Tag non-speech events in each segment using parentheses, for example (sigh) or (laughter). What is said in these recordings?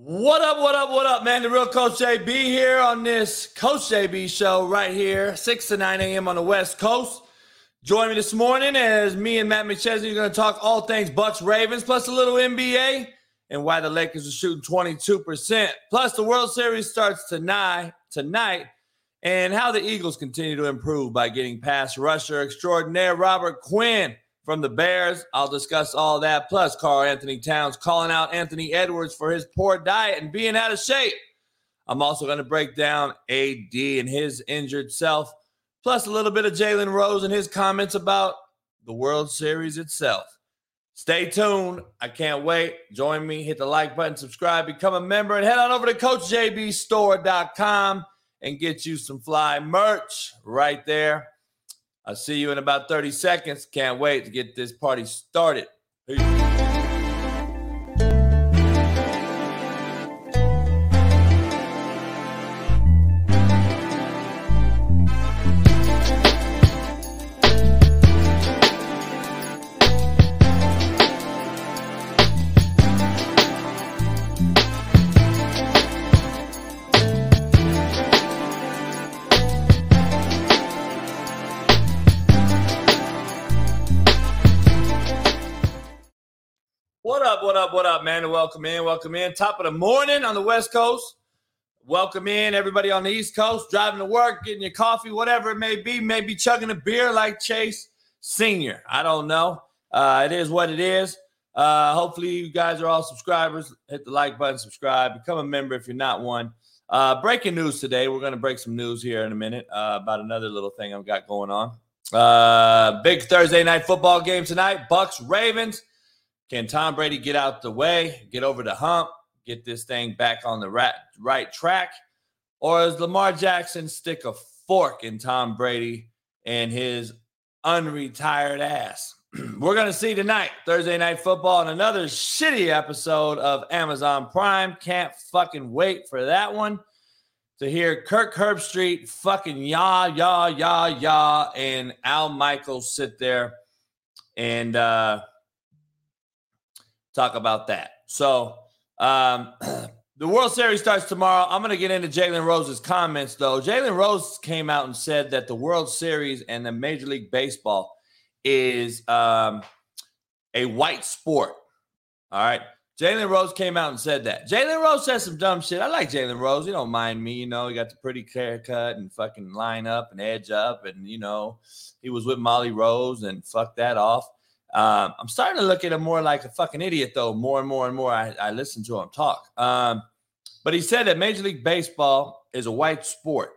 What up, what up, what up, man? The real Coach JB here on this Coach JB show right here, 6 to 9 a.m. on the West Coast. Join me this morning as me and Matt McChesney are going to talk all things Bucks Ravens, plus a little NBA and why the Lakers are shooting 22%. Plus, the World Series starts tonight, tonight, and how the Eagles continue to improve by getting pass rusher extraordinaire Robert Quinn from the Bears. I'll discuss all that. Plus, Karl-Anthony Towns calling out Anthony Edwards for his poor diet and being out of shape. I'm also going to break down AD and his injured self, plus a little bit of Jalen Rose and his comments about the World Series itself. Stay tuned. I can't wait. Join me. Hit the like button, subscribe, become a member, and head on over to CoachJBStore.com and get you some fly merch right there. I'll see you in about 30 seconds. Can't wait to get this party started. Peace. Man? Welcome in, welcome in. Top of the morning on the West Coast. Welcome in, everybody on the East Coast, driving to work, getting your coffee, whatever it may be. Maybe chugging a beer like Chase Senior I don't know. Uh, it is what it is. Uh, hopefully, you guys are all subscribers. Hit the like button, subscribe, become a member if you're not one. Uh, breaking news today. We're going to break some news here in a minute uh, about another little thing I've got going on. Uh, big Thursday night football game tonight. Bucks Ravens. Can Tom Brady get out the way, get over the hump, get this thing back on the right, right track? Or does Lamar Jackson stick a fork in Tom Brady and his unretired ass? (clears throat) We're going to see tonight, Thursday Night Football, and another shitty episode of Amazon Prime. Can't fucking wait for that one to hear Kirk Herbstreit fucking yah, yah, yah, yah, and Al Michaels sit there and, uh, talk about that. So um, (clears throat) the World Series starts tomorrow. I'm going to get into Jalen Rose's comments, though. Jalen Rose came out and said that the World Series and the Major League Baseball is um, a white sport. All right. Jalen Rose came out and said that. Jalen Rose said some dumb shit. I like Jalen Rose. You don't mind me. You know, he got the pretty haircut and fucking line up and edge up. And, you know, he was with Molly Rose and fucked that off. Um, I'm starting to look at him more like a fucking idiot, though. More and more and more, I, I listen to him talk. Um, but he said that Major League Baseball is a white sport,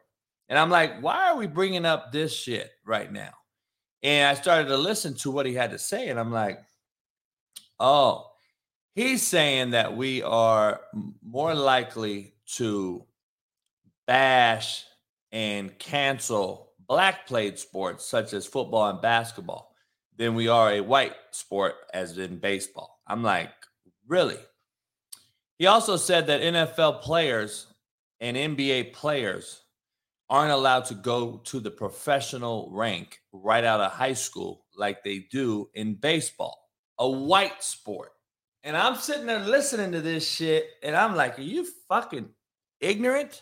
and I'm like, why are we bringing up this shit right now? And I started to listen to what he had to say, and I'm like, oh, he's saying that we are more likely to bash and cancel black played sports such as football and basketball than we are a white sport as in baseball. I'm like, really? He also said that NFL players and NBA players aren't allowed to go to the professional rank right out of high school like they do in baseball, a white sport. And I'm sitting there listening to this shit, and I'm like, are you fucking ignorant?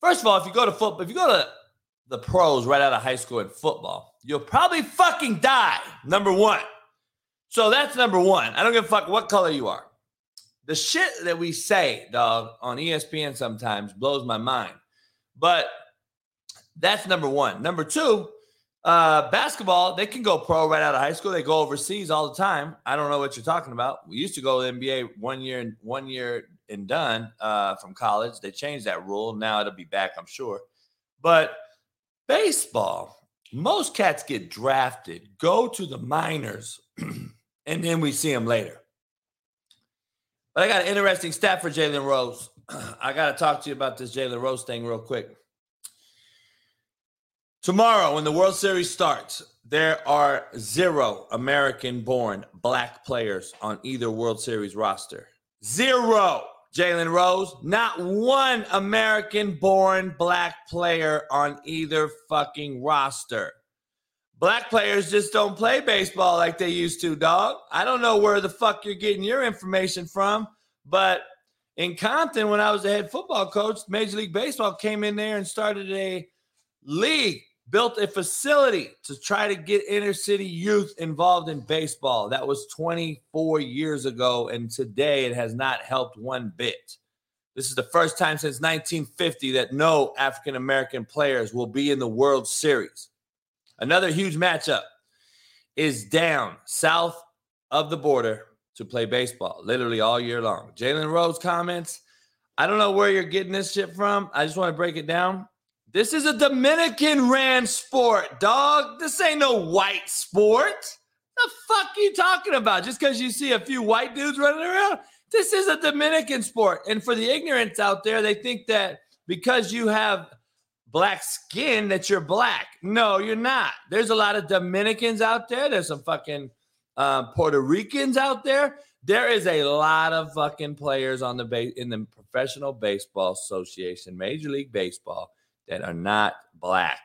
First of all, if you go to football, if you go to the pros right out of high school in football, you'll probably fucking die. Number one. So that's number one. I don't give a fuck what color you are. The shit that we say, dog, on ESPN sometimes blows my mind. But that's number one. Number two, uh, basketball, they can go pro right out of high school. They go overseas all the time. I don't know what you're talking about. We used to go to NBA one year and one year and done uh, from college. They changed that rule. Now it'll be back, I'm sure. But baseball, most cats get drafted, go to the minors, (clears throat) and then we see them later. But I got an interesting stat for Jalen Rose. (clears throat) I got to talk to you about this Jalen Rose thing real quick. Tomorrow, when the World Series starts, there are zero American born black players on either World Series roster. Zero. Jalen Rose, not one American born black player on either fucking roster. Black players just don't play baseball like they used to, dog. I don't know where the fuck you're getting your information from, but in Compton, when I was a head football coach, Major League Baseball came in there and started a league, built a facility to try to get inner city youth involved in baseball. That was 24 years ago, and today it has not helped one bit. This is the first time since 1950 that no African American players will be in the World Series. Another huge matchup is down south of the border to play baseball literally all year long. Jalen Rose comments. I don't know where you're getting this shit from. I just want to break it down. This is a Dominican ran sport, dog. This ain't no white sport. The fuck you talking about? Just because you see a few white dudes running around? This is a Dominican sport. And for the ignorance out there, they think that because you have black skin that you're black. No, you're not. There's a lot of Dominicans out there. There's some fucking uh, Puerto Ricans out there. There is a lot of fucking players on the base in the Professional Baseball Association, Major League Baseball, that are not black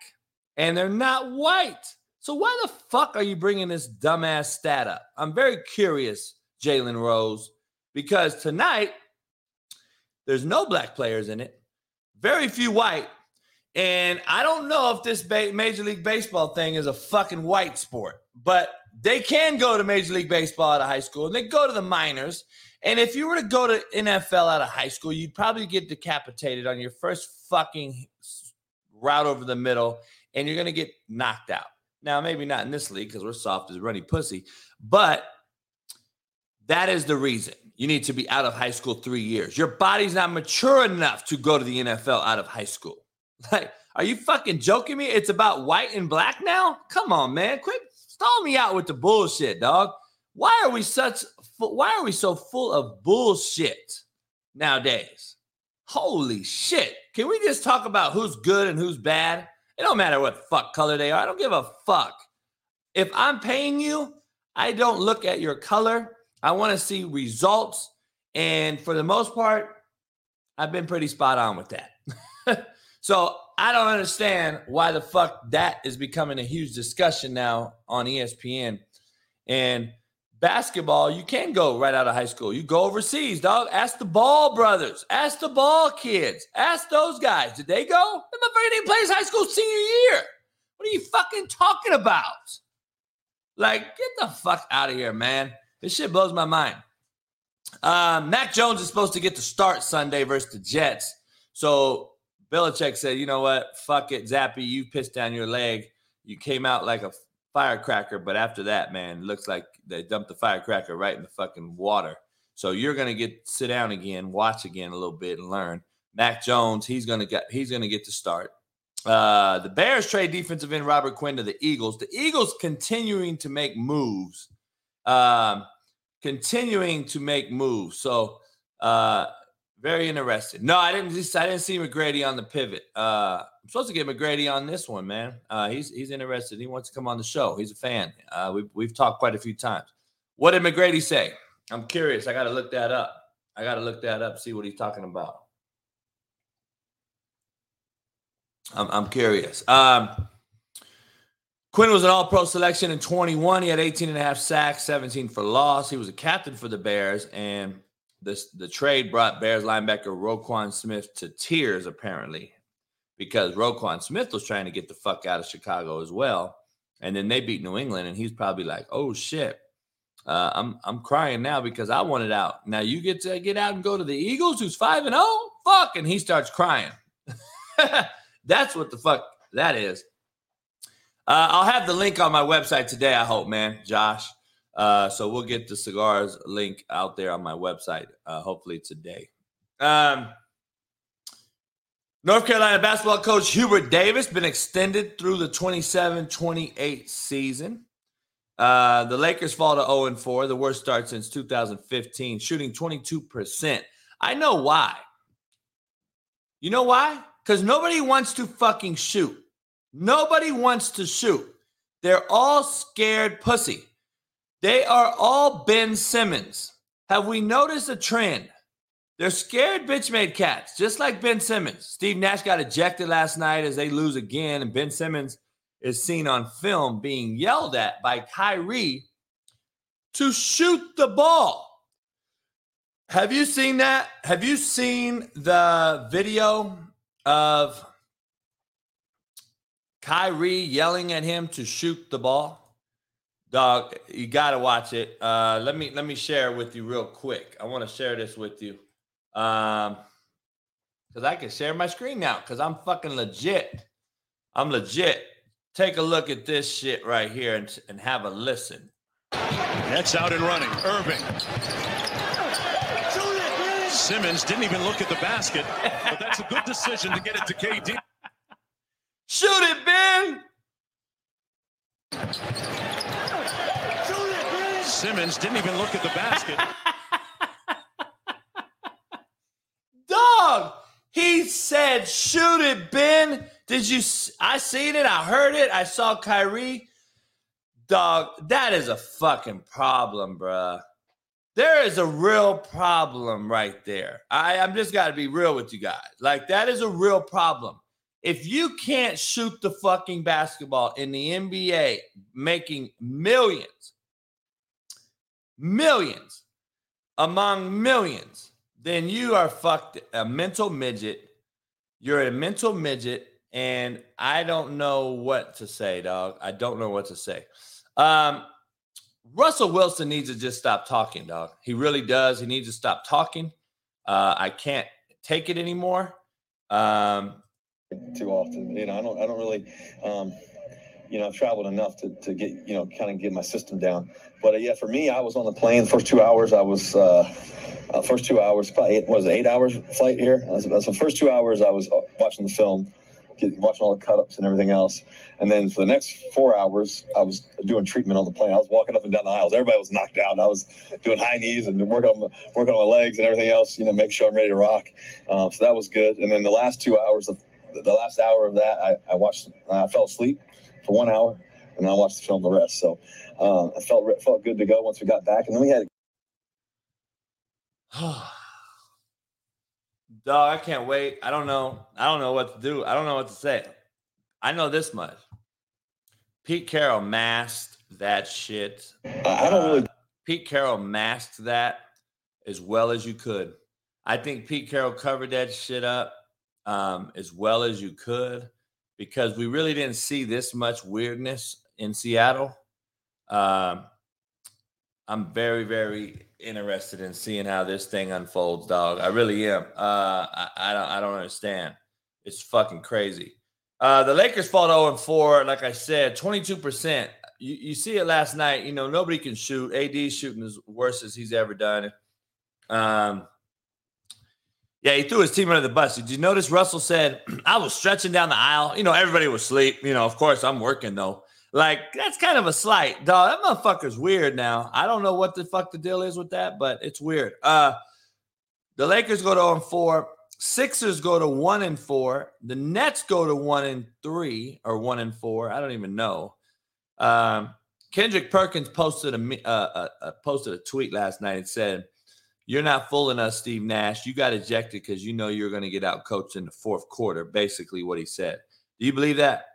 and they're not white. So why the fuck are you bringing this dumbass stat up? I'm very curious, Jalen Rose, because tonight there's no black players in it, very few white, and I don't know if this ba- Major League Baseball thing is a fucking white sport, but they can go to Major League Baseball out of high school and they go to the minors. And if you were to go to NFL out of high school, you'd probably get decapitated on your first fucking route over the middle and you're going to get knocked out. Now, maybe not in this league because we're soft as runny pussy, but that is the reason you need to be out of high school three years. Your body's not mature enough to go to the NFL out of high school. (laughs) Like, are you fucking joking me? It's about white and black now? Come on, man. Quit stall me out with the bullshit, dog. Why are we such why are we so full of bullshit nowadays? Holy shit. Can we just talk about who's good and who's bad? It don't matter what fuck color they are. I don't give a fuck. If I'm paying you, I don't look at your color. I want to see results. And for the most part, I've been pretty spot on with that. (laughs) So I don't understand why the fuck that is becoming a huge discussion now on ESPN. And basketball, you can go right out of high school. You go overseas, dog. Ask the Ball brothers. Ask the Ball kids. Ask those guys. Did they go? The motherfucker didn't play his high school senior year. What are you fucking talking about? Like, get the fuck out of here, man. This shit blows my mind. Uh, Mac Jones is supposed to get to start Sunday versus the Jets. So Belichick said, you know what? Fuck it, Zappe. You pissed down your leg. You came out like a firecracker, but after that, man, looks like they dumped the firecracker right in the fucking water. So you're gonna get sit down again, watch again a little bit, and learn. Mac Jones, he's gonna get he's gonna get to start. Uh, the Bears trade defensive end Robert Quinn to the Eagles. The Eagles continuing to make moves, um, continuing to make moves. So uh, very interested. No, I didn't. I didn't see McGrady on the pivot. Uh, I'm supposed to get McGrady on this one, man. Uh, he's he's interested. He wants to come on the show. He's a fan. Uh, we've we've talked quite a few times. What did McGrady say? I'm curious. I got to look that up. I got to look that up. See what he's talking about. I'm I'm curious. Um, Quinn was an all pro selection in 21. He had 18 and a half sacks, 17 for loss. He was a captain for the Bears, and this the trade brought Bears linebacker Roquan Smith to tears, apparently, because Roquan Smith was trying to get the fuck out of Chicago as well. And then they beat New England, and he's probably like, "Oh shit, uh, I'm I'm crying now because I wanted out. Now you get to get out and go to the Eagles, who's five and. Oh? Fuck!" And he starts crying. (laughs) That's what the fuck that is. Uh, I'll have the link on my website today. I hope, man, Josh. Uh, so we'll get the cigars link out there on my website, uh, hopefully today. Um, North Carolina basketball coach Hubert Davis been extended through the 27-28 season. Uh, the Lakers fall to 0 4, the worst start since 2015, shooting 22%. I know why. You know why? Because nobody wants to fucking shoot. Nobody wants to shoot. They're all scared pussy. They are all Ben Simmons. Have we noticed a trend? They're scared bitch made cats, just like Ben Simmons. Steve Nash got ejected last night as they lose again, and Ben Simmons is seen on film being yelled at by Kyrie to shoot the ball. Have you seen that? Have you seen the video of Kyrie yelling at him to shoot the ball? Dog, you gotta watch it. Uh, let me let me share it with you real quick. I want to share this with you. Um, because I can share my screen now because I'm fucking legit. I'm legit. Take a look at this shit right here and, and have a listen. That's out and running. Irving. Simmons didn't even look at the basket, but that's a good decision to get it to KD. Shoot it, Ben. Simmons didn't even look at the basket. (laughs) Dog, he said, shoot it, Ben. Did you? I seen it. I heard it. I saw Kyrie. Dog, that is a fucking problem, bruh. There is a real problem right there. I, I'm just got to be real with you guys. Like, that is a real problem. If you can't shoot the fucking basketball in the NBA, making millions, millions among millions, then you are fucked a mental midget. You're a mental midget, and I don't know what to say, dog. I don't know what to say. Um, Russell Wilson needs to just stop talking, dog. He really does. He needs to stop talking. Uh, I can't take it anymore. Um, too often, you know, I don't, I don't really, um, you know, I've traveled enough to, to get, you know, kind of get my system down. But uh, yeah, for me, I was on the plane the first two hours. I was, uh, uh, first two hours, probably eight, was it eight hours flight here? That's, that's the first two hours I was uh, watching the film watching all the cut ups and everything else. And then for the next four hours, I was doing treatment on the plane. I was walking up and down the aisles. Everybody was knocked out. I was doing high knees and working on working on my legs and everything else, you know, make sure I'm ready to rock. Um, so that was good. And then the last two hours of the last hour of that, I, I watched, I fell asleep for one hour and I watched the film the rest. So uh, I felt felt good to go once we got back. And then we had. (sighs) Dog, I can't wait. I don't know. I don't know what to do. I don't know what to say. I know this much. Pete Carroll masked that shit. I don't really. Uh, Pete Carroll masked that as well as you could. I think Pete Carroll covered that shit up um, as well as you could because we really didn't see this much weirdness in Seattle. Um, I'm very, very interested in seeing how this thing unfolds, dog. I really am. Uh, I, I don't I don't understand. It's fucking crazy. Uh, the Lakers fall 0 and 4. Like I said, 22%. You, you see it last night. You know, nobody can shoot. AD shooting as worst as he's ever done. Um, yeah, he threw his team under the bus. Did you notice Russell said, (clears throat) I was stretching down the aisle? You know, everybody was asleep. You know, of course, I'm working though. Like that's kind of a slight, dog. That motherfucker's weird now. I don't know what the fuck the deal is with that, but it's weird. Uh the Lakers go to 0 4. Sixers go to 1 and 4. The Nets go to 1 and 3 or 1 and 4. I don't even know. Um, Kendrick Perkins posted a, uh, uh, uh, posted a tweet last night and said, "You're not fooling us, Steve Nash. You got ejected because you know you're going to get out coached in the fourth quarter." Basically, what he said. Do you believe that?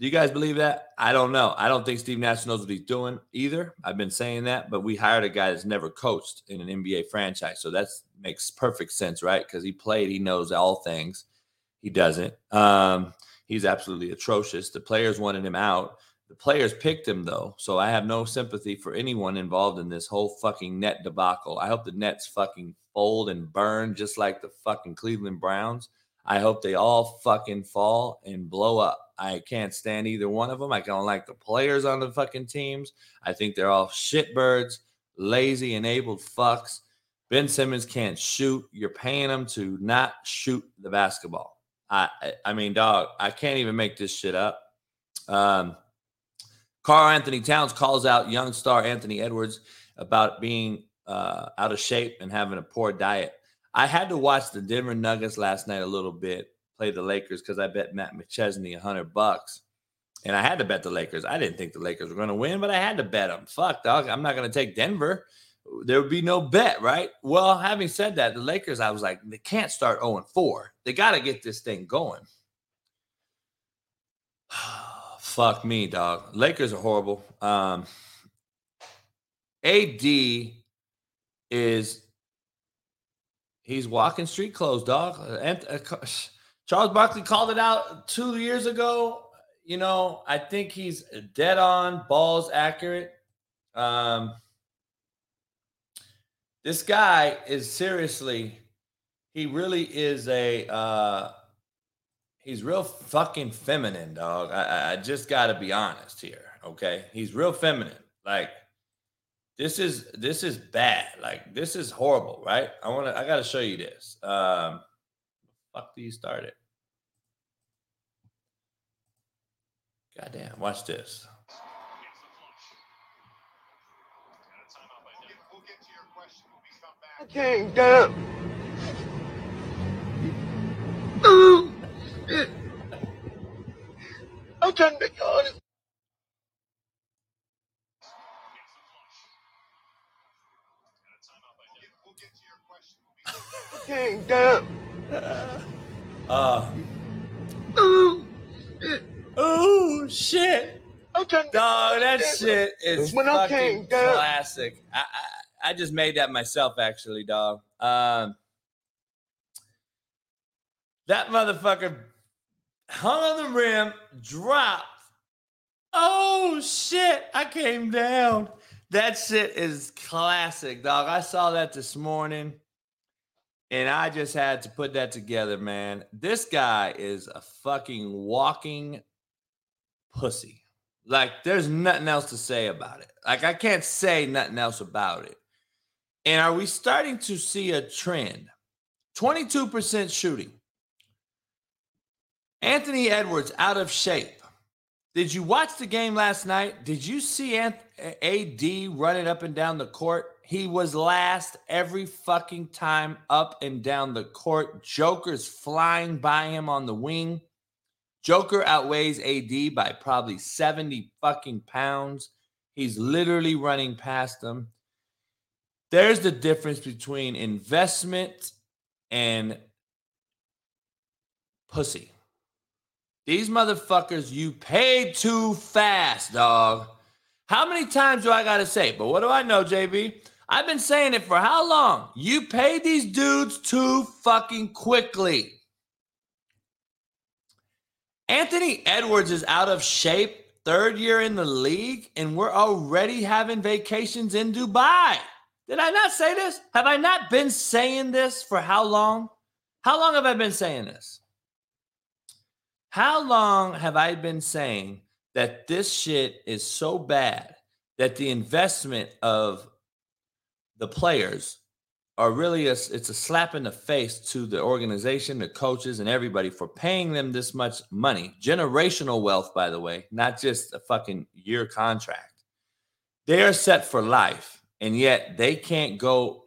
Do you guys believe that? I don't know. I don't think Steve Nash knows what he's doing either. I've been saying that, but we hired a guy that's never coached in an NBA franchise. So that makes perfect sense, right? Because he played, he knows all things. He doesn't. Um, he's absolutely atrocious. The players wanted him out. The players picked him though. So I have no sympathy for anyone involved in this whole fucking net debacle. I hope the Nets fucking fold and burn just like the fucking Cleveland Browns. I hope they all fucking fall and blow up. I can't stand either one of them. I don't like the players on the fucking teams. I think they're all shitbirds, lazy, enabled fucks. Ben Simmons can't shoot. You're paying him to not shoot the basketball. I, I mean, dog, I can't even make this shit up. Um, Karl-Anthony Towns calls out young star Anthony Edwards about being uh, out of shape and having a poor diet. I had to watch the Denver Nuggets last night a little bit, play the Lakers because I bet Matt McChesney a hundred bucks, and I had to bet the Lakers. I didn't think the Lakers were going to win, but I had to bet them. Fuck, dog, I'm not going to take Denver. There would be no bet, right? Well, having said that, the Lakers, I was like, they can't start 0 4. They got to get this thing going. (sighs) Fuck me, dog. Lakers are horrible. Um, AD is He's walking street clothes, dog. And, uh, Charles Barkley called it out two years ago. You know, I think he's dead on, balls accurate. Um, this guy is seriously, he really is a, uh, he's real fucking feminine, dog. I, I just got to be honest here. Okay, he's real feminine. Like this is this is bad. Like this is horrible, right? I want to. I got to show you this. Um, fuck, do you start it? Goddamn! Watch this. Okay, go. I'm trying to be honest. Okay. Uh. Oh, oh shit. I'm trying to Dog, that shit is When I fucking came down- classic. I, I I just made that myself, actually, dog. Um, that motherfucker hung on the rim, dropped. Oh shit! I came down. That shit is classic, dog. I saw that this morning, and I just had to put that together, man. This guy is a fucking walking pussy. Like, there's nothing else to say about it. Like, I can't say nothing else about it. And are we starting to see a trend? 22% shooting. Anthony Edwards out of shape. Did you watch the game last night? Did you see AD running up and down the court? He was last every fucking time up and down the court. Joker's flying by him on the wing. Joker outweighs AD by probably 70 fucking pounds. He's literally running past them. There's the difference between investment and pussy. These motherfuckers, you paid too fast, dog. How many times do I got to say? But what do I know, JB? I've been saying it for how long? You paid these dudes too fucking quickly. Anthony Edwards is out of shape, third year in the league, and we're already having vacations in Dubai. Did I not say this? Have I not been saying this for how long? How long have I been saying this? How long have I been saying that this shit is so bad that the investment of the players are really a, it's a slap in the face to the organization, the coaches, and everybody for paying them this much money. Generational wealth, by the way, not just a fucking year contract. They are set for life, and yet they can't go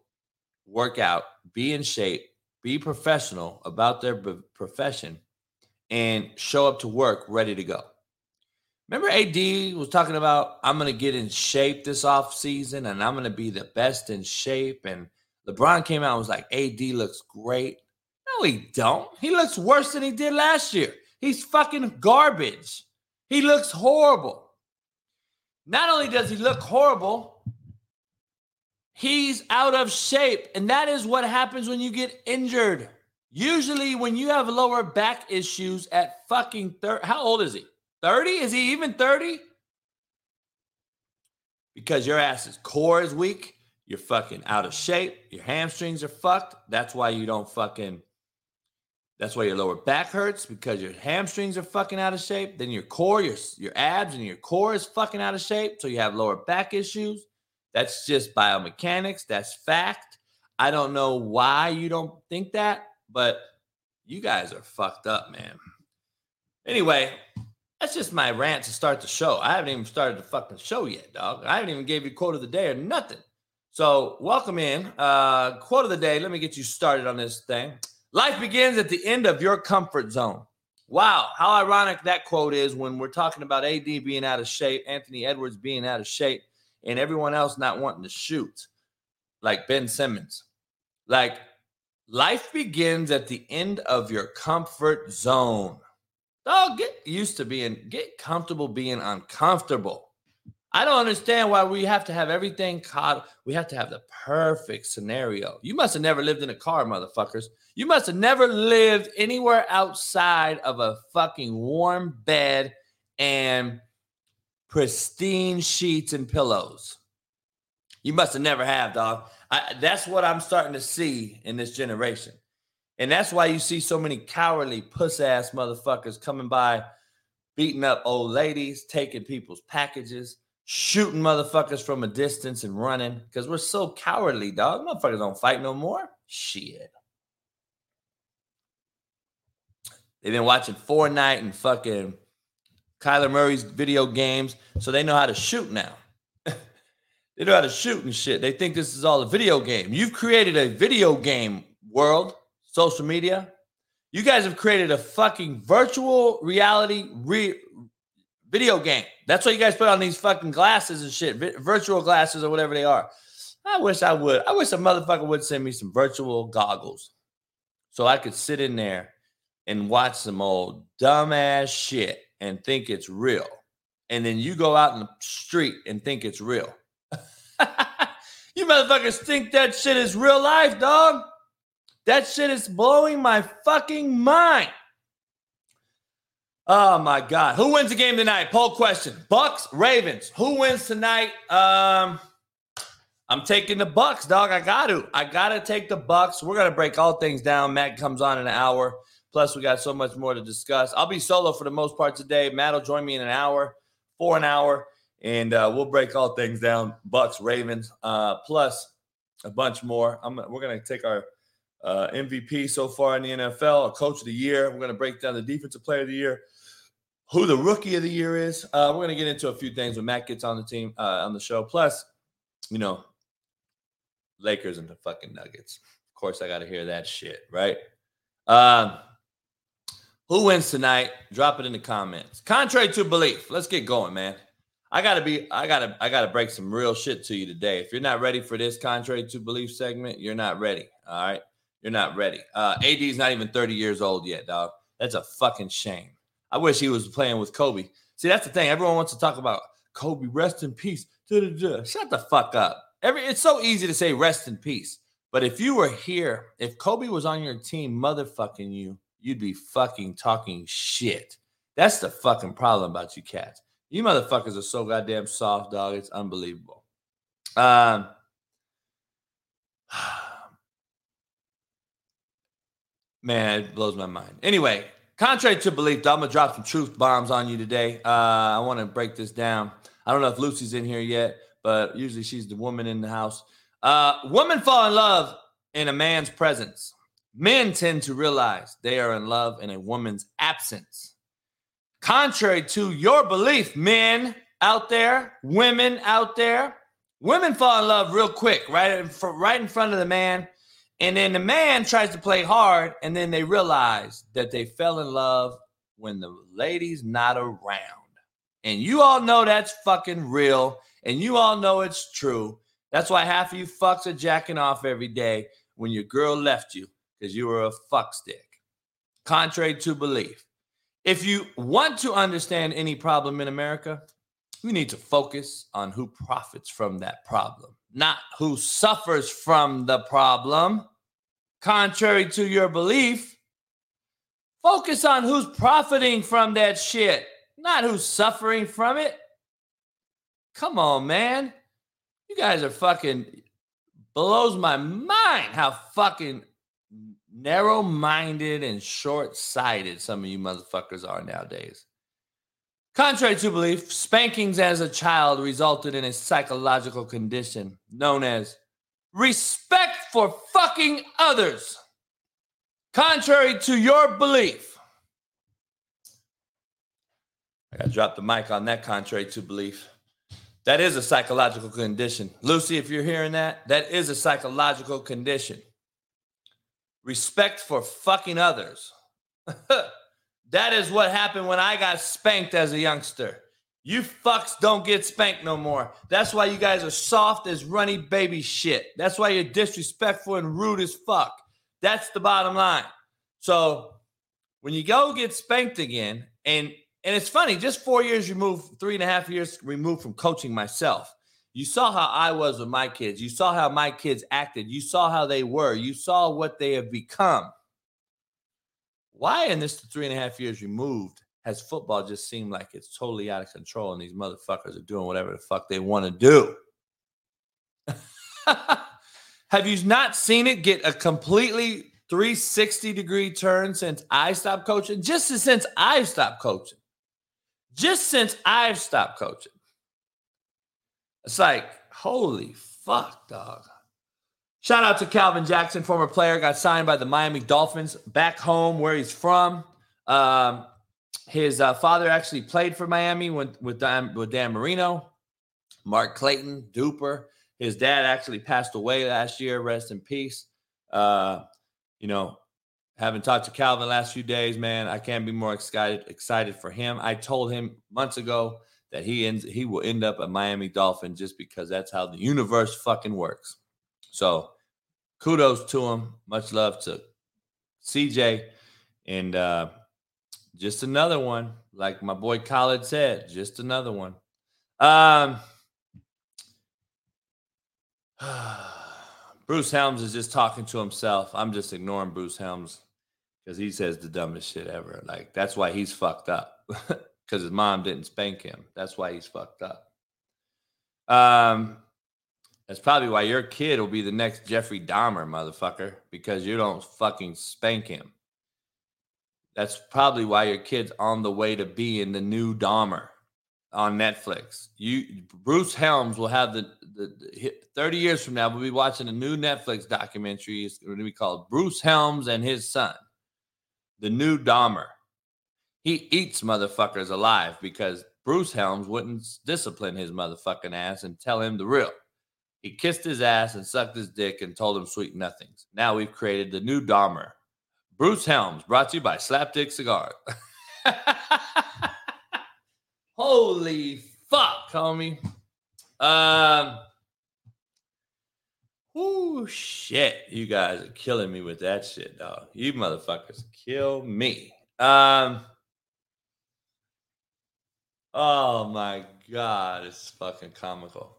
work out, be in shape, be professional about their b- profession, and show up to work ready to go. Remember, AD was talking about I'm going to get in shape this off season, and I'm going to be the best in shape. And LeBron came out and was like, AD looks great. No, he don't. He looks worse than he did last year. He's fucking garbage. He looks horrible. Not only does he look horrible, he's out of shape. And that is what happens when you get injured. Usually, when you have lower back issues at fucking 30, how old is he? 30? Is he even 30? Because your ass's core is weak. You're fucking out of shape. Your hamstrings are fucked. That's why you don't fucking. That's why your lower back hurts because your hamstrings are fucking out of shape. Then your core, your your abs, and your core is fucking out of shape. So you have lower back issues. That's just biomechanics. That's fact. I don't know why you don't think that, but you guys are fucked up, man. Anyway, that's just my rant to start the show. I haven't even started the fucking show yet, dog. I haven't even gave you quote of the day or nothing. So welcome in. Uh, quote of the day. Let me get you started on this thing. Life begins at the end of your comfort zone. Wow, how ironic that quote is when we're talking about AD being out of shape, Anthony Edwards being out of shape, and everyone else not wanting to shoot, like Ben Simmons. Like life begins at the end of your comfort zone. Dog, get used to being, get comfortable being uncomfortable. I don't understand why we have to have everything caught. We have to have the perfect scenario. You must have never lived in a car, motherfuckers. You must have never lived anywhere outside of a fucking warm bed and pristine sheets and pillows. You must have never have, dog. I, that's what I'm starting to see in this generation. And that's why you see so many cowardly puss ass motherfuckers coming by, beating up old ladies, taking people's packages, shooting motherfuckers from a distance and running because we're so cowardly, dog. Motherfuckers don't fight no more. Shit. They've been watching Fortnite and fucking Kyler Murray's video games, so they know how to shoot now. They know how to shoot and shit. They think this is all a video game. You've created a video game world, social media. You guys have created a fucking virtual reality re- video game. That's what you guys put on these fucking glasses and shit, vi- virtual glasses or whatever they are. I wish I would. I wish a motherfucker would send me some virtual goggles so I could sit in there and watch some old dumbass shit and think it's real. And then you go out in the street and think it's real. (laughs) you motherfuckers think that shit is real life, dog. That shit is blowing my fucking mind. Oh my god. Who wins the game tonight? Poll question. Bucks, Ravens. Who wins tonight? Um I'm taking the Bucks, dog. I got to. I got to take the Bucks. We're going to break all things down. Matt comes on in an hour. Plus, we got so much more to discuss. I'll be solo for the most part today. Matt will join me in an hour, for an hour, and uh, we'll break all things down. Bucks, Ravens, uh, plus a bunch more. I'm, we're going to take our uh, MVP so far in the NFL, a coach of the year. We're going to break down the defensive player of the year, who the rookie of the year is. Uh, we're going to get into a few things when Matt gets on the team uh, on the show. Plus, you know, Lakers and the fucking Nuggets. Of course, I got to hear that shit, right? Um, who wins tonight? Drop it in the comments. Contrary to belief, let's get going, man. I gotta be, I gotta, I gotta break some real shit to you today. If you're not ready for this contrary to belief segment, you're not ready. All right, you're not ready. Uh, AD is not even 30 years old yet, dog. That's a fucking shame. I wish he was playing with Kobe. See, that's the thing. Everyone wants to talk about Kobe, rest in peace. Da-da-da. Shut the fuck up. Every it's so easy to say rest in peace. But if you were here, if Kobe was on your team motherfucking you, you'd be fucking talking shit. That's the fucking problem about you cats. You motherfuckers are so goddamn soft, dog. It's unbelievable. Um, (sighs) man, it blows my mind. Anyway, contrary to belief, I'm gonna drop some truth bombs on you today. Uh, I want to break this down. I don't know if Lucy's in here yet, but usually she's the woman in the house. Uh, women fall in love in a man's presence. Men tend to realize they are in love in a woman's absence. Contrary to your belief, men out there, women out there, women fall in love real quick, right in, fr- right in front of the man. And then the man tries to play hard, and then they realize that they fell in love when the lady's not around. And you all know that's fucking real, and you all know it's true. That's why half of you fucks are jacking off every day when your girl left you because you were a fuck stick. Contrary to belief. If you want to understand any problem in America, you need to focus on who profits from that problem, not who suffers from the problem. Contrary to your belief, focus on who's profiting from that shit, not who's suffering from it. Come on, man. You guys are fucking blows my mind how fucking narrow minded and short sighted some of you motherfuckers are nowadays. Contrary to belief, spankings as a child resulted in a psychological condition known as respect for fucking others. Contrary to your belief, I gotta drop the mic on that contrary to belief. That is a psychological condition. Lucy, if you're hearing that, that is a psychological condition. Respect for fucking others. (laughs) that is what happened when I got spanked as a youngster. You fucks don't get spanked no more. That's why you guys are soft as runny baby shit. That's why you're disrespectful and rude as fuck. That's the bottom line. So when you go get spanked again, and And it's funny, just four years removed, three and a half years removed from coaching myself. You saw how I was with my kids. You saw how my kids acted. You saw how they were. You saw what they have become. Why, in this three and a half years removed, has football just seemed like it's totally out of control and these motherfuckers are doing whatever the fuck they want to do? (laughs) have you not seen it get a completely 360 degree turn since I stopped coaching? Just since I've stopped coaching. Just since I've stopped coaching. It's like, holy fuck, dog. Shout out to Calvin Jackson, former player, got signed by the Miami Dolphins back home where he's from. Um, his uh, father actually played for Miami with, with, Dan, with Dan Marino, Mark Clayton, Duper. His dad actually passed away last year. Rest in peace. Uh, you know, having talked to Calvin last few days, man, I can't be more excited excited for him. I told him months ago that he ends he will end up a Miami Dolphin just because that's how the universe fucking works. So kudos to him. Much love to CJ. And uh just another one, like my boy Khaled said, just another one. Um (sighs) Bruce Helms is just talking to himself. I'm just ignoring Bruce Helms because he says the dumbest shit ever. Like that's why he's fucked up. (laughs) because his mom didn't spank him. That's why he's fucked up. Um, that's probably why your kid will be the next Jeffrey Dahmer, motherfucker, because you don't fucking spank him. That's probably why your kid's on the way to being the new Dahmer on Netflix. You Bruce Helms will have the, the, the 30 years from now, we'll be watching a new Netflix documentary. It's going to be called Bruce Helms and His Son, the new Dahmer he eats motherfuckers alive because Bruce Helms wouldn't discipline his motherfucking ass and tell him the real. He kissed his ass and sucked his dick and told him sweet nothings. Now we've created the new Dahmer. Bruce Helms, brought to you by Slapdick Cigar. (laughs) Holy fuck, homie. Um, oh shit. You guys are killing me with that shit, dog. You motherfuckers kill me. Um, Oh my god, it's fucking comical.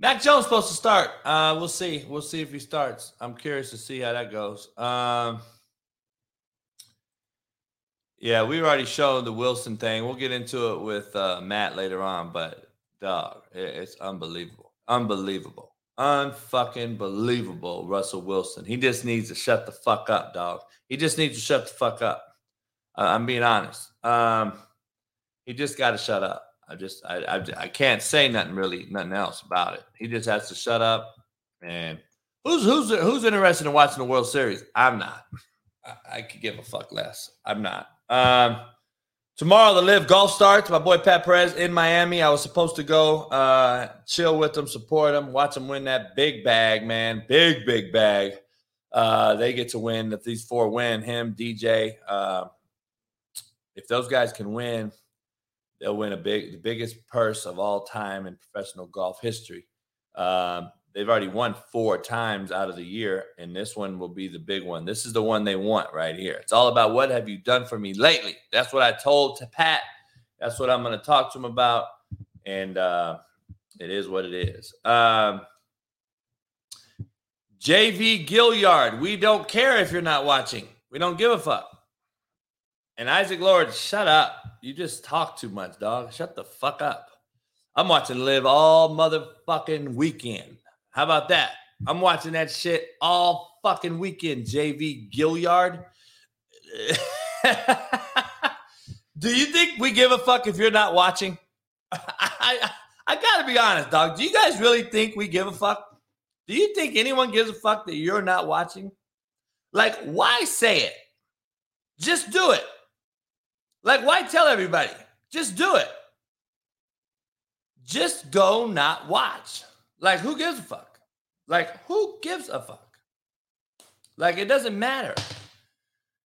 Mac Jones supposed to start. Uh, we'll see. We'll see if he starts. I'm curious to see how that goes. Um, yeah, we already showed the Wilson thing. We'll get into it with uh, Matt later on, but dog, it, it's unbelievable, unbelievable, unfucking believable. Russell Wilson. He just needs to shut the fuck up, dog. He just needs to shut the fuck up. Uh, I'm being honest. Um, he just got to shut up. I just I, I, I can't say nothing really nothing else about it. He just has to shut up. And who's who's who's interested in watching the World Series? I'm not. I, I could give a fuck less. I'm not. Um, tomorrow the LIV Golf starts. My boy Pat Perez in Miami. I was supposed to go uh, chill with them, support them, watch them win that big bag, man, big big bag. Uh, they get to win if these four win. Him, DJ. Uh, if those guys can win, they'll win a big, the biggest purse of all time in professional golf history. Um, they've already won four times out of the year, and this one will be the big one. This is the one they want right here. It's all about what have you done for me lately. That's what I told to Pat. That's what I'm going to talk to him about, and uh, it is what it is. Um, JV Gilliard, we don't care if you're not watching. We don't give a fuck. And Isaac Lord, shut up. You just talk too much, dog. Shut the fuck up. I'm watching live all motherfucking weekend. How about that? I'm watching that shit all fucking weekend, JV Gilliard. (laughs) Do you think we give a fuck if you're not watching? (laughs) I, I, I gotta be honest, dog. Do you guys really think we give a fuck? Do you think anyone gives a fuck that you're not watching? Like, why say it? Just do it. Like, why tell everybody? Just do it. Just go not watch. Like, who gives a fuck? Like, who gives a fuck? Like, it doesn't matter.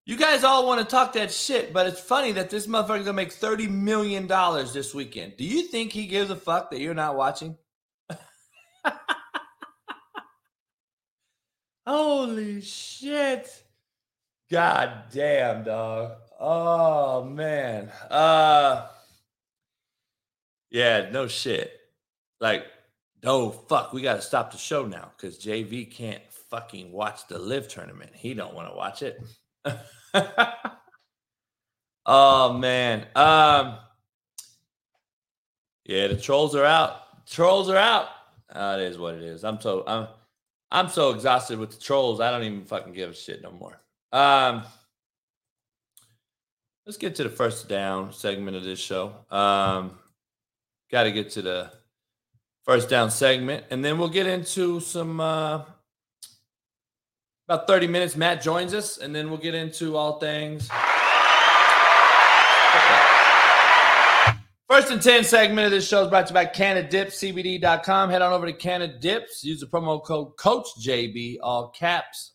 You guys all want to talk that shit, but it's funny that this motherfucker's gonna make $30 million this weekend. Do you think he gives a fuck that you're not watching? (laughs) Holy shit. God damn, dog. Oh man. Uh yeah, no shit. Like, no fuck, we gotta stop the show now because JV can't fucking watch the live tournament. He don't want to watch it. (laughs) oh man. Um yeah, the trolls are out. Trolls are out. Uh, it is what it is. I'm so I'm I'm so exhausted with the trolls. I don't even fucking give a shit no more. Um let's get to the first down segment of this show. Um got to get to the first down segment and then we'll get into some uh about 30 minutes matt joins us and then we'll get into all things First and 10 segment of this show is brought to you by CannadipsCBD.com. Head on over to CannaDips, use the promo code CoachJB, all caps,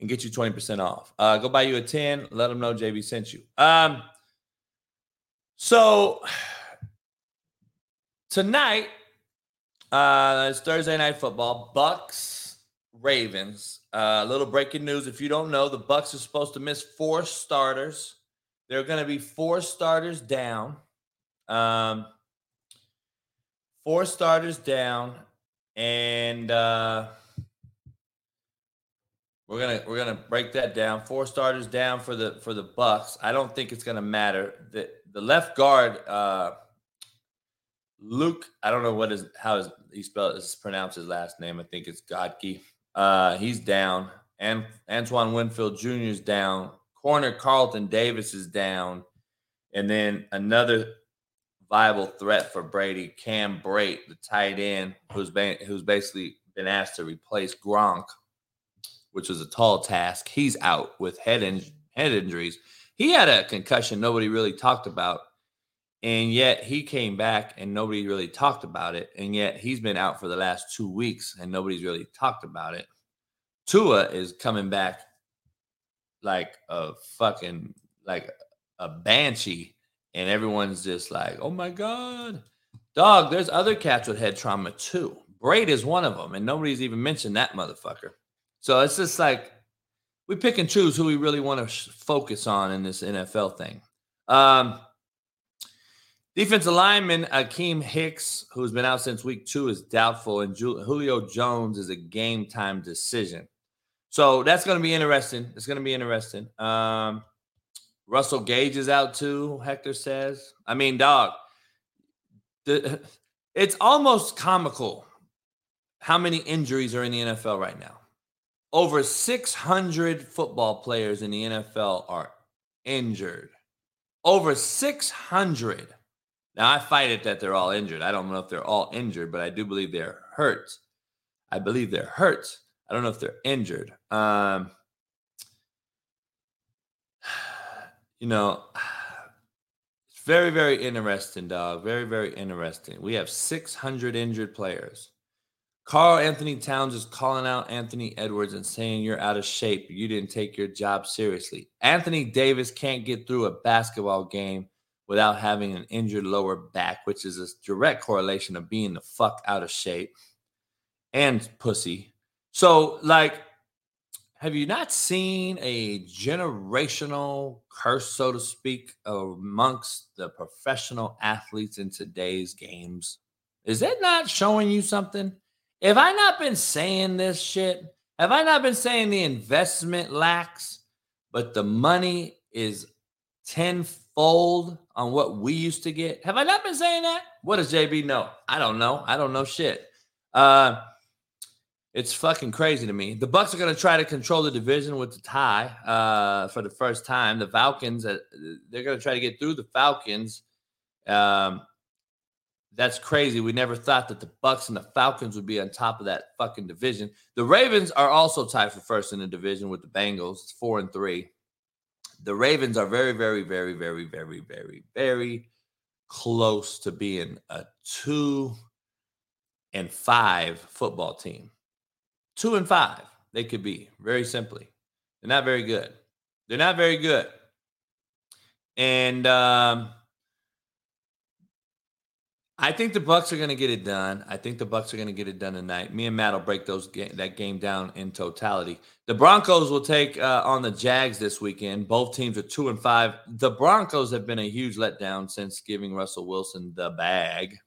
and get you 20% off. Uh, go buy you a 10, let them know JB sent you. Um, so (sighs) tonight, uh, it's Thursday night football. Bucks, Ravens. A uh, little breaking news. If you don't know, the Bucks are supposed to miss four starters. There are going to be four starters down. Um, four starters down, and uh, we're gonna we're gonna break that down. Four starters down for the for the Bucks. I don't think it's gonna matter. The the left guard, uh, Luke. I don't know what is how is he spelled is pronounced his last name. I think it's Godke. Uh, he's down, and Antoine Winfield Jr. is down corner Carlton Davis is down, and then another viable threat for Brady, Cam Brate, the tight end, who's been who's basically been asked to replace Gronk, which was a tall task. He's out with head in, head injuries. He had a concussion nobody really talked about, and yet he came back and nobody really talked about it. And yet he's been out for the last two weeks and nobody's really talked about it. Tua is coming back like a fucking like a banshee, and everyone's just like, "Oh my god, dog!" There's other cats with head trauma too. Brate is one of them, and nobody's even mentioned that motherfucker. So it's just like we pick and choose who we really want to sh- focus on in this NFL thing. Um, defensive lineman Akiem Hicks, who's been out since week two, is doubtful, and Julio Jones is a game time decision. So that's going to be interesting. It's going to be interesting. Um, Russell Gage is out too. Hector says. I mean, dog. The, it's almost comical how many injuries are in the NFL right now. Over 600 football players in the NFL are injured. Over 600. Now, I fight it that they're all injured. I don't know if they're all injured, but I do believe they're hurt. I believe they're hurt. I don't know if they're injured. Um, (sighs) you know, (sighs) it's very, very interesting, dog. Very, very interesting. We have 600 injured players. Karl-Anthony Towns is calling out Anthony Edwards and saying you're out of shape. You didn't take your job seriously. Anthony Davis can't get through a basketball game without having an injured lower back, which is a direct correlation of being the fuck out of shape and pussy. So, like, have you not seen a generational curse, so to speak, amongst the professional athletes in today's games? Is that not showing you something? Have I not been saying this shit? Have I not been saying the investment lacks, but the money is tenfold on what we used to get? Have I not been saying that? What does JB know? I don't know. I don't know shit. Uh, it's fucking crazy to me. The Bucks are going to try to control the division with the tie uh, for the first time. The Falcons, uh, they're going to try to get through the Falcons. Um, that's crazy. We never thought that the Bucks and the Falcons would be on top of that fucking division. The Ravens are also tied for first in the division with the Bengals. It's four and three. The Ravens are very, very, very, very, very, very, very close to being a two and five football team. Two and five, they could be very simply. They're not very good. They're not very good. And um, I think the Bucks are going to get it done. I think the Bucks are going to get it done tonight. Me and Matt will break those ga- that game down in totality. The Broncos will take uh, on the Jags this weekend. Both teams are two and five. The Broncos have been a huge letdown since giving Russell Wilson the bag.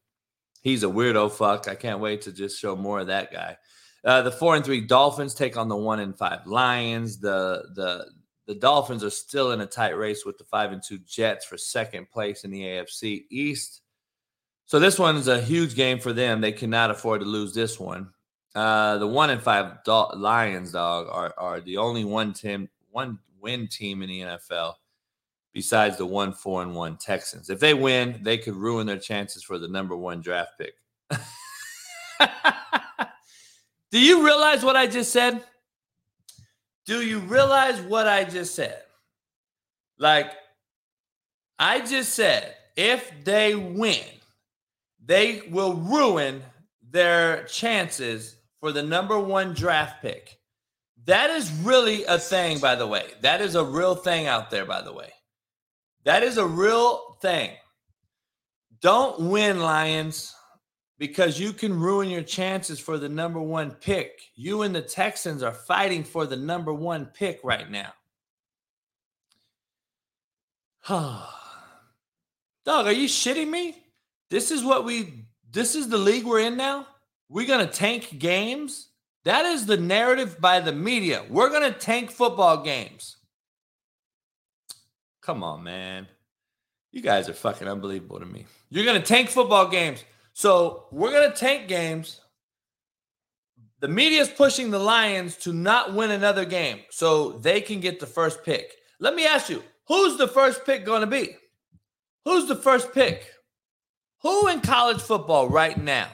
He's a weirdo fuck. I can't wait to just show more of that guy. Uh, the four and three Dolphins take on the one and five Lions. The the the Dolphins are still in a tight race with the five and two Jets for second place in the AFC East. So this one is a huge game for them. They cannot afford to lose this one. Uh, the one in five Lions, dog, are are the only one team, one win team in the NFL, besides the one four and one Texans. If they win, they could ruin their chances for the number one draft pick. (laughs) Do you realize what I just said? Do you realize what I just said? Like, I just said, if they win, they will ruin their chances for the number one draft pick. That is really a thing, by the way. That is a real thing out there, by the way. That is a real thing. Don't win, Lions, because you can ruin your chances for the number one pick. You and the Texans are fighting for the number one pick right now. (sighs) Dog, are you shitting me? This is what we this is the league we're in now. We're going to tank games. That is the narrative by the media. We're going to tank football games. Come on, man. You guys are fucking unbelievable to me. You're going to tank football games. So, we're going to tank games. The media is pushing the Lions to not win another game so they can get the first pick. Let me ask you, who's the first pick going to be? Who's the first pick? Who in college football right now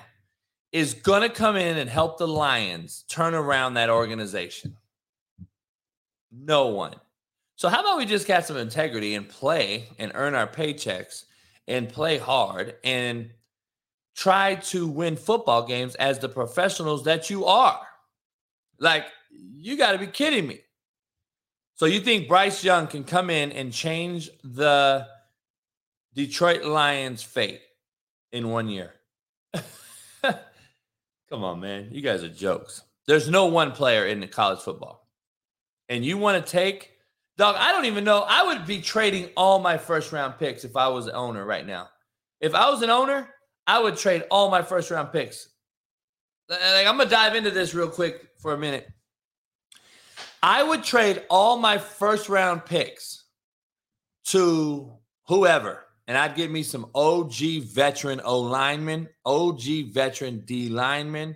is going to come in and help the Lions turn around that organization? No one. So, how about we just got some integrity and play and earn our paychecks and play hard and try to win football games as the professionals that you are? Like, you got to be kidding me. So, you think Bryce Young can come in and change the Detroit Lions' fate? In one year. (laughs) Come on, man. You guys are jokes. There's no one player in the college football. And you want to take, dog, I don't even know. I would be trading all my first round picks if I was an owner right now. If I was an owner, I would trade all my first round picks. Like, I'm going to dive into this real quick for a minute. I would trade all my first round picks to whoever and I'd get me some OG veteran O lineman, OG veteran D lineman,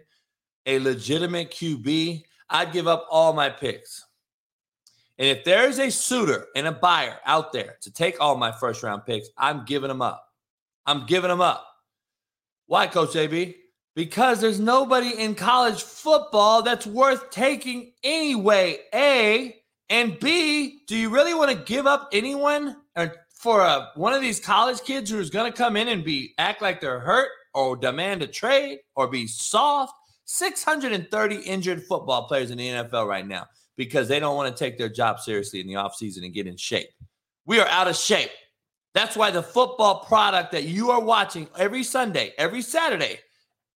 a legitimate QB. I'd give up all my picks. And if there's a suitor and a buyer out there to take all my first round picks, I'm giving them up. I'm giving them up. Why, Coach AB? Because there's nobody in college football that's worth taking anyway. A and B, do you really want to give up anyone or for a, one of these college kids who's going to come in and be act like they're hurt or demand a trade or be soft 630 injured football players in the NFL right now because they don't want to take their job seriously in the offseason and get in shape. We are out of shape. That's why the football product that you are watching every Sunday, every Saturday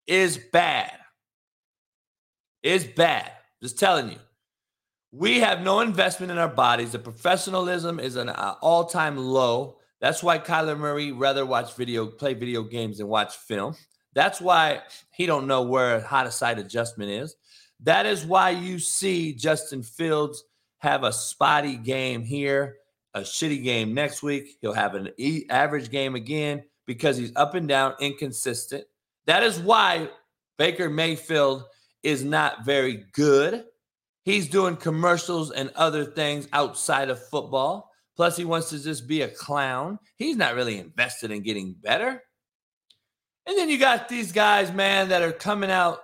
is bad. Is bad. Just telling you. We have no investment in our bodies. The professionalism is an uh, all-time low. That's why Kyler Murray rather watch video, play video games than watch film. That's why he don't know where how to side adjustment is. That is why you see Justin Fields have a spotty game here, a shitty game next week. He'll have an e- average game again because he's up and down, inconsistent. That is why Baker Mayfield is not very good. He's doing commercials and other things outside of football. Plus, he wants to just be a clown. He's not really invested in getting better. And then you got these guys, man, that are coming out,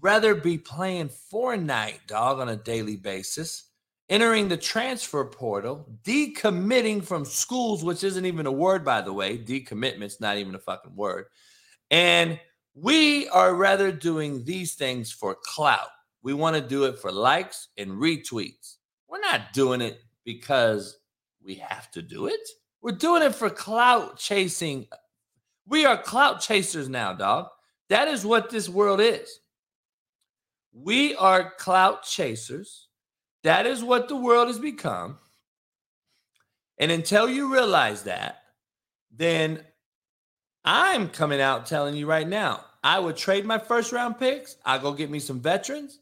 rather be playing Fortnite, dog, on a daily basis, entering the transfer portal, decommitting from schools, which isn't even a word, by the way. Decommitment's not even a fucking word. And we are rather doing these things for clout. We want to do it for likes and retweets. We're not doing it because we have to do it. We're doing it for clout chasing. We are clout chasers now, dog. That is what this world is. We are clout chasers. That is what the world has become. And until you realize that, then I'm coming out telling you right now, I would trade my first round picks. I'll go get me some veterans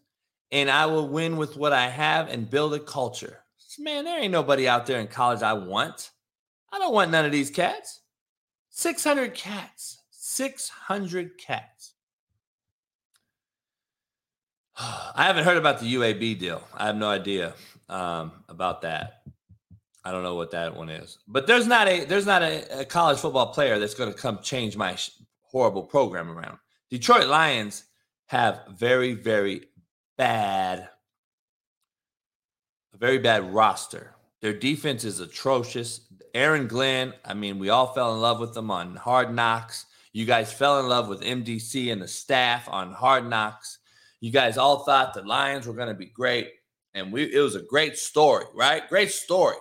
and I will win with what I have and build a culture. Man, there ain't nobody out there in college I want. I don't want none of these cats. 600 cats. 600 cats. (sighs) I haven't heard about the UAB deal. I have no idea um, about that. I don't know what that one is. But there's not a there's not a, a college football player that's going to come change my sh- horrible program around. Detroit Lions have very very bad a very bad roster. Their defense is atrocious. Aaron Glenn, I mean, we all fell in love with them on Hard Knocks. You guys fell in love with MDC and the staff on Hard Knocks. You guys all thought the Lions were going to be great. And we it was a great story, right? Great story.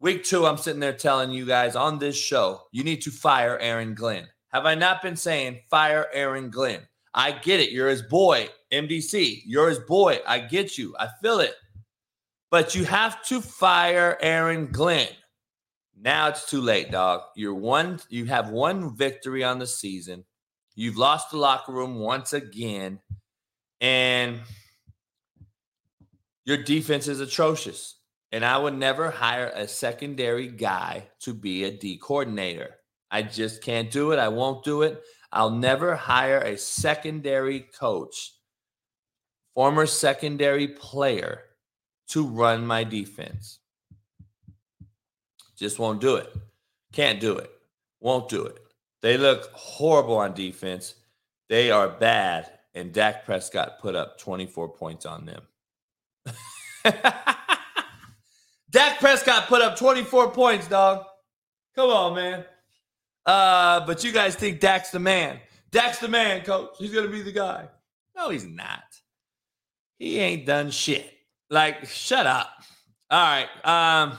Week two, I'm sitting there telling you guys on this show, you need to fire Aaron Glenn. Have I not been saying fire Aaron Glenn? I get it. You're his boy, MDC. You're his boy. I get you. I feel it. But you have to fire Aaron Glenn. Now it's too late, dog. You're one, you have one victory on the season. You've lost the locker room once again. And your defense is atrocious. And I would never hire a secondary guy to be a D coordinator. I just can't do it. I won't do it. I'll never hire a secondary coach, former secondary player, to run my defense. Just won't do it. Can't do it. Won't do it. They look horrible on defense. They are bad. And Dak Prescott put up 24 points on them. (laughs) Dak Prescott put up 24 points, dog. Come on, man. Uh, but you guys think Dak's the man. Dak's the man, coach. He's going to be the guy. No, he's not. He ain't done shit. Like, shut up. All right. Um,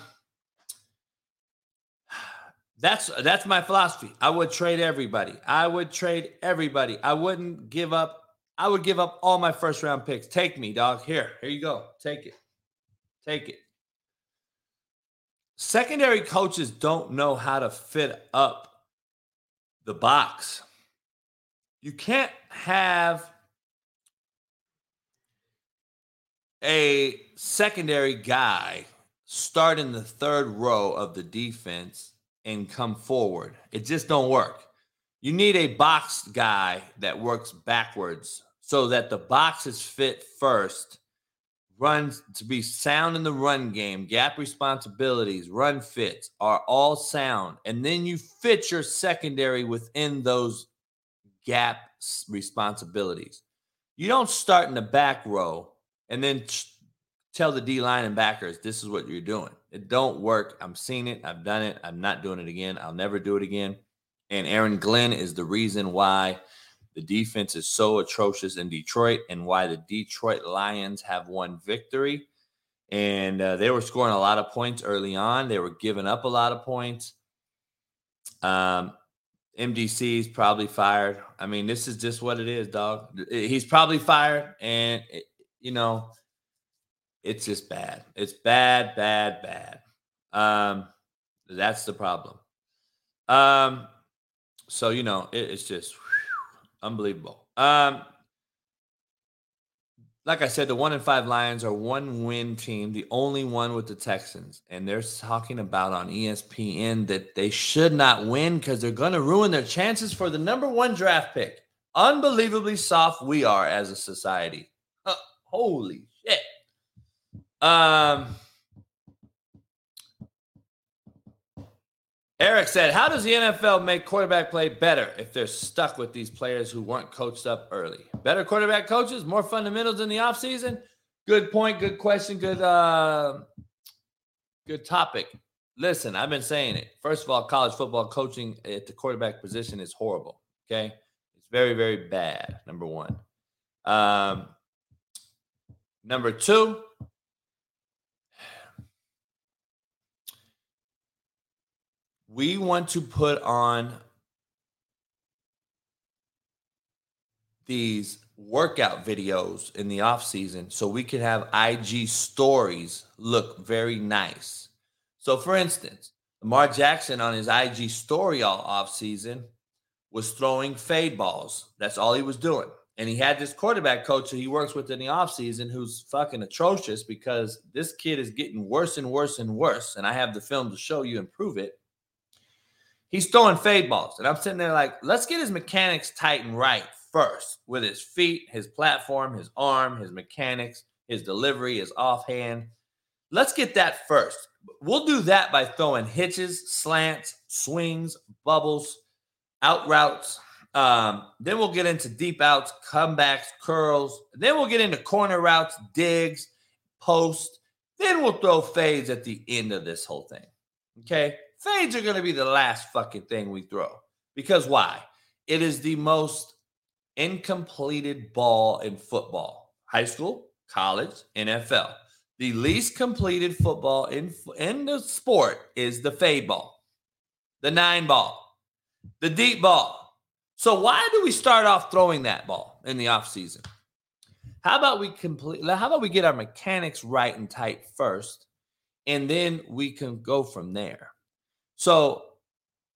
that's that's my philosophy. I would trade everybody. I would trade everybody. I wouldn't give up. I would give up all my first round picks. Take me, dog. Here, here you go. Take it. Take it. Secondary coaches don't know how to fit up the box. You can't have a secondary guy start in the third row of the defense and come forward. It just don't work. You need a box guy that works backwards so that the boxes fit first, runs to be sound in the run game, gap responsibilities, run fits are all sound. And then you fit your secondary within those gap responsibilities. You don't start in the back row and then tell the D line and backers this is what you're doing. It don't work. I'm seeing it. I've done it. I'm not doing it again. I'll never do it again. And Aaron Glenn is the reason why the defense is so atrocious in Detroit and why the Detroit Lions have won victory. And uh, they were scoring a lot of points early on. They were giving up a lot of points. Um, MDC is probably fired. I mean, this is just what it is, dog. He's probably fired, and you know, it's just bad. It's bad, bad, bad. Um, that's the problem. Um, so you know, it, it's just unbelievable. Um, like I said, the one and five Lions are one win team, the only one with the Texans. And they're talking about on ESPN that they should not win because they're going to ruin their chances for the number one draft pick. Unbelievably soft we are as a society. Uh, holy shit. Um, Eric said, How does the NFL make quarterback play better if they're stuck with these players who weren't coached up early? Better quarterback coaches, more fundamentals in the offseason? Good point, good question, good uh good topic. Listen, I've been saying it. First of all, college football coaching at the quarterback position is horrible. Okay. It's very, very bad. Number one. Um, number two, We want to put on these workout videos in the off season so we can have IG stories look very nice. So for instance, Lamar Jackson on his IG story all off season was throwing fade balls. That's all he was doing. And he had this quarterback coach who he works with in the off season who's fucking atrocious because this kid is getting worse and worse and worse. And I have the film to show you and prove it. He's throwing fade balls. And I'm sitting there like, let's get his mechanics tight and right first with his feet, his platform, his arm, his mechanics, his delivery, his offhand. Let's get that first. We'll do that by throwing hitches, slants, swings, bubbles, out routes. Um, then we'll get into deep outs, comebacks, curls. Then we'll get into corner routes, digs, post. Then we'll throw fades at the end of this whole thing. Okay. Fades are going to be the last fucking thing we throw. Because why? It is the most incompleted ball in football, high school, college, NFL. The least completed football in, in the sport is the fade ball, the nine ball, the deep ball. So why do we start off throwing that ball in the offseason? How about we complete how about we get our mechanics right and tight first and then we can go from there. So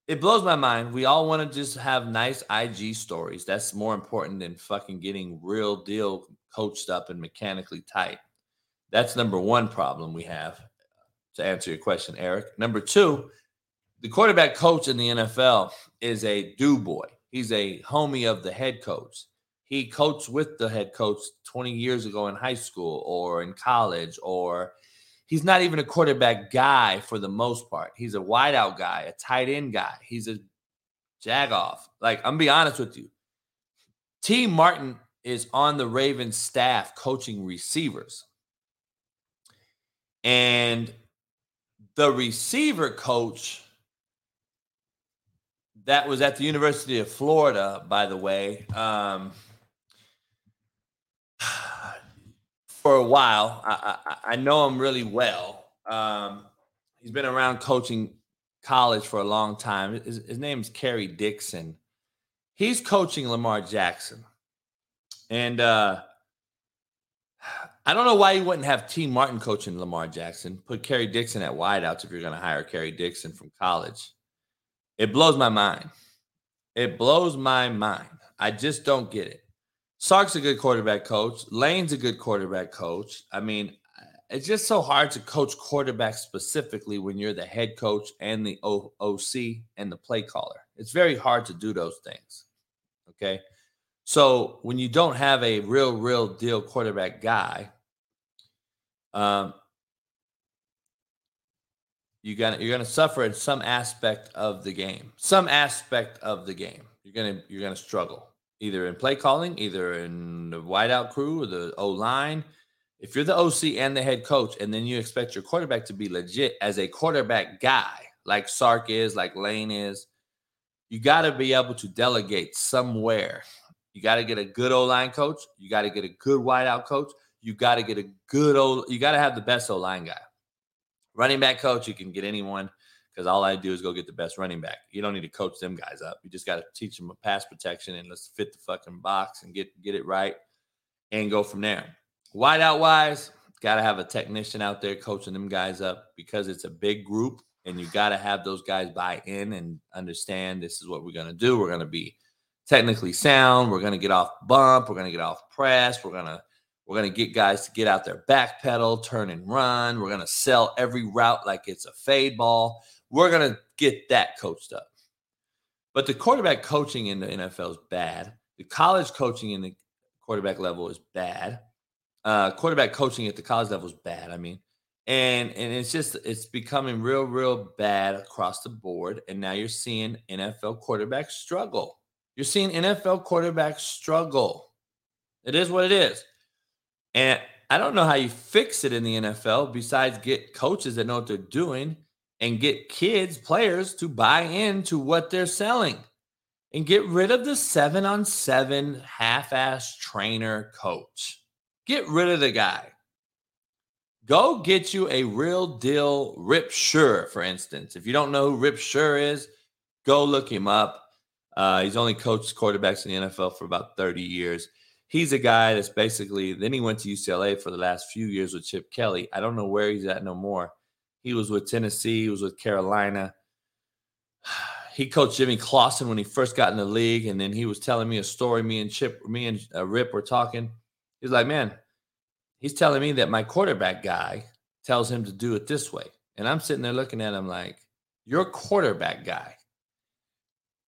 it blows my mind. We all want to just have nice IG stories. That's more important than fucking getting real deal coached up and mechanically tight. That's number one problem we have to answer your question, Eric. Number two, the quarterback coach in the NFL is a do boy. He's a homie of the head coach. He coached with the head coach 20 years ago in high school or in college, or he's not even a quarterback guy for the most part. He's a wideout guy, a tight end guy. He's a jag off. Like, I'm be honest with you. Tee Martin is on the Ravens staff coaching receivers. And the receiver coach that was at the University of Florida, by the way, um, (sighs) for a while. I, I, I, know him really well. Um, he's been around coaching college for a long time. His, his name is Kerry Dixon. He's coaching Lamar Jackson. And uh, I don't know why you wouldn't have Tee Martin coaching Lamar Jackson. Put Kerry Dixon at wideouts if you're going to hire Kerry Dixon from college. It blows my mind. It blows my mind. I just don't get it. Sark's a good quarterback coach. Lane's a good quarterback coach. I mean, it's just so hard to coach quarterbacks specifically when you're the head coach and the o- OC and the play caller. It's very hard to do those things. Okay. So when you don't have a real, real deal quarterback guy, um, you got you're going to suffer in some aspect of the game. Some aspect of the game. You're to you're to struggle either in play calling, either in the wideout crew or the O line. If you're the OC and the head coach, and then you expect your quarterback to be legit as a quarterback guy, like Sark is, like Lane is, you got to be able to delegate somewhere. You got to get a good O line coach. You got to get a good wideout coach. You got to get a good O. You got to have the best O line guy. Running back coach, you can get anyone because all I do is go get the best running back. You don't need to coach them guys up. You just got to teach them a pass protection and let's fit the fucking box and get get it right and go from there. Wideout wise, got to have a technician out there coaching them guys up because it's a big group and you got to have those guys buy in and understand this is what we're going to do. We're going to be technically sound. We're going to get off bump. We're going to get off press. We're going to we're going to get guys to get out there, back pedal, turn and run. We're going to sell every route like it's a fade ball. We're going to get that coached up. But the quarterback coaching in the NFL is bad. The college coaching in the quarterback level is bad. Uh, quarterback coaching at the college level is bad. I mean, and and it's just it's becoming real, real bad across the board. And now you're seeing NFL quarterbacks struggle. You're seeing NFL quarterbacks struggle. It is what it is. And I don't know how you fix it in the NFL besides get coaches that know what they're doing and get kids, players to buy into what they're selling and get rid of the seven on seven half ass trainer coach. Get rid of the guy. Go get you a real deal Rip Scherer, for instance. If you don't know who Rip Scherer is, go look him up. Uh, he's only coached quarterbacks in the NFL for about 30 years. He's a guy that's basically, then he went to UCLA for the last few years with Chip Kelly. I don't know where he's at no more. He was with Tennessee, he was with Carolina. (sighs) He coached Jimmy Clausen when he first got in the league, and then he was telling me a story. Me and Chip, me and uh, Rip were talking. He's like, man, he's telling me that my quarterback guy tells him to do it this way. And I'm sitting there looking at him like, your quarterback guy.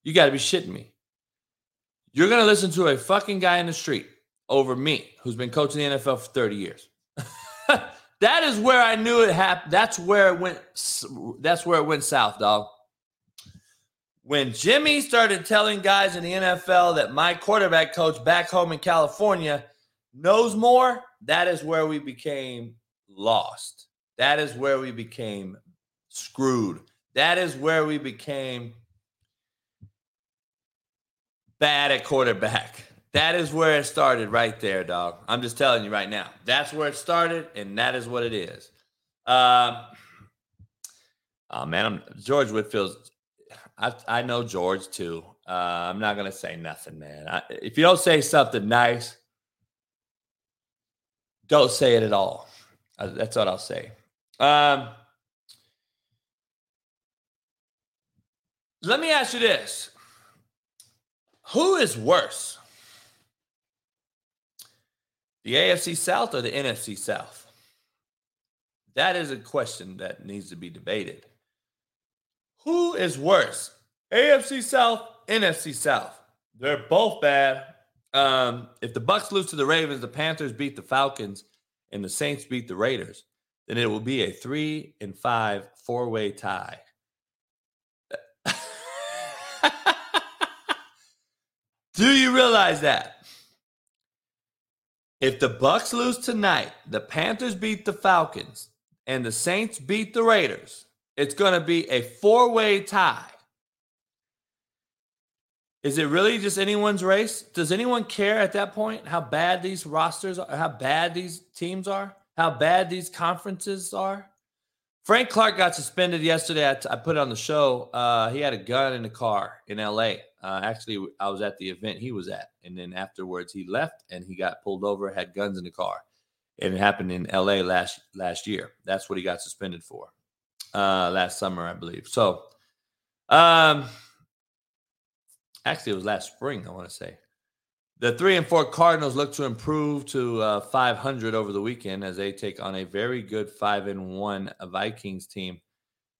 You got to be shitting me. You're to listen to a fucking guy in the street over me who's been coaching the NFL for 30 years. That is where I knew it happened. That's where it went. That's where it went south, dog. When Jimmy started telling guys in the NFL that my quarterback coach back home in California knows more, that is where we became lost. That is where we became screwed. That is where we became bad at quarterback. That is where it started right there, dog. I'm just telling you right now. That's where it started, and that is what it is. Um, oh man, I'm, George Whitfield's. I, I know George too. Uh, I'm not gonna say nothing, man. I, if you don't say something nice, don't say it at all. Uh, that's what I'll say. Um, let me ask you this who is worse? The AFC South or the NFC South? That is a question that needs to be debated. Who is worse? AFC South, NFC South. They're both bad. Um, if the Bucks lose to the Ravens, the Panthers beat the Falcons, and the Saints beat the Raiders, then it will be a three and five four way tie. (laughs) Do you realize that? If the Bucks lose tonight, the Panthers beat the Falcons, and the Saints beat the Raiders, it's going to be a four-way tie. Is it really just anyone's race? Does anyone care at that point how bad these rosters are, how bad these teams are, how bad these conferences are? Frank Clark got suspended yesterday. I, t- I put it on the show. Uh, he had a gun in the car in LA. Uh, actually, I was at the event he was at. And then afterwards, he left and he got pulled over, had guns in the car. And it happened in LA last last year. That's what he got suspended for uh, last summer, I believe. So, um, actually, it was last spring, I want to say. The three and four Cardinals look to improve to uh, 500 over the weekend as they take on a very good five and one Vikings team.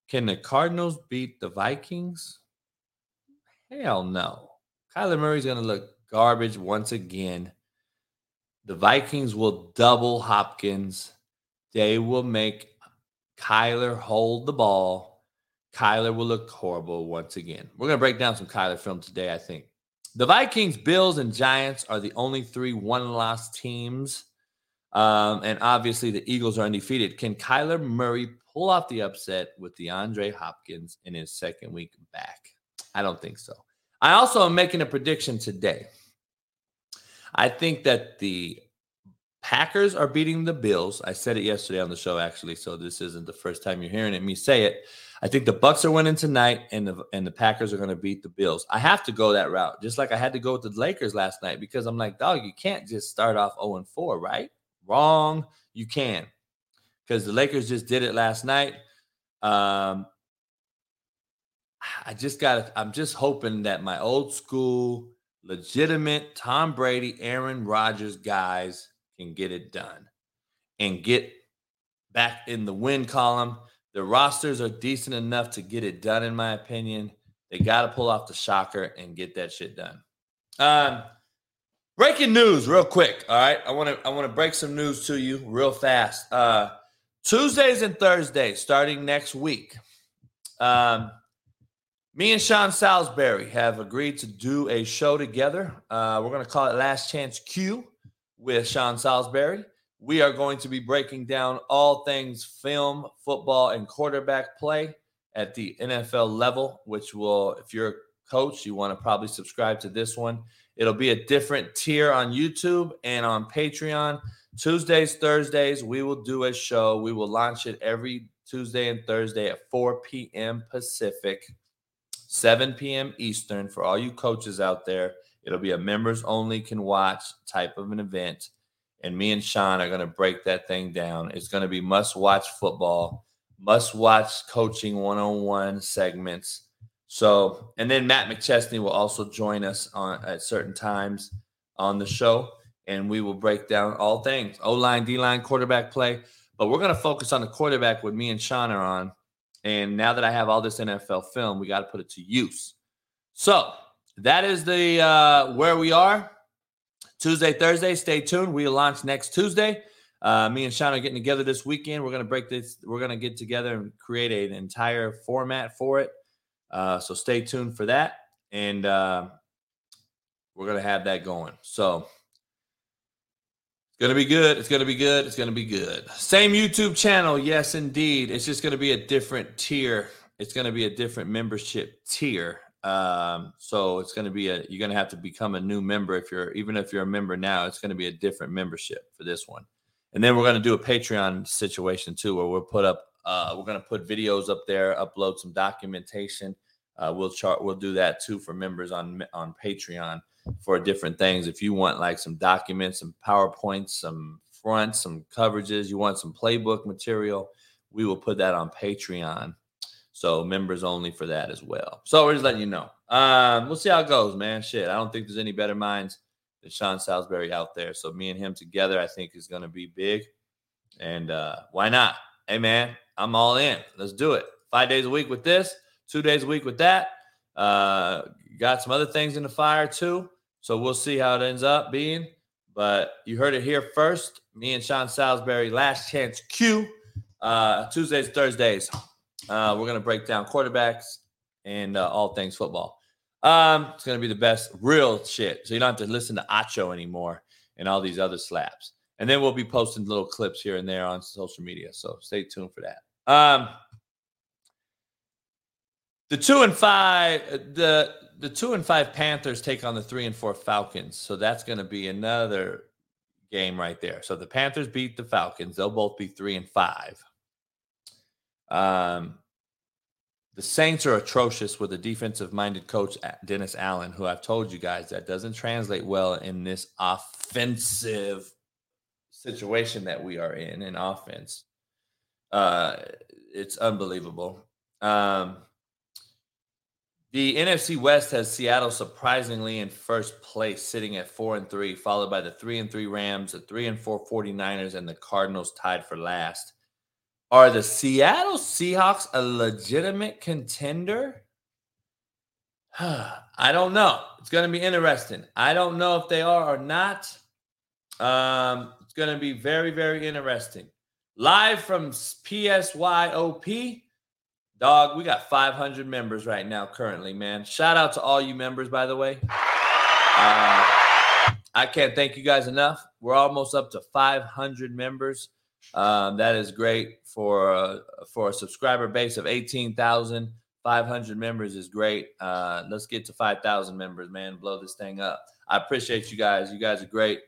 Can the Cardinals beat the Vikings? Hell no. Kyler Murray's going to look garbage once again. The Vikings will double Hopkins. They will make Kyler hold the ball. Kyler will look horrible once again. We're going to break down some Kyler film today, I think. The Vikings, Bills, and Giants are the only three one loss teams. Um, and obviously, the Eagles are undefeated. Can Kyler Murray pull off the upset with DeAndre Hopkins in his second week back? I don't think so. I also am making a prediction today. I think that the Packers are beating the Bills. I said it yesterday on the show, actually, so this isn't the first time you're hearing it, me say it. I think the Bucks are winning tonight, and the and the Packers are going to beat the Bills. I have to go that route, just like I had to go with the Lakers last night because I'm like, dog, you can't just start off 0 and 4, right? Wrong. You can, because the Lakers just did it last night. Um, I just got. I'm just hoping that my old school, legitimate Tom Brady, Aaron Rodgers guys can get it done and get back in the win column the rosters are decent enough to get it done, in my opinion. They got to pull off the shocker and get that shit done. Um, breaking news, real quick. All right, I want to I want to break some news to you real fast. Uh, Tuesdays and Thursdays, starting next week. Um, me and Sean Salisbury have agreed to do a show together. Uh, we're going to call it Last Chance Q with Sean Salisbury. We are going to be breaking down all things film, football, and quarterback play at the NFL level, which will, if you're a coach, you want to probably subscribe to this one. It'll be a different tier on YouTube and on Patreon. Tuesdays, Thursdays, we will do a show. We will launch it every Tuesday and Thursday at 4 p.m. Pacific. 7 p.m. Eastern for all you coaches out there. It'll be a members only can watch type of an event. And me and Sean are going to break that thing down. It's going to be must watch football, must watch coaching one on one segments. So, and then Matt McChesney will also join us on at certain times on the show, and we will break down all things O line, D line, quarterback play. But we're going to focus on the quarterback with me and Sean are on. And now that I have all this NFL film, we got to put it to use. So that is the uh, where we are. Tuesday, Thursday. Stay tuned. We'll launch next Tuesday. Uh, me and Sean are getting together this weekend. We're to break this. We're to get together and create an entire format for it. Uh, so stay tuned for that. And uh, we're to have that going. So to be good. It's to be good. It's to be good. Same YouTube channel. Yes, indeed. It's just to be a different tier. It's to be a different membership tier. Um, so it's to be a, you're to have to become a new member if you're, even if you're a member now, it's to be a different membership for this one. And then we're to do a Patreon situation too, where we'll put up, uh, we're to put videos up there, upload some documentation. Uh, we'll chart, we'll do that too for members on, on Patreon for different things. If you want like some documents, some PowerPoints, some fronts, some coverages, you want some playbook material, we will put that on Patreon. So members only for that as well. So we're just letting you know. Um, we'll see how it goes, man. Shit, I don't think there's any better minds than Sean Salisbury out there. So me and him together, I think is going to be big. And uh, why not? Hey, man, I'm all in. Let's do it. Five days a week with this, two days a week with that. Uh, got some other things in the fire too. So we'll see how it ends up being. But you heard it here first. Me and Sean Salisbury, last chance Q, uh, Tuesdays, Thursdays. Uh, we're going to break down quarterbacks and uh, all things football. Um, it's going to be the best real shit. So you don't have to listen to Acho anymore and all these other slaps. And then we'll be posting little clips here and there on social media. So stay tuned for that. Um, the two and five, the the two and five Panthers take on the three and four Falcons. So that's going to be another game right there. So the Panthers beat the Falcons. They'll both be three and five. Um, the Saints are atrocious with a defensive minded coach, Dennis Allen, who I've told you guys that doesn't translate well in this offensive situation that we are in in offense. Uh, it's unbelievable. Um, the NFC West has Seattle surprisingly in first place, sitting at four and three, followed by the three and three Rams, the three and four 49ers, and the Cardinals tied for last. Are the Seattle Seahawks a legitimate contender? (sighs) I don't know. It's going to be interesting. I don't know if they are or not. Um, it's going to be very, very interesting. Live from PSYOP, dog, we got 500 members right now currently, man. Shout out to all you members, by the way. Uh, I can't thank you guys enough. We're almost up to 500 members. Um, that is great for uh, for a subscriber base of 18,000. 500 members is great. Uh, let's get to 5,000 members, man. Blow this thing up. I appreciate you guys. You guys are great.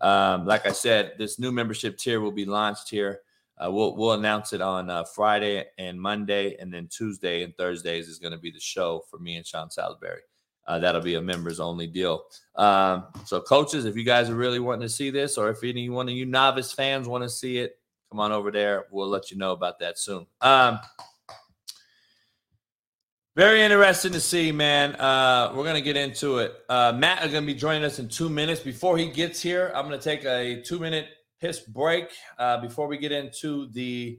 Um, like I said, this new membership tier will be launched here. Uh, we'll we'll announce it on uh, Friday and Monday, and then Tuesday and Thursdays is going to be the show for me and Sean Salisbury. Uh, that'll be a members only deal. Um, so, coaches, if you guys are really wanting to see this, or if any one of you novice fans want to see it, come on over there. We'll let you know about that soon. Um, very interesting to see, man. Uh, we're gonna get into it. Uh, Matt is gonna be joining us in two minutes. Before he gets here, I'm gonna take a two minute piss break uh, before we get into the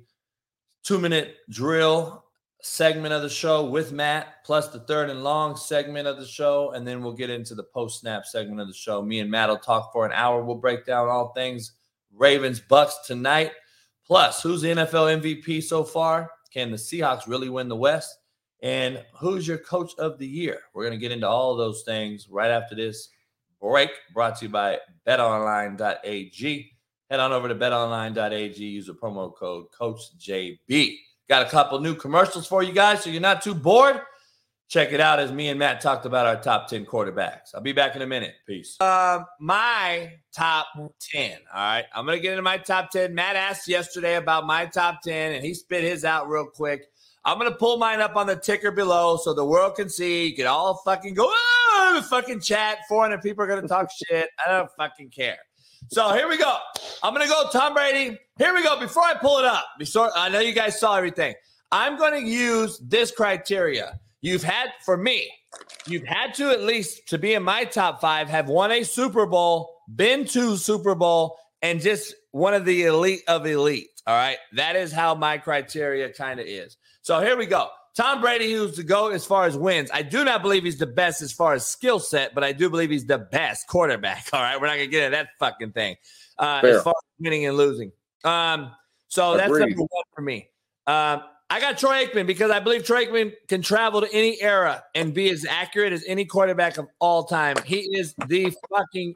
two minute drill segment of the show with Matt, plus the third and long segment of the show. And then we'll get into the post snap segment of the show. Me and Matt will talk for an hour. We'll break down all things Ravens Bucks tonight. Plus, who's the NFL MVP so far? Can the Seahawks really win the West? And who's your coach of the year? We're going to get into all those things right after this break brought to you by betonline.ag. Head on over to betonline.ag, use the promo code CoachJB. Got a couple new commercials for you guys, so you're not too bored. Check it out as me and Matt talked about our top 10 quarterbacks. I'll be back in a minute. Peace. Uh, my top 10. All right. I'm going to get into my top 10. Matt asked yesterday about my top 10, and he spit his out real quick. I'm gonna pull mine up on the ticker below so the world can see. You can all fucking go, oh, fucking chat. 400 people are gonna talk shit. I don't fucking care. So here we go. I'm gonna go Tom Brady. Here we go. Before I pull it up, before I know you guys saw everything. I'm gonna use this criteria. You've had for me, you've had to at least to be in my top five have won a Super Bowl, been to Super Bowl, and just one of the elite of elite. All right. That is how my criteria kind of is. So here we go. Tom Brady, who's to go as far as wins. I do not believe he's the best as far as skill set, but I do believe he's the best quarterback. (laughs) All right. We're not going to get into that fucking thing uh, as far as winning and losing. Um, so that's number one for me. Um, I got Troy Aikman because I believe Troy Aikman can travel to any era and be as accurate as any quarterback of all time. He is the fucking.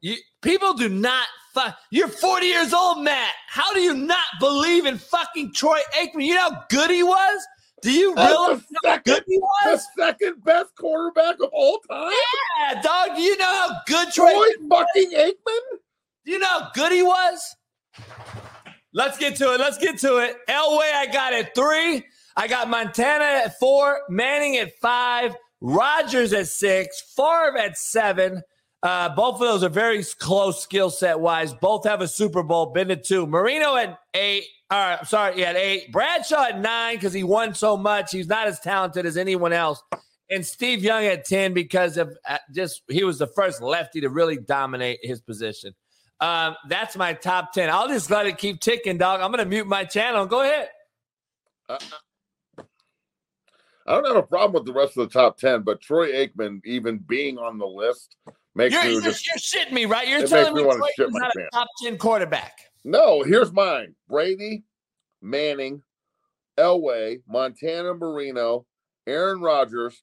You, people do not. Fu- You're 40 years old, Matt. How do you not believe in fucking Troy Aikman? You know how good he was. Do you That's realize how good second, he the second best quarterback of all time. Yeah, dog. Do you know how good Troy? Troy fucking Aikman. Do you know how good he was? Let's get to it. Let's get to it. Elway, I got at three. I got Montana at four. Manning at five. Rodgers at six. Favre at seven. Uh, both of those are very close skill set wise. Both have a Super Bowl. Been to two. Marino at eight. All right, I'm sorry, yeah, at eight. Bradshaw at nine because he won so much. He's not as talented as anyone else. And Steve Young at 10 because of uh, just he was the first lefty to really dominate his position. Um, that's my top 10. I'll just let it keep ticking, dog. I'm going to mute my channel. Go ahead. I don't have a problem with the rest of the top ten, but Troy Aikman even being on the list makes You're, me you're, just you're shitting me, right? You're telling me me Troy shit is my not a top 10 quarterback. No. Here's mine: Brady, Manning, Elway, Montana Marino, Aaron Rodgers,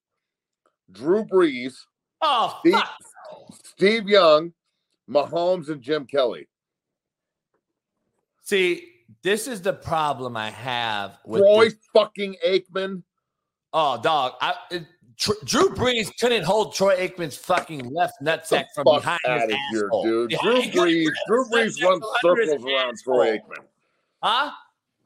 Drew Brees, Oh, Steve. Steve Young, Mahomes, and Jim Kelly. See, this is the problem I have with Troy this. fucking Aikman. Oh, dog. I, it, Tr- Drew Brees couldn't hold Troy Aikman's fucking left nutsack from behind out his of here, asshole. dude. Yeah, Drew Brees. Drew Brees runs from under his circles around Troy. Aikman. Huh?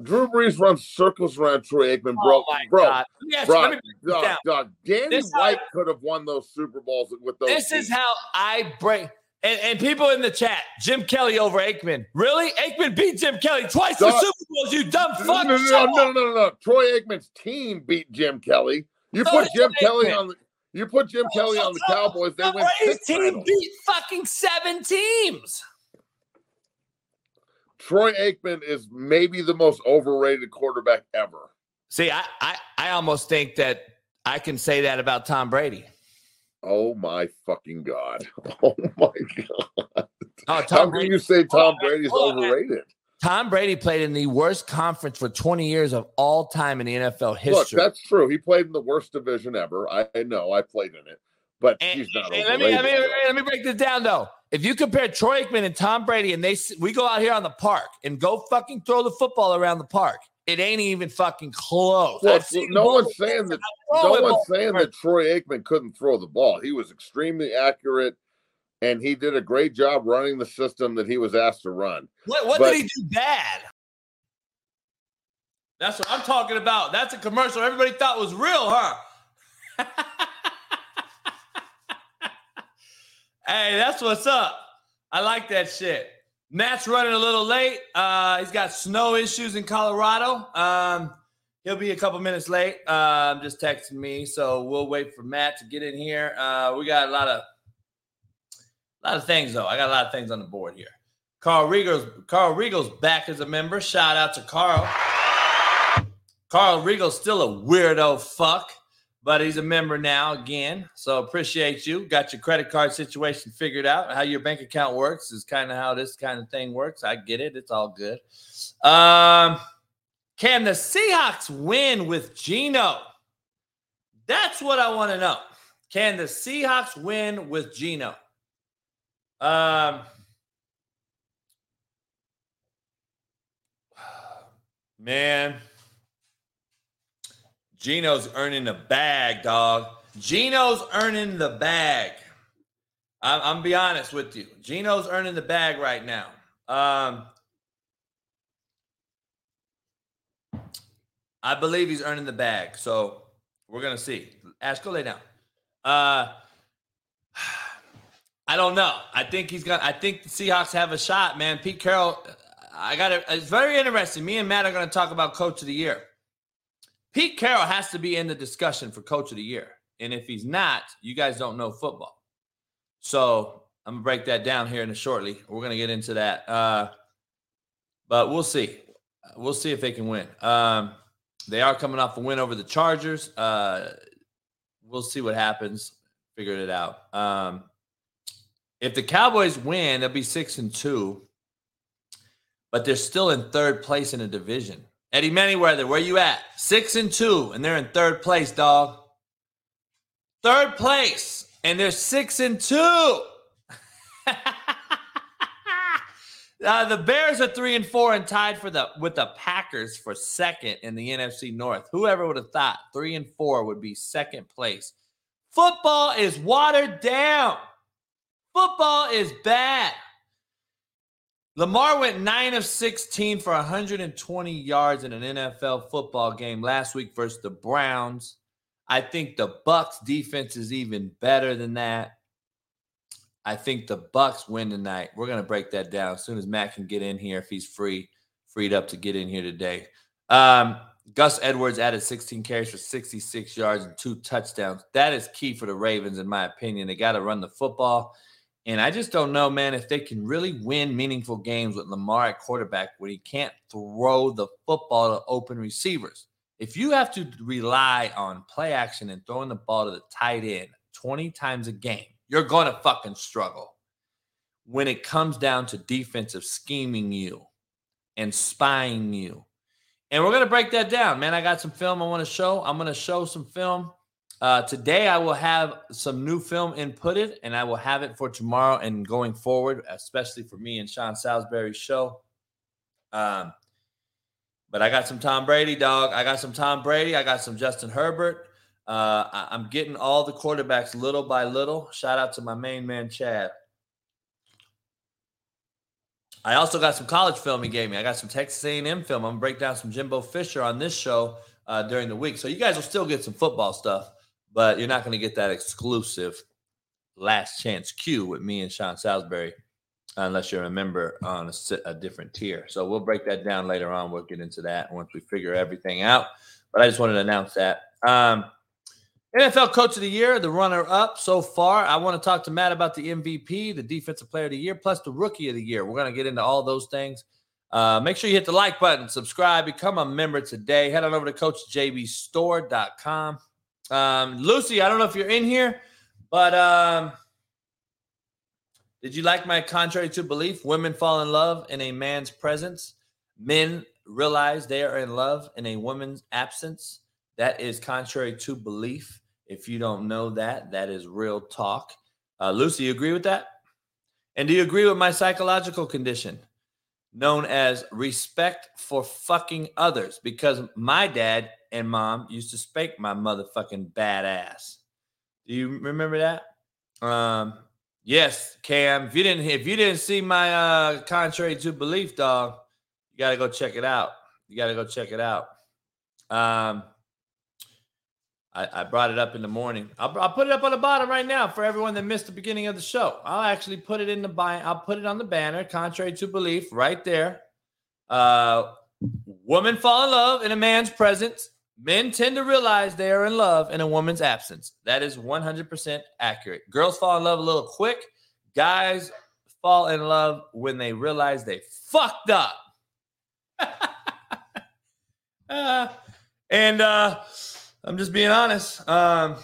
Drew Brees runs circles around Troy Aikman, bro. oh bro, God. Let me ask you- bro, let me this dog, dog. Danny This White could have won those Super Bowls with those. This is how I break. And, and people in the chat, Jim Kelly over Aikman. Really? Aikman beat Jim Kelly twice for Dog- Super Bowls, you dumb fuck. no, no, Shut no, no, no, no. Troy Aikman's team beat Jim Kelly. You So put Jim Aikman. Kelly on the. You put Jim Kelly on the Cowboys. They Tom win Brady's six team titles. beat fucking seven teams. Troy Aikman is maybe the most overrated quarterback ever. See, I, I, I almost think that I can say that about Tom Brady. Oh my fucking god! (laughs) Oh my god! Oh, How Tom can you say oh, Tom Hold on, Brady's hold overrated? Tom Brady played in the worst conference for 20 years of all time in the NFL Look, history. that's true. He played in the worst division ever. I know. I played in it, but And- he's not let me, let me let me break this down though. If you compare Troy Aikman and Tom Brady, and they we go out here on the park and go fucking throw the football around the park, it ain't even fucking close. Look, no one's saying that. No one's saying that Troy Aikman couldn't throw the ball. He was extremely accurate, and he did a great job running the system that he was asked to run. What, what but- did he do bad? That's what I'm talking about. That's a commercial everybody thought was real, huh? (laughs) hey, that's what's up. I like that shit. Matt's running a little late. Uh, he's got snow issues in Colorado. Um, he'll be a couple minutes late. Um, just texting me, so we'll wait for Matt to get in here. Uh, we got a lot of, a lot of things though. I got a lot of things on the board here. Carl Regal's Carl Regal's back as a member. Shout out to Carl. Carl Regal's still a weirdo fuck, but he's a member now again. So appreciate you. Got your credit card situation figured out. How your bank account works is kind of how this kind of thing works. I get it. It's all good. Um, can the Seahawks win with Gino? That's what I want to know. Can the Seahawks win with Gino? Um, man, Gino's earning the bag, dog. Gino's earning the bag. I'm, I'm be honest with you. Gino's earning the bag right now. Um, I believe he's earning the bag. So we're gonna see. Ash, go lay down. Uh I don't know. I think he's gonna I think the Seahawks have a shot, man. Pete Carroll, I got it. It's very interesting. Me and Matt are gonna talk about coach of the year. Pete Carroll has to be in the discussion for coach of the year. And if he's not, you guys don't know football. So I'm gonna break that down here in a shortly. We're gonna get into that. Uh, but we'll see. We'll see if they can win. Um, they are coming off a win over the Chargers. Uh, we'll see what happens. Figured it out. Um, if the Cowboys win, they'll be six and two, but they're still in third place in the division. Eddie Manyweather, where you at? Six and two, and they're in third place, dog. Third place, and they're six and two. (laughs) Uh, the Bears are three and four and tied for the with the Packers for second in the NFC North. Whoever would have thought three and four would be second place? Football is watered down. Football is bad. Lamar went nine of 16 for 120 yards in an NFL football game last week versus the Browns. I think the Bucks defense is even better than that. I think the Bucks win tonight. We're gonna break that down as soon as Matt can get in here if he's free, freed up to get in here today. Um, Gus Edwards added 16 carries for 66 yards and two touchdowns. That is key for the Ravens, in my opinion. They got to run the football. And I just don't know, man, if they can really win meaningful games with Lamar at quarterback when he can't throw the football to open receivers. If you have to rely on play action and throwing the ball to the tight end 20 times a game, you're going to fucking struggle when it comes down to defensive scheming you and spying you. And we're going to break that down, man. I got some film I want to show. I'm going to show some film. Uh, today, I will have some new film inputted, and I will have it for tomorrow and going forward, especially for me and Sean Salisbury's show. Um, but I got some Tom Brady, dog. I got some Tom Brady. I got some Justin Herbert. Uh, I, am getting all the quarterbacks little by little. Shout out to my main man, Chad. I also got some college film he gave me. I got some Texas A&M film. I'm gonna break down some Jimbo Fisher on this show uh, during the week. So you guys will still get some football stuff, but you're not going to get that exclusive Last Chance U with me and Sean Salisbury unless you're a member on a, a, different tier. So we'll break that down later on. We'll get into that once we figure everything out. But I just wanted to announce that. Um, NFL Coach of the Year, the runner up so far. I want to talk to Matt about the MVP, the Defensive Player of the Year, plus the Rookie of the Year. We're going to get into all those things. Uh, make sure you hit the like button, subscribe, become a member today. Head on over to CoachJBStore.com. Um, Lucy, I don't know if you're in here, but um, did you like my contrary to belief? Women fall in love in a man's presence. Men realize they are in love in a woman's absence. That is contrary to belief. If you don't know that, that is real talk. Uh, Lucy, you agree with that? And do you agree with my psychological condition known as respect for fucking others? Because my dad and mom used to spank my motherfucking badass. Do you remember that? Um, yes, Cam. If you didn't, if you didn't see my uh, contrary to belief, dog, you got to go check it out. You got to go check it out. Um, I, I, brought it up in the morning. I'll, I'll, put it up on the bottom right now for everyone that missed the beginning of the show. I'll actually put it in the buy. I'll put it on the banner, contrary to belief, right there. Uh, women fall in love in a man's presence. Men tend to realize they are in love in a woman's absence. That is 100% accurate. Girls fall in love a little quick. Guys fall in love when they realize they fucked up. (laughs) uh, and uh, I'm just being honest. Um,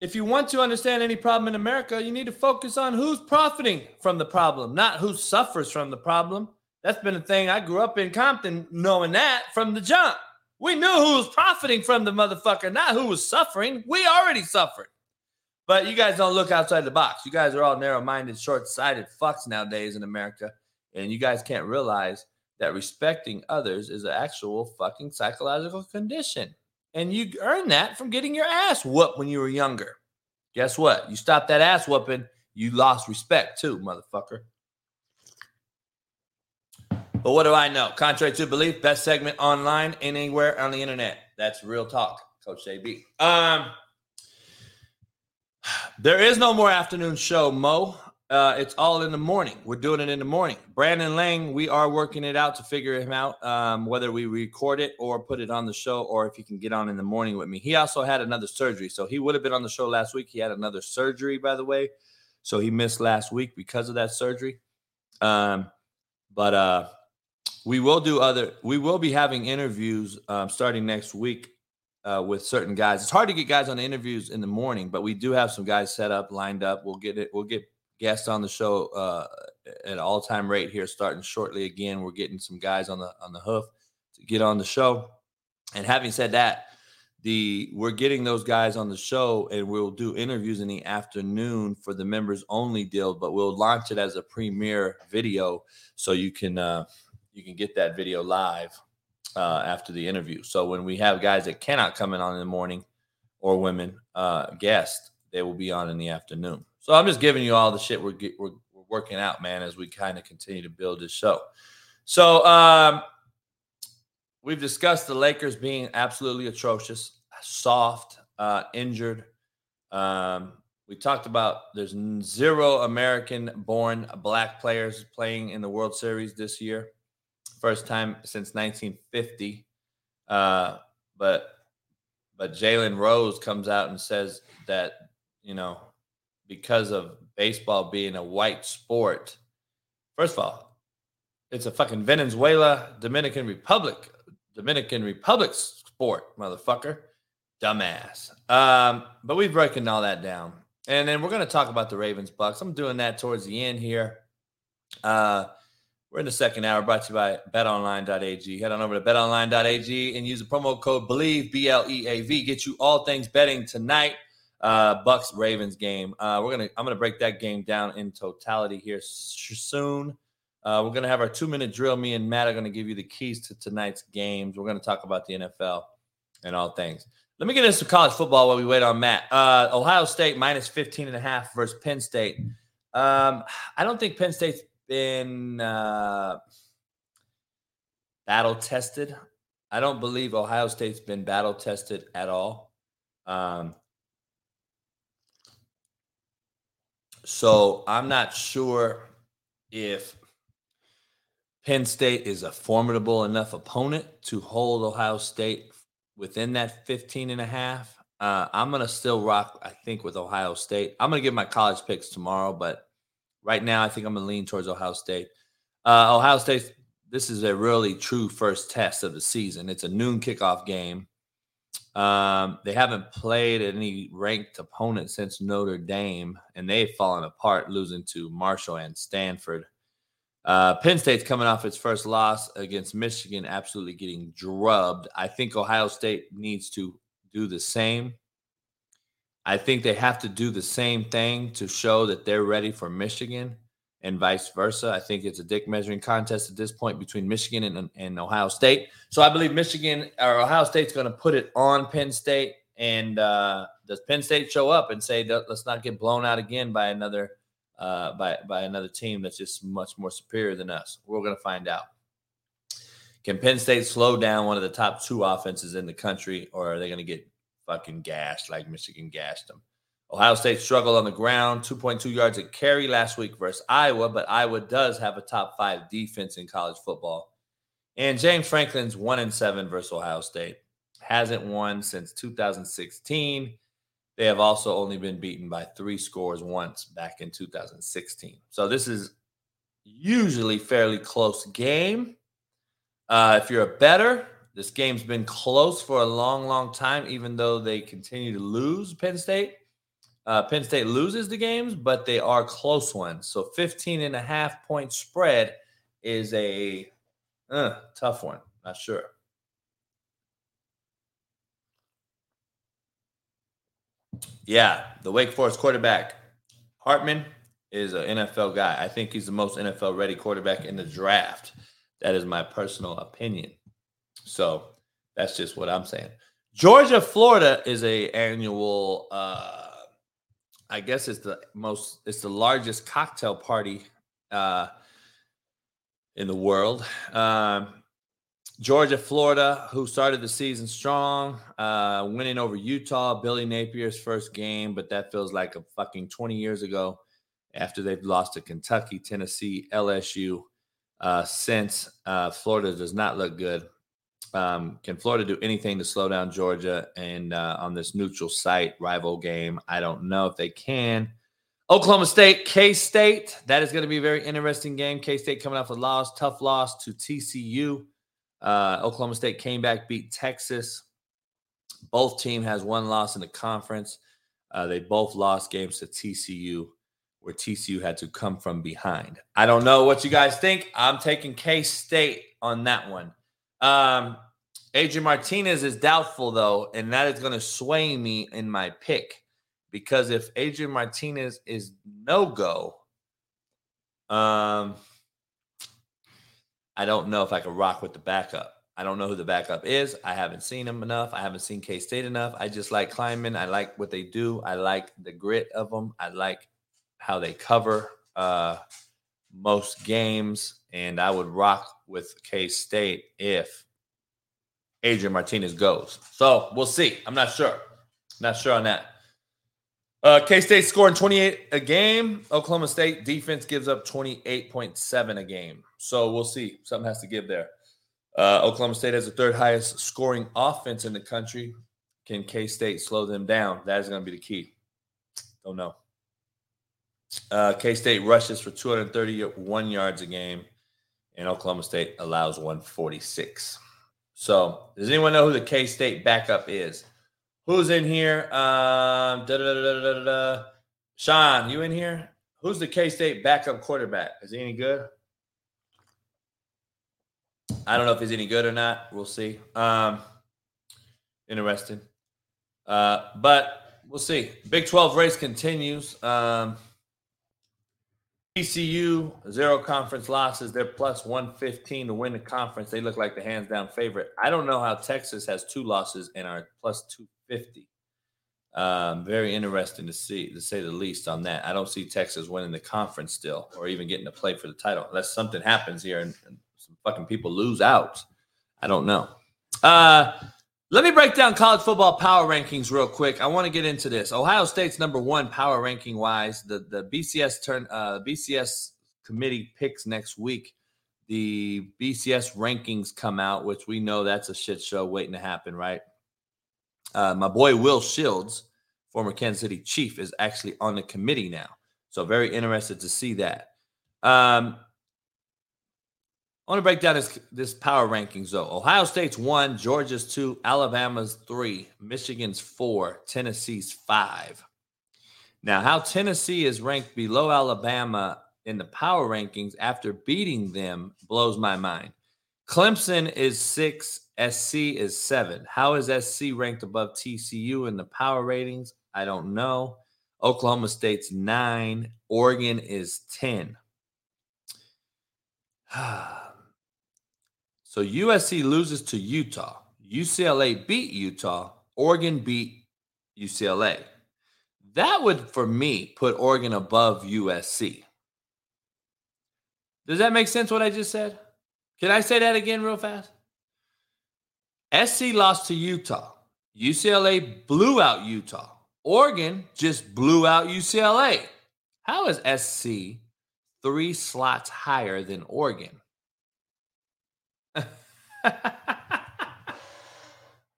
if you want to understand any problem in America, you need to focus on who's profiting from the problem, not who suffers from the problem. That's been a thing I grew up in Compton knowing that from the jump. We knew who was profiting from the motherfucker, not who was suffering. We already suffered. But you guys don't look outside the box. You guys are all narrow minded, short sighted fucks nowadays in America. And you guys can't realize that respecting others is an actual fucking psychological condition. And you earned that from getting your ass whooped when you were younger. Guess what? You stopped that ass whooping, you lost respect too, motherfucker. But what do I know? Contrary to belief, best segment online anywhere on the internet. That's real talk, Coach JB. Um, there is no more afternoon show, Mo. Uh, it's all in the morning. We're doing it in the morning. Brandon Lang, we are working it out to figure him out, um, whether we record it or put it on the show, or if he can get on in the morning with me. He also had another surgery, so he would have been on the show last week. He had another surgery, by the way, so he missed last week because of that surgery. Um, but uh, we will do other. We will be having interviews um, starting next week uh, with certain guys. It's hard to get guys on interviews in the morning, but we do have some guys set up, lined up. We'll get it. We'll get guests on the show uh, at all time rate here, starting shortly. Again, we're getting some guys on the on the hoof to get on the show. And having said that, the we're getting those guys on the show, and we'll do interviews in the afternoon for the members only deal. But we'll launch it as a premiere video, so you can uh, you can get that video live uh, after the interview. So when we have guys that cannot come in on in the morning or women uh, guests, they will be on in the afternoon. So I'm just giving you all the shit we're get, we're, we're working out, man, as we kind of continue to build this show. So um, we've discussed the Lakers being absolutely atrocious, soft, uh, injured. Um, we talked about there's zero American-born black players playing in the World Series this year, first time since 1950. Uh, but but Jalen Rose comes out and says that you know because of baseball being a white sport. First of all, it's a fucking Venezuela, Dominican Republic, Dominican Republic sport, motherfucker. Dumbass. Um, but we've broken all that down. And then we're going to talk about the Ravens Bucks. I'm doing that towards the end here. Uh, we're in the second hour brought to you by betonline.ag. Head on over to betonline.ag and use the promo code BLEAV, B L E A V. Get you all things betting tonight uh, Bucks Ravens game. Uh, we're gonna I'm gonna break that game down in totality here soon. Uh, we're gonna have our two minute drill. Me and Matt are gonna give you the keys to tonight's games. We're gonna talk about the NFL and all things. Let me get into some college football while we wait on Matt. Uh, Ohio State minus 15 and a half versus Penn State. Um, I don't think Penn State's been uh, battle tested. I don't believe Ohio State's been battle tested at all. Um, So I'm not sure if Penn State is a formidable enough opponent to hold Ohio State within that 15 and a half. Uh, I'm going to still rock, I think, with Ohio State. I'm going to give my college picks tomorrow, but right now I think I'm going to lean towards Ohio State. Uh, Ohio State, this is a really true first test of the season. It's a noon kickoff game. Um, they haven't played any ranked opponent since Notre Dame, and they've fallen apart, losing to Marshall and Stanford. Uh, Penn State's coming off its first loss against Michigan, absolutely getting drubbed. I think Ohio State needs to do the same. I think they have to do the same thing to show that they're ready for Michigan and vice versa. I think it's a dick measuring contest at this point between Michigan and, and Ohio State. So I believe Michigan or Ohio State's going to put it on Penn State. And uh, does Penn State show up and say, let's not get blown out again by another uh, by by another team that's just much more superior than us? We're going to find out. Can Penn State slow down one of the top two offenses in the country, or are they going to get fucking gashed like Michigan gassed them? Ohio State struggled on the ground, 2.2 yards a carry last week versus Iowa, but Iowa does have a top five defense in college football. And James Franklin's one and seven versus Ohio State. Hasn't won since 2016. They have also only been beaten by three scores once back in 2016. So this is usually fairly close game. Uh, if you're a better, this game's been close for a long, long time, even though they continue to lose Penn State. Uh, Penn State loses the games, but they are close ones. So 15 and a half point spread is a uh, tough one. Not sure. Yeah, the Wake Forest quarterback, Hartman, is an NFL guy. I think he's the most NFL ready quarterback in the draft. That is my personal opinion. So that's just what I'm saying. Georgia, Florida is a annual uh, I guess it's the most it's the largest cocktail party uh in the world. Um, Georgia, Florida, who started the season strong, uh, winning over Utah, Billy Napier's first game, but that feels like a fucking 20 years ago after they've lost to Kentucky, Tennessee, LSU. Uh, since uh, Florida does not look good. Um, can Florida do anything to slow down Georgia? And uh, on this neutral site rival game, I don't know if they can. Oklahoma State, K State. That is going to be a very interesting game. K State coming off a loss, tough loss to TCU. Uh, Oklahoma State came back, beat Texas. Both team has one loss in the conference. Uh, they both lost games to TCU, where TCU had to come from behind. I don't know what you guys think. I'm taking K State on that one. Um, Adrian Martinez is doubtful though, and that is going to sway me in my pick because if Adrian Martinez is no go, um, I don't know if I can rock with the backup. I don't know who the backup is. I haven't seen him enough. I haven't seen K State enough. I just like Klieman. I like what they do. I like the grit of them. I like how they cover uh, most games, and I would rock with K State if Adrian Martinez goes. So we'll see. I'm not sure. Not sure on that. Uh, K State scoring 28 a game. Oklahoma State defense gives up 28.7 a game. So we'll see. Something has to give there. Uh, Oklahoma State has the third highest scoring offense in the country. Can K State slow them down? That is going to be the key. Don't know. Uh, K State rushes for 231 yards a game, and Oklahoma State allows 146. So, does anyone know who the K State backup is? Who's in here? Um. Sean, you in here? Who's the K State backup quarterback? Is he any good? I don't know if he's any good or not. We'll see. Um, interesting. Uh, but we'll see. Big 12 race continues. Um, TCU, zero conference losses. They're plus 115 to win the conference. They look like the hands down favorite. I don't know how Texas has two losses and are plus 250. Um, very interesting to see, to say the least, on that. I don't see Texas winning the conference still or even getting to play for the title unless something happens here and, and some fucking people lose out. I don't know. Uh, let me break down college football power rankings real quick. I want to get into this. Ohio State's number one power ranking wise. The the BCS turn uh, BCS committee picks next week. The BCS rankings come out, which we know that's a shit show waiting to happen, right? Uh, my boy Will Shields, former Kansas City Chief, is actually on the committee now. So very interested to see that. Um, I want to break down this this power rankings though. Ohio State's one, Georgia's two, Alabama's three, Michigan's four, Tennessee's five. Now, how Tennessee is ranked below Alabama in the power rankings after beating them blows my mind. Clemson is six, SC is seven. How is SC ranked above TCU in the power ratings? I don't know. Oklahoma State's nine, Oregon is 10. (sighs) So USC loses to Utah. UCLA beat Utah. Oregon beat UCLA. That would, for me, put Oregon above USC. Does that make sense what I just said? Can I say that again real fast? SC lost to Utah. UCLA blew out Utah. Oregon just blew out UCLA. How is SC three slots higher than Oregon? (laughs)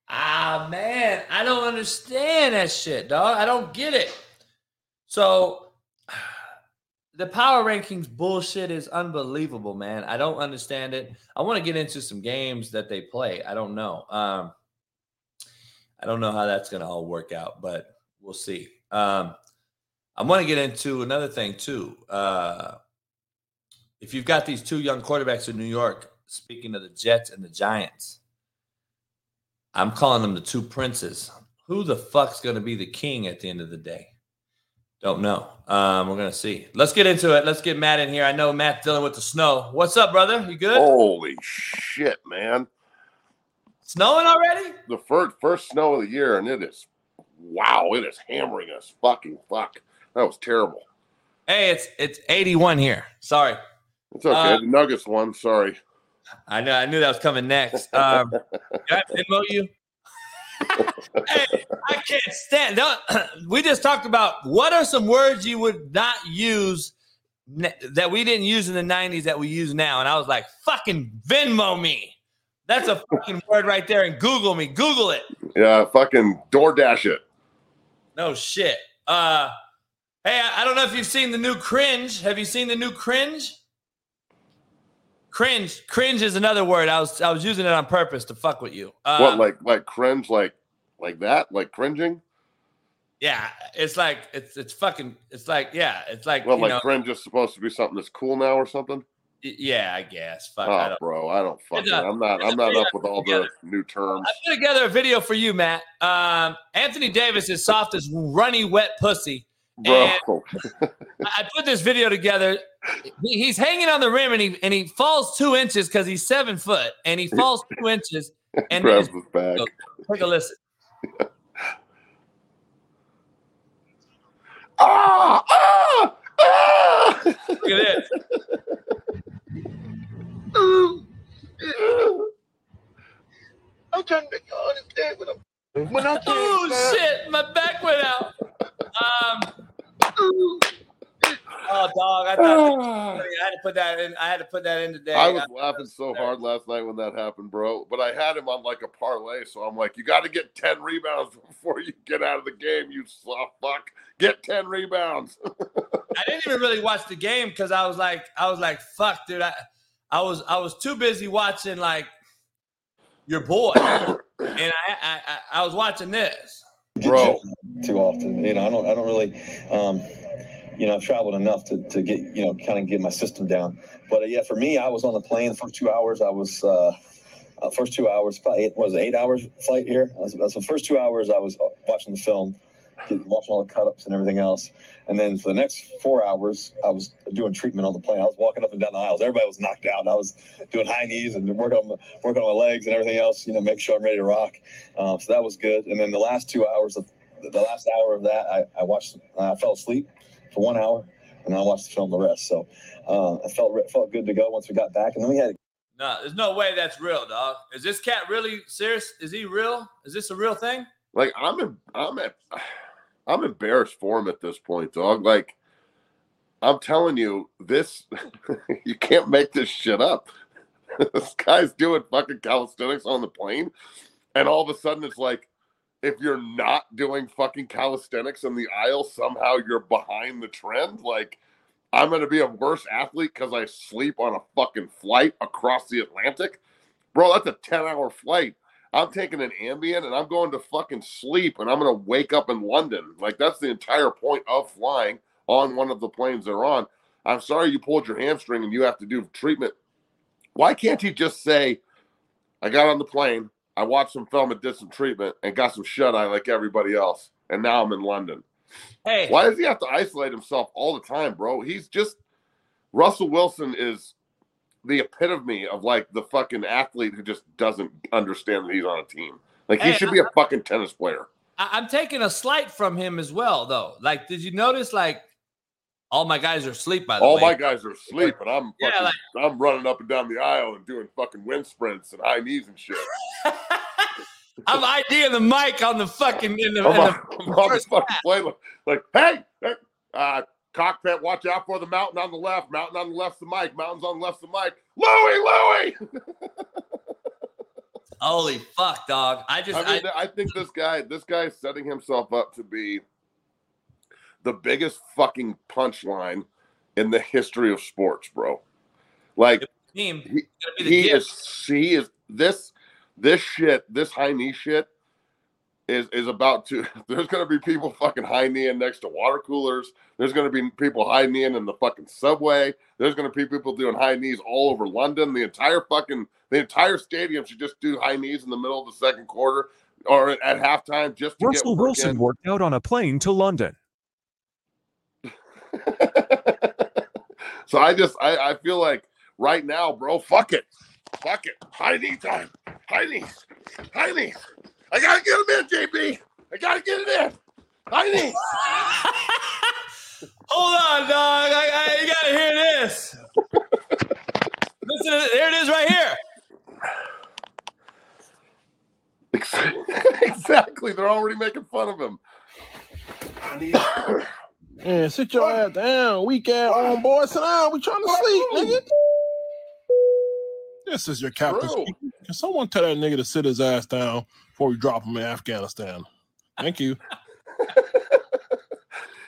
ah man, I don't understand that shit, dog. I don't get it. So (sighs) the power rankings bullshit is unbelievable, man. I don't understand it. I want to get into some games that they play. I don't know. Um, I don't know how that's going to all work out, but we'll see. Um, I want to get into another thing too. Uh, if you've got these two young quarterbacks in New York, speaking of the Jets and the Giants, I'm calling them the two princes. Who the fuck's going to be the king at the end of the day? Don't know. Um, we're going to see. Let's get into it. Let's get Matt in here. I know Matt's dealing with the snow. What's up, brother? You good? Holy shit, man! Snowing already? The first first snow of the year, and it is wow! It is hammering us. Fucking fuck! That was terrible. Hey, it's it's 81 here. Sorry. It's okay. Uh, the Nuggets won. Sorry. I know. I knew that was coming next. (laughs) Um, can I Venmo you? (laughs) hey, I can't stand. Don't, (clears throat) we just talked about what are some words you would not use ne- that we didn't use in the '90s that we use now, and I was like, "Fucking Venmo me." That's a fucking (laughs) word right there, and Google me. Google it. Yeah, fucking DoorDash it. No shit. Uh, hey, I, I don't know if you've seen the new cringe. Have you seen the new cringe? Cringe. Cringe is another word. I was I was using it on purpose to fuck with you. What like like cringe like like that like cringing? Yeah, it's like it's it's fucking it's like yeah, it's like Well, like know, cringe is supposed to be something that's cool now or something. yeah, I guess. Fuck, I Oh, don't. bro, I don't fucking. a- I'm not. I'm not up with all the new terms. I put together a video for you, Matt. Um, Anthony Davis is soft as runny wet pussy. Bro, I I put this video together. He's hanging on the rim and he and he falls two inches because he's seven foot and he falls two inches (laughs) and grabs his- his back. take a listen. (laughs) Ah, ah, ah! Look at this. I'm trying to make you understand what I'm. When I Oh (laughs) shit, my back went out. Um, oh dog, I thought (sighs) I had to put that in. I had to put that in today. I was laughing so hard last night when that happened, bro. But I had him on like a parlay, so I'm like, you got to get ten rebounds (laughs) before you get out of the game. You soft fuck, get ten rebounds. (laughs) I didn't even really watch the game because I was like, I was like, fuck, dude. I, I was, I was too busy watching like your boy, and I, I, I, I was watching this. Bro. Too often. You know, I don't I don't really um you know, I've traveled enough to, to get, you know, kind of get my system down. But uh, yeah, for me, I was on the plane first two hours. I was, uh, uh first two hours, probably eight, was it eight hours flight here? That's, the first two hours I was uh, watching the film, watching all the cut ups and everything else. And then for the next four hours, I was doing treatment on the plane. I was walking up and down the aisles. Everybody was knocked out. I was doing high knees and working on working on my legs and everything else, you know, make sure I'm ready to rock. Um, so that was good. And then the last two hours of the last hour of that, I, I watched, I fell asleep for one hour and I watched the film the rest. So uh, I felt felt good to go once we got back. And then we had No, there's no way that's real, dog. Is this cat really serious? Is he real? Is this a real thing? Like I'm in, I'm at, I'm embarrassed for him at this point, dog. Like I'm telling you, this (laughs) you can't make this shit up. (laughs) this guy's doing fucking calisthenics on the plane, and all of a sudden it's like, if you're not doing fucking calisthenics in the aisle, somehow you're behind the trend. Like I'm gonna be a worse athlete because I sleep on a fucking flight across the Atlantic, bro. That's a ten hour flight. I'm taking an Ambien and I'm going to fucking sleep and I'm going to wake up in London. Like that's the entire point of flying on one of the planes they're on. I'm sorry you pulled your hamstring and you have to do treatment. Why can't he just say, I got on the plane, I watched some film and did some treatment and got some shut eye like everybody else, and now I'm in London? Hey, Why does he have to isolate himself all the time, bro? He's just Russell Wilson is the epitome of like the fucking athlete who just doesn't understand that he's on a team. Like he Hey, should be a fucking tennis player. I'm taking a slight from him as well, though. Like, did you notice? Like, all my guys are asleep. By the All way, All my guys are asleep, and I'm Yeah, fucking, like- I'm running up and down the aisle and doing fucking wind sprints and high knees and shit. (laughs) I'm IDing the mic on the fucking in the, I'm in on, the on the fucking plane, like, like, hey, hey, uh, cockpit, watch out for the mountain on the left. Mountain on the left's the mic. Mountains on the left's the mic. Louie, Louie. (laughs) Holy fuck, dog! I just I mean, I, I, think this guy, this guy is setting himself up to be the biggest fucking punchline in the history of sports, bro. Like team he, be the he is, he is this, this shit, this high knee shit is is about to. (laughs) There's gonna be people fucking high kneeing next to water coolers. There's gonna be people high kneeing in the fucking subway. There's gonna be people doing high knees all over London. The entire fucking the entire stadium should just do high knees in the middle of the second quarter or at, at halftime just to Russell get work Wilson worked out on a plane to London. (laughs) so I just I, I feel like right now, bro, fuck it. Fuck it. High knee time. High knees. High knees. I gotta get him in, JB. I gotta get it in. High knees. (laughs) (laughs) Hold on, dog. I, I you gotta hear this. listen to there it is right here. exactly. They're already making fun of him. Man, sit your ass down, weak ass on boy. Sit down. We trying to sleep, nigga. This is your captain. Speaking. Can someone tell that nigga to sit his ass down before we drop him in Afghanistan? Thank you. (laughs)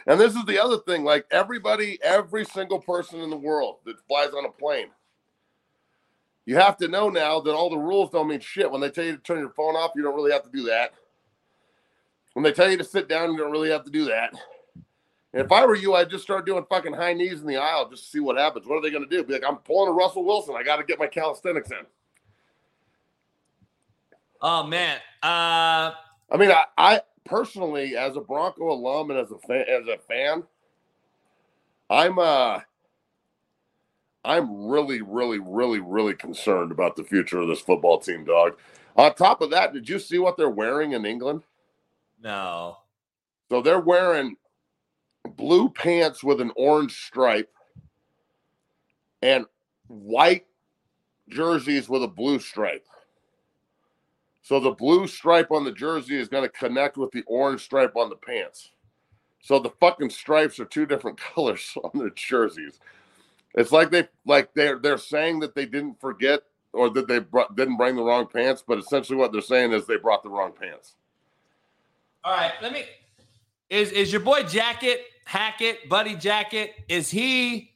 And this is the other thing like everybody, every single person in the world that flies on a plane, you have to know now that all the rules don't mean shit. When they tell you to turn your phone off, you don't really have to do that. When they tell you to sit down, you don't really have to do that. And if I were you, I'd just start doing fucking high knees in the aisle just to see what happens. What are they going to do? Be like, I'm pulling a Russell Wilson. I got to get my calisthenics in. Oh man. Uh I mean, I, I personally, as a Bronco alum and as a fan, as a fan, I'm uh, I'm really, really, really, really concerned about the future of this football team, dog. On top of that, did you see what they're wearing in England? no. So they're wearing blue pants with an orange stripe and white jerseys with a blue stripe. So the blue stripe on the jersey is going to connect with the orange stripe on the pants. So the fucking stripes are two different (laughs) colors on their jerseys. It's like they like they're they're saying that they didn't forget or that they didn't bring the wrong pants, but essentially what they're saying is they brought the wrong pants. All right, let me is is your boy Jacket, Hackett, Buddy Jacket, is he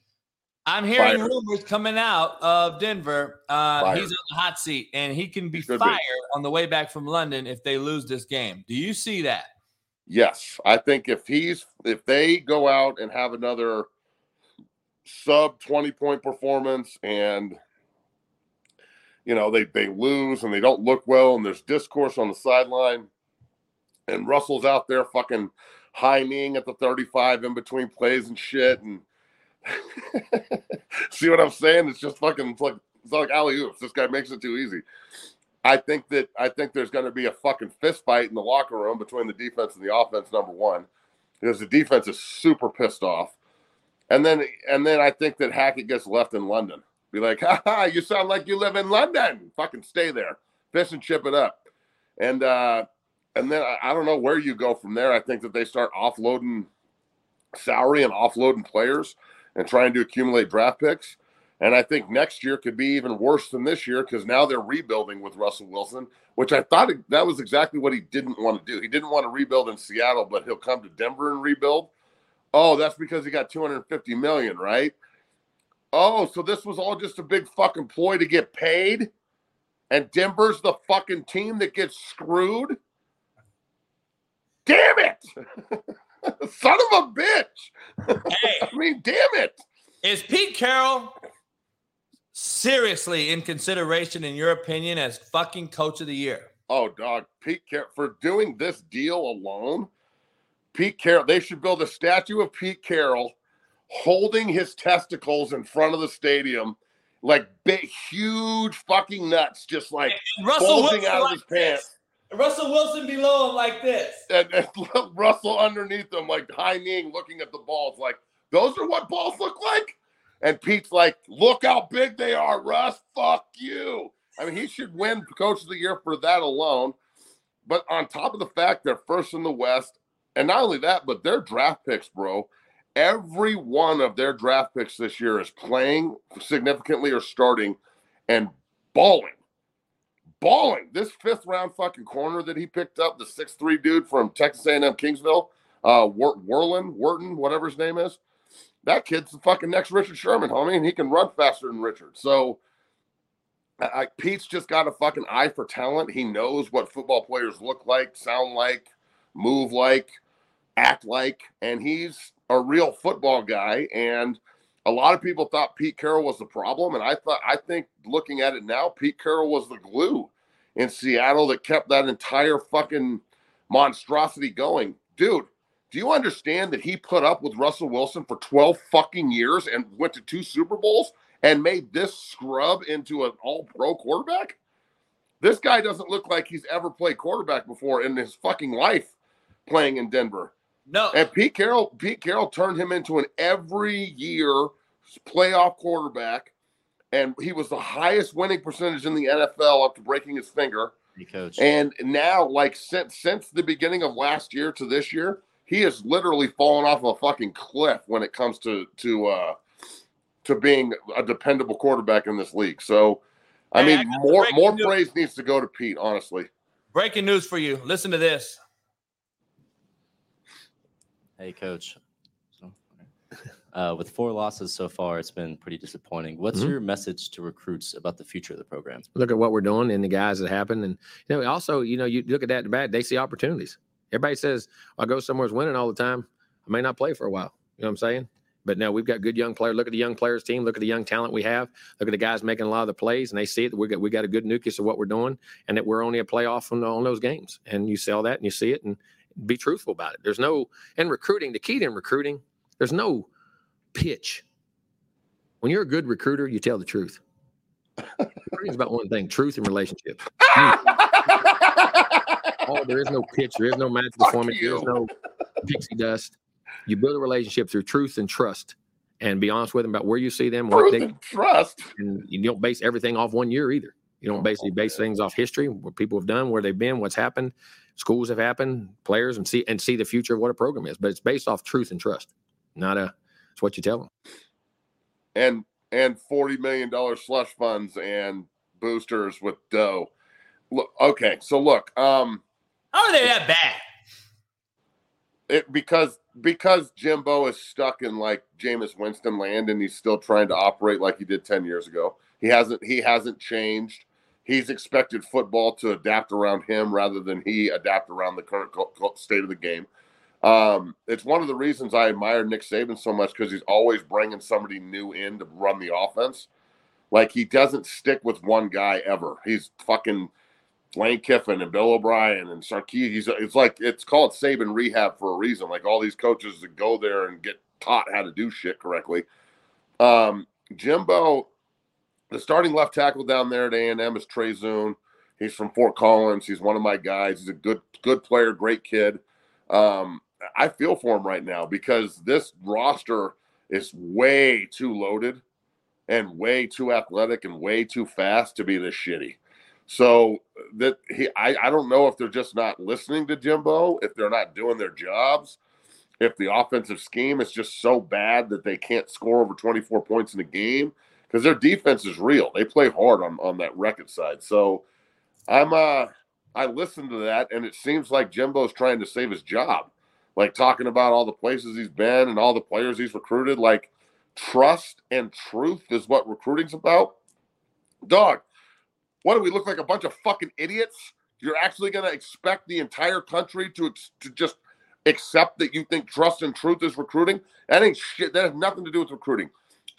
I'm hearing Fired. rumors coming out of Denver. Uh, he's on the hot seat and he can be. fired on the way back from London if they lose this game. Do you see that? Yes, I think if he's if they go out and have another sub 20 point performance and you know they they lose and they don't look well and there's discourse on the sideline and Russell's out there fucking high kneeing at the 35 in between plays and shit and (laughs) see what I'm saying? It's just fucking it's like it's like alley oops. This guy makes it too easy. I think that I think there's going to be a fucking fist fight in the locker room between the defense and the offense. Number one, because the defense is super pissed off, and then and then I think that Hackett gets left in London. Be like, (laughs) ha ha, you sound like you live in London. Fucking stay there, fish and chip it up, and uh, and then I, I don't know where you go from there. I think that they start offloading salary and offloading players and trying to accumulate draft picks. And I think next year could be even worse than this year because now they're rebuilding with Russell Wilson, which I thought that was exactly what he didn't want to do. He didn't want to rebuild in Seattle, but he'll come to Denver and rebuild. Oh, that's because he got 250 million, right? Oh, so this was all just a big fucking ploy to get paid? And Denver's the fucking team that gets screwed? Damn it! (laughs) Son of a bitch! Hey, (laughs) I mean, damn it! is Pete Carroll seriously in consideration, in your opinion, as fucking coach of the year? Oh, dog, Pete Carroll for doing this deal alone. Pete Carroll, they should build a statue of Pete Carroll holding his testicles in front of the stadium, like big, huge fucking nuts, just like Russell bulging Wilson out of like his pants. Russell Wilson below him like this. And, and (laughs) Russell underneath him, like high kneeing, looking at the balls, like those are what balls look like. And Pete's like, look how big they are, Russ. Fuck you. I mean, he should win Coach of the Year for that alone. But on top of the fact they're first in the West, and not only that, but their draft picks, bro. Every one of their draft picks this year is playing significantly or starting and balling. Balling. This fifth round fucking corner that he picked up, the six three dude from Texas A&M Kingsville, uh, Wor- Wharton, whatever his name is. That kid's the fucking next Richard Sherman, homie, and he can run faster than Richard. So I- Pete's just got a fucking eye for talent. He knows what football players look like, sound like, move like, act like, and he's a real football guy. And a lot of people thought Pete Carroll was the problem, and I thought I think looking at it now, Pete Carroll was the glue in Seattle that kept that entire fucking monstrosity going. Dude, do you understand that he put up with Russell Wilson for 12 fucking years and went to two Super Bowls and made this scrub into an all pro quarterback? This guy doesn't look like he's ever played quarterback before in his fucking life playing in Denver. No, And Pete Carroll, Pete Carroll turned him into an every year playoff quarterback. and he was the highest winning percentage in the NFL up to breaking his finger. Hey, coach. And now, like since since the beginning of last year to this year, he has literally fallen off a fucking cliff when it comes to to uh to being a dependable quarterback in this league. So, I Hey, I mean, got more more news. praise needs to go to Pete. Honestly, Breaking news for you. Listen to this. Hey, coach. Uh, with four losses so far, it's been pretty disappointing. What's Mhm. your message to recruits about the future of the program? look at what we're doing and the guys that happen. And you know, also, you know, you look at that bad, they see opportunities. Everybody says, I go somewhere's winning all the time. I may not play for a while. You know what I'm saying? But no, we've got good young players. Look at the young players team. Look at the young talent we have. Look at the guys making a lot of the plays, and they see it. We got we got a good nucleus of what we're doing, and that we're only a playoff on, on those games. And you sell that, and you see it, and be truthful about it. There's no in recruiting. The key to in recruiting, there's no pitch. When you're a good recruiter, you tell the truth. Recruiting's about one thing: truth and relationships. (laughs) Oh, there is no pitch. There is no magic formula. There is no pixie dust. You build a relationship through truth and trust, and be honest with them about where you see them, what truth they, and trust. and you don't base everything off one year either. You don't basically base things off history, what people have done, where they've been, what's happened, schools have happened, players, and see and see the future of what a program is. But it's based off truth and trust, not a. It's what you tell them. and and forty million dollar slush funds and boosters with dough. Look, okay, so look, um, How are they that bad? it because because Jimbo is stuck in like Jameis Winston land and he's still trying to operate like he did ten years ago. He hasn't he hasn't changed. He's expected football to adapt around him rather than he adapt around the current state of the game. Um, it's one of the reasons I admire Nick Saban so much because he's always bringing somebody new in to run the offense. Like he doesn't stick with one guy ever. He's fucking Lane Kiffin and Bill O'Brien and Sarkis. He's it's like it's called Saban rehab for a reason. Like all these coaches that go there and get taught how to do shit correctly. Um, Jimbo, the starting left tackle down there at A and M is Trey Zuhn. He's from Fort Collins. He's one of my guys. He's a good good player, great kid. Um, I feel for him right now because this roster is way too loaded and way too athletic and way too fast to be this shitty. So that he, I, I don't know if they're just not listening to Jimbo, if they're not doing their jobs, if the offensive scheme is just so bad that they can't score over 24 points in a game because their defense is real. They play hard on on that record side. So I'm uh I listened to that and it seems like Jimbo's trying to save his job. Like talking about all the places he's been and all the players he's recruited like trust and truth is what recruiting's about. Dog, what do we look like a bunch of fucking idiots? You're actually going to expect the entire country to to just accept that you think trust and truth is recruiting? That ain't shit. That has nothing to do with recruiting.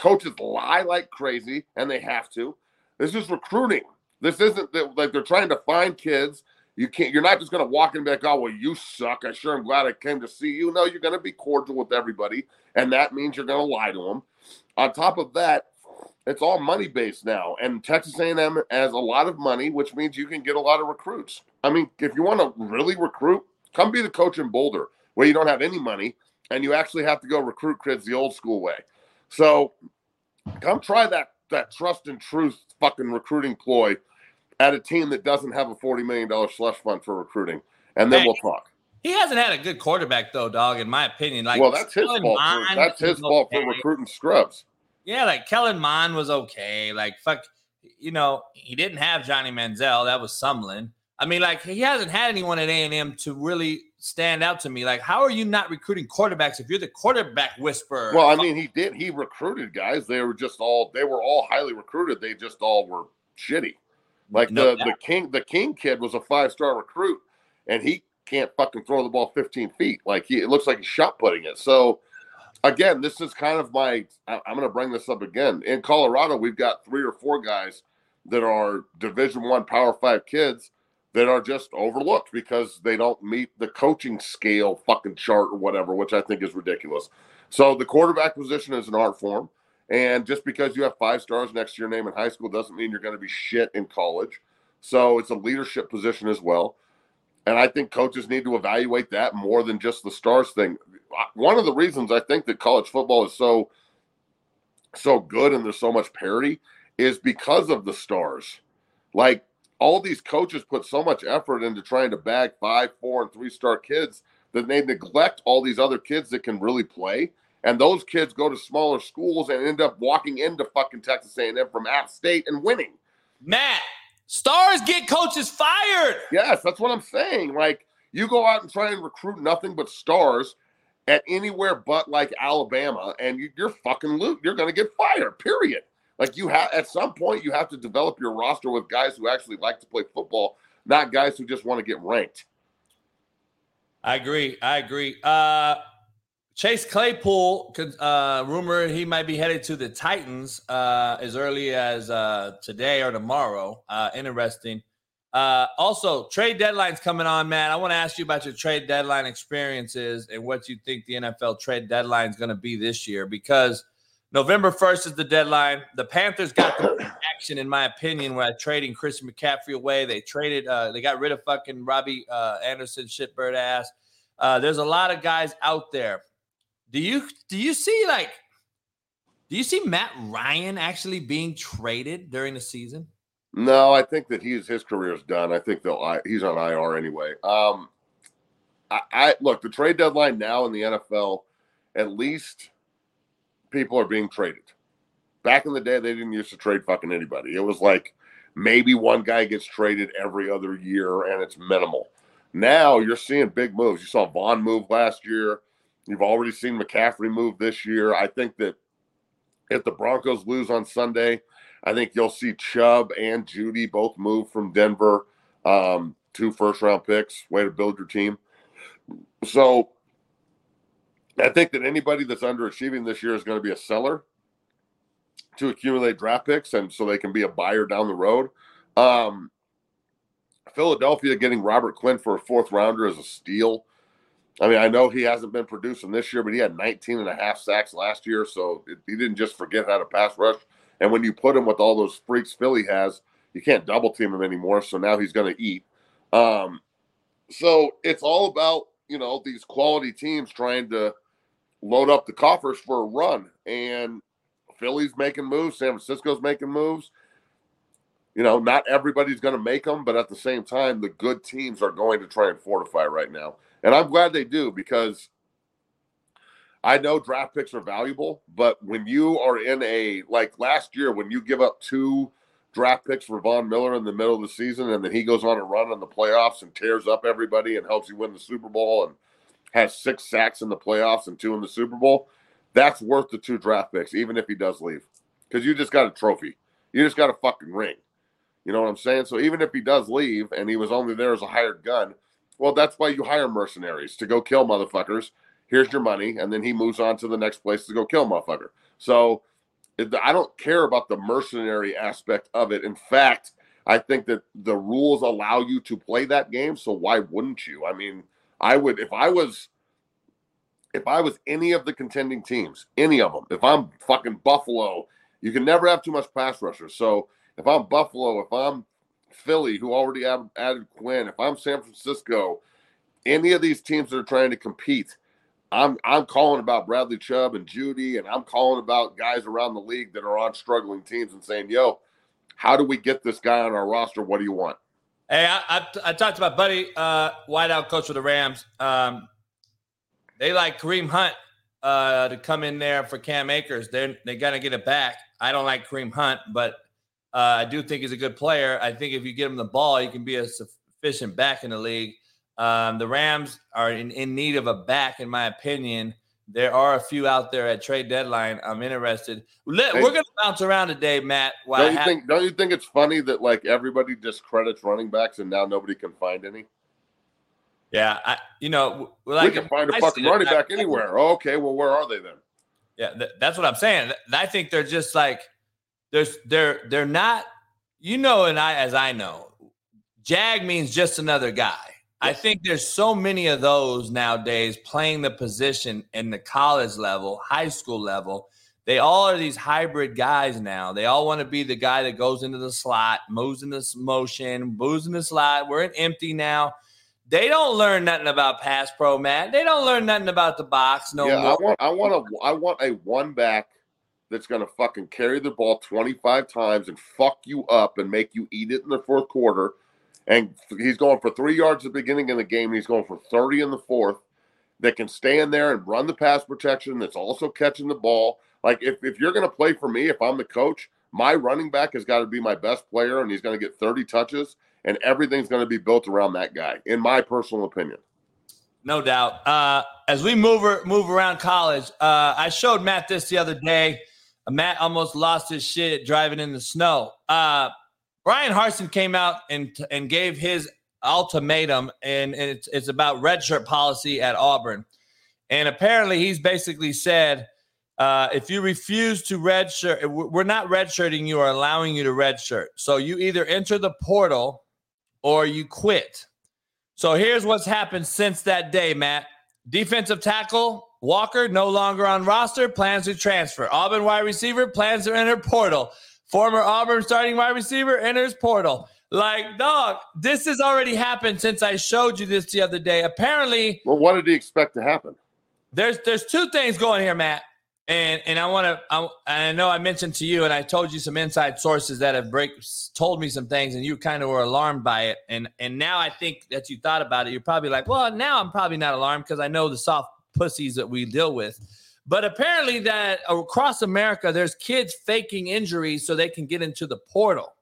Coaches lie like crazy, and they have to. This is recruiting. This isn't that, like they're trying to find kids. You can't. You're not just going to walk in and be like, "Oh, well, you suck." I sure am glad I came to see you. No, you're going to be cordial with everybody, and that means you're going to lie to them. On top of that, it's all money based now, and Texas A&M has a lot of money, which means you can get a lot of recruits. I mean, if you want to really recruit, come be the coach in Boulder, where you don't have any money and you actually have to go recruit kids the old school way. So, come try that that trust and truth fucking recruiting ploy at a team that doesn't have a forty million dollar slush fund for recruiting, and then Hey. we'll talk. He hasn't had a good quarterback though, dog. In my opinion, like well, that's his fault. For, that's his fault for recruiting scrubs. Yeah, like Kellen Mond was okay. Like fuck, you know, he didn't have Johnny Manziel. That was Sumlin. I mean, like he hasn't had anyone at A and M to really stand out to me. Like, how are you not recruiting quarterbacks if you're the quarterback whisperer? Well, I mean, he did. He recruited guys. They were just all. They were all highly recruited. They just all were shitty. Like No the the king the king kid was a five star recruit, and he can't fucking throw the ball fifteen feet. Like he, it looks like he's shot putting it. So again, this is kind of my. I- I'm going to bring this up again. In Colorado, we've got three or four guys that are Division One Power Five kids that are just overlooked because they don't meet the coaching scale fucking chart or whatever, which I think is ridiculous. So the quarterback position is an art form. And just because you have five stars next to your name in high school doesn't mean you're going to be shit in college. So it's a leadership position as well. And I think coaches need to evaluate that more than just the stars thing. One of the reasons I think that college football is so so good and there's so much parity is because of the stars. Like all these coaches put so much effort into trying to bag five, four, and three star kids that they neglect all these other kids that can really play. And those kids go to smaller schools and end up walking into fucking Texas A&M from App State and winning. Matt, stars get coaches fired. Yes, that's what I'm saying. Like you go out and try and recruit nothing but stars at anywhere but like Alabama, and you, you're fucking loot. You're going to get fired. Period. Like you have at some point, you have to develop your roster with guys who actually like to play football, not guys who just want to get ranked. I agree. I agree. Uh, Chase Claypool, uh, rumor he might be headed to the Titans uh, as early as uh, today or tomorrow. Uh, interesting. Uh, also, trade deadline's coming on, man. I want to ask you about your trade deadline experiences and what you think the NFL trade deadline is going to be this year because November 1st is the deadline. The Panthers got the (coughs) action, in my opinion, by trading Chris McCaffrey away. They traded, uh, they got rid of fucking Robbie uh, Anderson, shitbird ass. Uh, there's a lot of guys out there. Do you do you see like do you see Matt Ryan actually being traded during the season? No, I think that he's his career's done. I think they'll he's on IR anyway. Um, I, I look the trade deadline now in the NFL. At least people are being traded. Back in the day, they didn't used to trade fucking anybody. It was like maybe one guy gets traded every other year, and it's minimal. Now you're seeing big moves. You saw Von move last year. You've already seen McCaffrey move this year. I think that if the Broncos lose on Sunday, I think you'll see Chubb and Jeudy both move from Denver. Um, two first round picks. Way to build your team. So I think that anybody that's underachieving this year is going to be a seller to accumulate draft picks, and so they can be a buyer down the road. Um, Philadelphia getting Robert Quinn for a fourth rounder is a steal. I mean, I know he hasn't been producing this year, but he had 19 and a half sacks last year, so it, he didn't just forget how to pass rush. And when you put him with all those freaks Philly has, you can't double team him anymore. So now he's going to eat. Um, so it's all about you know these quality teams trying to load up the coffers for a run, and Philly's making moves, San Francisco's making moves. You know, not everybody's going to make them, but at the same time, the good teams are going to try and fortify right now. And I'm glad they do because I know draft picks are valuable, but when you are in a like last year, when you give up two draft picks for Von Miller in the middle of the season, and then he goes on a run in the playoffs and tears up everybody and helps you win the Super Bowl and has six sacks in the playoffs and two in the Super Bowl, that's worth the two draft picks, even if he does leave. Because you just got a trophy. You just got a fucking ring. You know what I'm saying? So even if he does leave and he was only there as a hired gun, well, that's why you hire mercenaries to go kill motherfuckers here's your money, and then he moves on to the next place to go kill motherfucker. So I don't care about the mercenary aspect of it. In fact, I think that the rules allow you to play that game. So why wouldn't you? I mean, I would if I was if I was any of the contending teams, any of them. If I'm fucking Buffalo, you can never have too much pass rushers. So if I'm Buffalo, if I'm Philly, who already added Quinn, if I'm San Francisco, any of these teams that are trying to compete, I'm I'm calling about Bradley Chubb and Jeudy, and I'm calling about guys around the league that are on struggling teams and saying, "Yo, how do we get this guy on our roster? What do you want?" Hey, I, I, I talked to my buddy, uh, wideout coach of the Rams. Um, they like Kareem Hunt uh, to come in there for Cam Akers. They're they got to get it back. I don't like Kareem Hunt, but uh, I do think he's a good player. I think if you get him the ball, he can be a sufficient back in the league. Um, the Rams are in, in need of a back, in my opinion. There are a few out there at trade deadline. I'm interested. Let, we're going to bounce around today, Matt. Don't you have, think? Don't you think it's funny that like everybody discredits running backs and now nobody can find any? Yeah, I, you know, like, we can find a I fucking running back anywhere. Oh, okay, well, where are they then? Yeah, th- that's what I'm saying. I think they're just like there's they're they're not. You know, and I as I know, Jag means just another guy. I think there's so many of those nowadays playing the position in the college level, high school level. They all are these hybrid guys now. They all want to be the guy that goes into the slot, moves in this motion, moves in the slot. We're in empty now. They don't learn nothing about pass pro, Matt. They don't learn nothing about the box no yeah, more. I want I want a I want a one back that's going to fucking carry the ball 25 times and fuck you up and make you eat it in the fourth quarter. And he's going for three yards at the beginning of the game. He's going for 30 in the fourth that can stand there and run the pass protection that's also catching the ball. Like, if, if you're going to play for me, if I'm the coach, my running back has got to be my best player and he's going to get 30 touches and everything's going to be built around that guy, in my personal opinion. No doubt. Uh, as we move move around college, uh, I showed Matt this the other day. Matt almost lost his shit driving in the snow. Uh, Bryan Harsin came out and and gave his ultimatum, and, and it's it's about redshirt policy at Auburn. And apparently, he's basically said, uh, if you refuse to redshirt, we're not redshirting you or allowing you to redshirt. So you either enter the portal or you quit. So here's what's happened since that day, Matt. Defensive tackle Walker no longer on roster, plans to transfer. Auburn wide receiver plans to enter portal. Former Auburn starting wide receiver enters portal. Like, dog, this has already happened since I showed you this the other day. Apparently, well, what did he expect to happen? There's there's two things going here, Matt. And and I want to I, I know I mentioned to you and I told you some inside sources that have break told me some things and you kind of were alarmed by it and and now I think that you thought about it you're probably like well now I'm probably not alarmed because I know the soft pussies that we deal with but apparently that across America there's kids faking injuries so they can get into the portal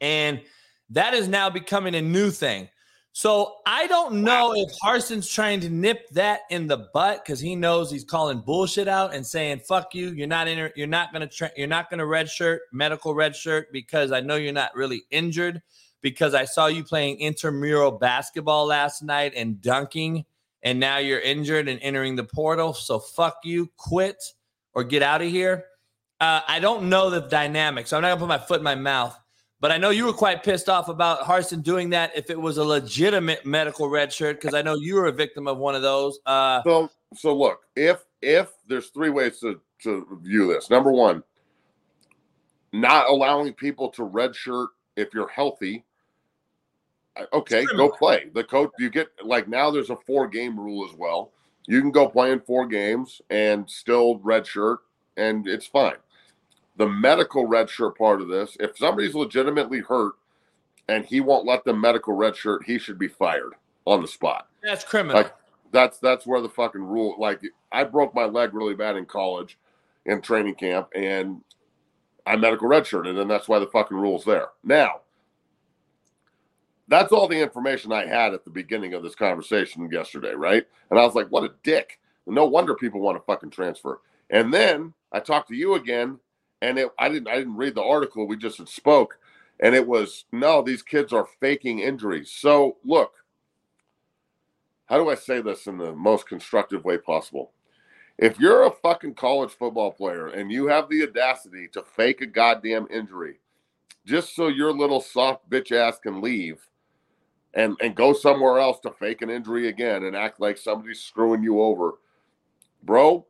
and that is now becoming a new thing so I don't know if Harsin's trying to nip that in the butt because he knows he's calling bullshit out and saying "fuck you." You're not in. You're not gonna. Tra- you're not gonna red shirt medical red shirt because I know you're not really injured because I saw you playing intramural basketball last night and dunking, and now you're injured and entering the portal. So fuck you. Quit or get out of here. Uh, I don't know the dynamics. so I'm not gonna put my foot in my mouth. But I know you were quite pissed off about Harsin doing that if it was a legitimate medical red shirt, because I know you were a victim of one of those. Uh, so, so look, if if there's three ways to to view this. Number one, not allowing people to redshirt if you're healthy. Okay, go play. The coach, you get like now there's a four game rule as well. You can go play in four games and still redshirt, and it's fine the medical red shirt part of this. If somebody's legitimately hurt and he won't let them medical red shirt, he should be fired on the spot. That's criminal. Like that's that's where the fucking rule. Like I broke my leg really bad in college, in training camp, and I medical redshirted, and that's why the fucking rule's there. Now, that's all the information I had at the beginning of this conversation yesterday, right? And I was like, what a dick. No wonder people want to fucking transfer. And then I talked to you again, and it, I didn't I didn't read the article. We just spoke, and it was no, these kids are faking injuries. So look, how do I say this in the most constructive way possible? If you're a fucking college football player and you have the audacity to fake a goddamn injury, just so your little soft bitch ass can leave and and go somewhere else to fake an injury again and act like somebody's screwing you over, bro,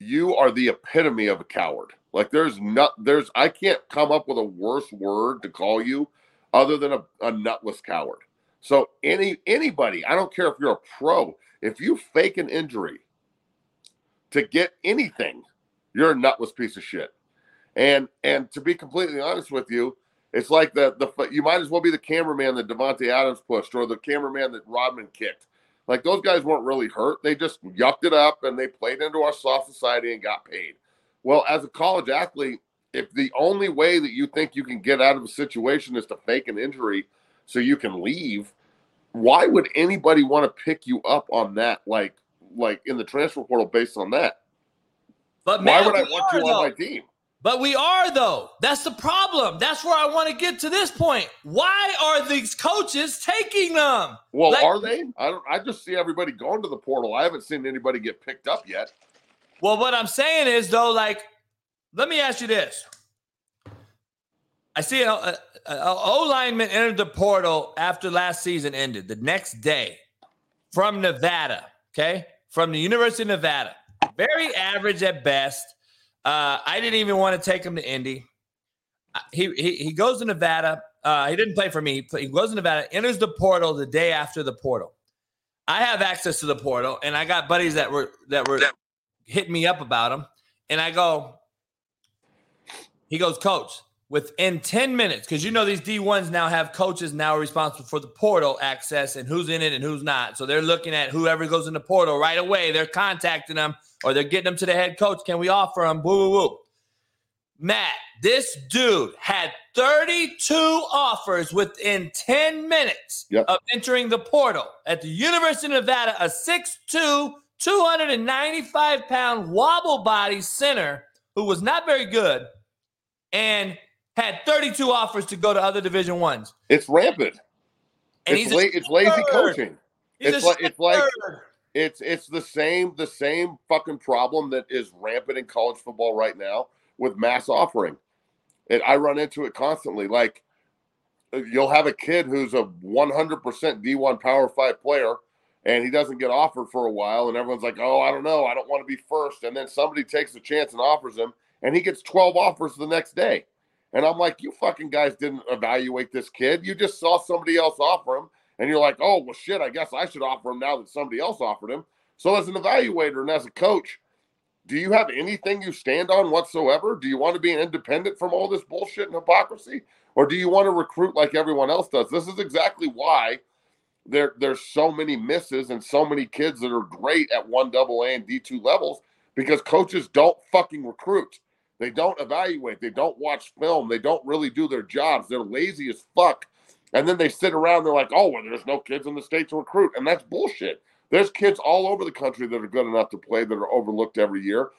you are the epitome of a coward. Like there's not there's I can't come up with a worse word to call you other than a, a nutless coward. So any anybody, I don't care if you're a pro, if you fake an injury to get anything, you're a nutless piece of shit. And and to be completely honest with you, it's like the the you might as well be the cameraman that Davante Adams pushed or the cameraman that Rodman kicked. Like those guys weren't really hurt. They just yucked it up and they played into our soft society and got paid. Well, as a college athlete, if the only way that you think you can get out of a situation is to fake an injury so you can leave, why would anybody want to pick you up on that like like in the transfer portal based on that? But why would I want you though. on my team? But we are though. That's the problem. That's where I want to get to this point. Why are these coaches taking them? Well, Like- are they? I don't. I just see everybody going to the portal. I haven't seen anybody get picked up yet. Well, what I'm saying is though, like, let me ask you this. I see an a, a O lineman entered the portal after last season ended. The next day, from Nevada. Okay, from the University of Nevada. Very average at best. Uh, I didn't even want to take him to Indy. Uh, He he, he goes to Nevada. Uh, he didn't play for me. He, he goes to Nevada, enters the portal the day after the portal. I have access to the portal, and I got buddies that were that were hitting me up about him. And I go, he goes, Coach, within 10 minutes, because you know these D1s now have coaches now responsible for the portal access and who's in it and who's not. So they're looking at whoever goes in the portal right away. They're contacting them or they're getting them to the head coach. Can we offer them? Woo, woo, woo. Matt, this dude had 32 offers within 10 minutes Yep. of entering the portal at the University of Nevada, a 6'2, 295 pound wobble body center who was not very good and had 32 offers to go to other division ones. It's rampant. And it's la- it's lazy coaching. He's It's like it's like. It's it's the same the same fucking problem that is rampant in college football right now with mass offering. And I run into it constantly. Like uh, you'll have a kid who's a 100% D1 Power 5 player and he doesn't get offered for a while and everyone's like, "Oh, I don't know, I don't want to be first. And then somebody takes a chance and offers him and he gets 12 offers the next day. And I'm like, "You fucking guys didn't evaluate this kid. You just saw somebody else offer him and you're like, "Oh, well shit, I guess I should offer him now that somebody else offered him." So as an evaluator and as a coach, do you have anything you stand on whatsoever? Do you want to be independent from all this bullshit and hypocrisy? Or do you want to recruit like everyone else does? This is exactly why there there's so many misses and so many kids that are great at one double A and D two levels because coaches don't fucking recruit. They don't evaluate. They don't watch film. They don't really do their jobs. They're lazy as fuck. And then they sit around. They're like, "Oh, well, there's no kids in the state to recruit," and that's bullshit. There's kids all over the country that are good enough to play that are overlooked every year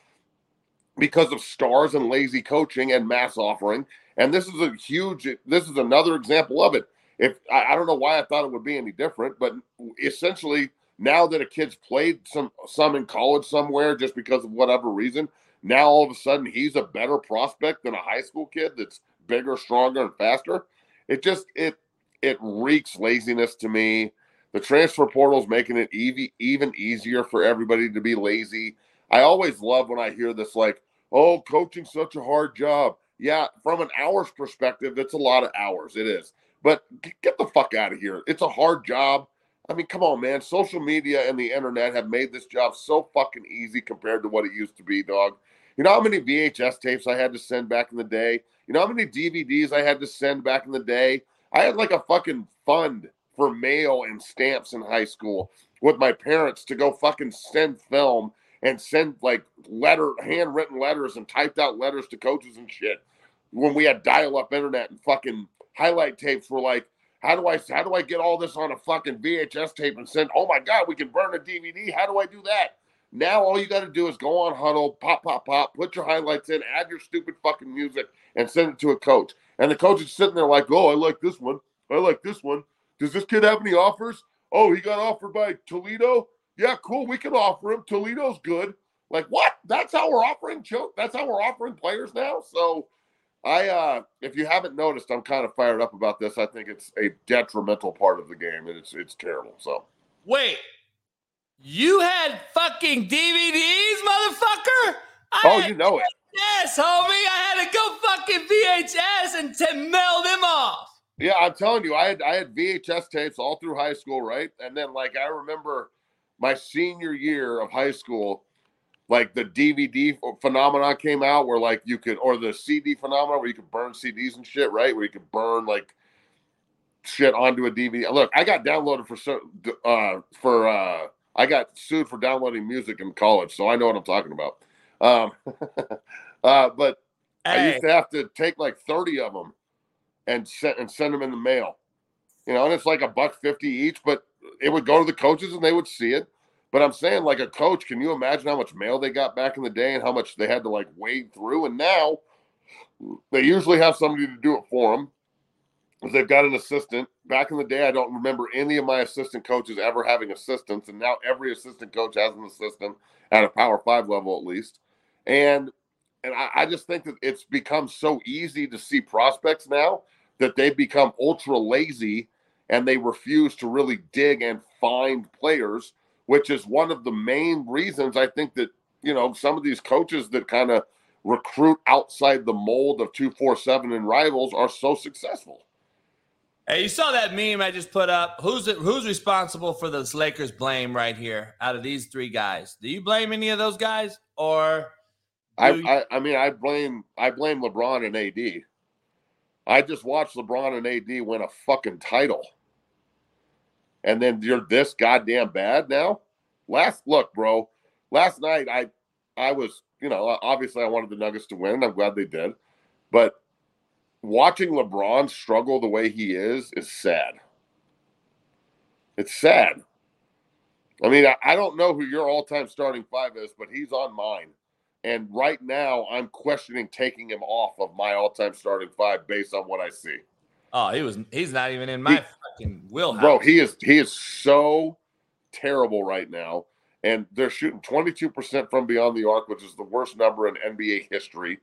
because of stars and lazy coaching and mass offering. And this is a huge. This is another example of it. If I, I don't know why I thought it would be any different, but essentially now that a kid's played some some in college somewhere just because of whatever reason, now all of a sudden he's a better prospect than a high school kid that's bigger, stronger, and faster. It just it it reeks laziness to me. The transfer portal is making it even even easier for everybody to be lazy. I always love when I hear this like, "Oh, coaching's such a hard job." Yeah, from an hours perspective, it's a lot of hours. It is. But get the fuck out of here. It's a hard job. I mean, come on, man. Social media and the internet have made this job so fucking easy compared to what it used to be, dog. You know how many VHS tapes I had to send back in the day? You know how many DVDs I had to send back in the day? I had like a fucking fund for mail and stamps in high school with my parents to go fucking send film and send like letter handwritten letters and typed out letters to coaches and shit when we had dial up internet and fucking highlight tapes were like how do I how do I get all this on a fucking VHS tape and send oh my god we can burn a DVD how do I do that now all you got to do is go on Hudl pop pop pop put your highlights in add your stupid fucking music and send it to a coach and the coach is sitting there like oh I like this one I like this one does this kid have any offers oh he got offered by Toledo yeah, cool. We can offer him. Toledo's good. Like what? That's how we're offering. Cho- That's how we're offering players now. So, I, uh if you haven't noticed, I'm kind of fired up about this. I think it's a detrimental part of the game, and it's it's terrible. So, Wait, you had fucking DVDs, motherfucker? I oh, you know it. Yes, homie. I had to go fucking VHS and to mail them off. Yeah, I'm telling you, I had I had VHS tapes all through high school, right? And then like I remember my senior year of high school, like the DVD ph- phenomenon came out where like you could or the CD phenomenon where you could burn CDs and shit, right? Where you could burn like shit onto a DVD. Look, I got downloaded for so uh for uh I got sued for downloading music in college, so I know what I'm talking about. Um (laughs) uh but I used to have to take like 30 of them and send and send them in the mail. You know, and it's like a buck 50 each, but it would go to the coaches and they would see it. But I'm saying, like a coach, can you imagine how much mail they got back in the day and how much they had to like wade through? And now they usually have somebody to do it for them they've got an assistant. Back in the day, I don't remember any of my assistant coaches ever having assistants, and now every assistant coach has an assistant at a Power Five level at least. And and I, I just think that it's become so easy to see prospects now that they've become ultra lazy and they refuse to really dig and find players, which is one of the main reasons I think that you know some of these coaches that kind of recruit outside the mold of 247 and rivals are so successful. Hey, you saw that meme I just put up? Who's it, who's responsible for this Lakers blame right here out of these three guys? Do you blame any of those guys, or I, Do- I I mean I blame I blame LeBron and AD. I just watched LeBron and AD win a fucking title. And then you're this goddamn bad now? Last look, bro. Last night I I was, you know, obviously I wanted the Nuggets to win. I'm glad they did. But watching LeBron struggle the way he is is sad. It's sad. I mean, I, I don't know who your all-time starting five is, but he's on mine. And right now, I'm questioning taking him off of my all-time starting five based on what I see. Oh, he was. He's not even in my He- fucking wheelhouse. Bro, he is he is so terrible right now. And they're shooting 22% from beyond the arc, which is the worst number in NBA history.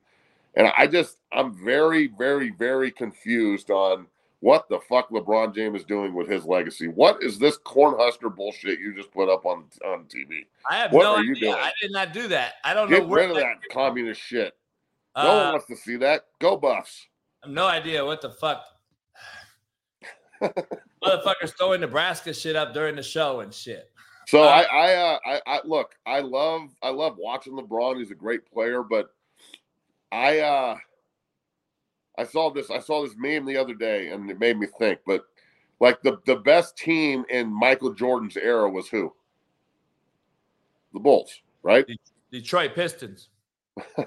And I just I'm very, very, very confused on what the fuck LeBron James is doing with his legacy. What is this cornhusker bullshit you just put up on on TV? I have what no are you idea. doing? I did not do that. I don't know Get rid of that communist shit. No one Uh, wants to see that. Go Buffs. I have no idea what the fuck. Motherfuckers throwing Nebraska shit up during the show and shit. So Uh, I, I, uh, I, I look. I love, I love watching LeBron. He's a great player, but I, uh, I saw this. I saw this meme the other day, and it made me think. But like the the best team in Michael Jordan's era was who? The Bulls, right? Detroit Pistons. (laughs)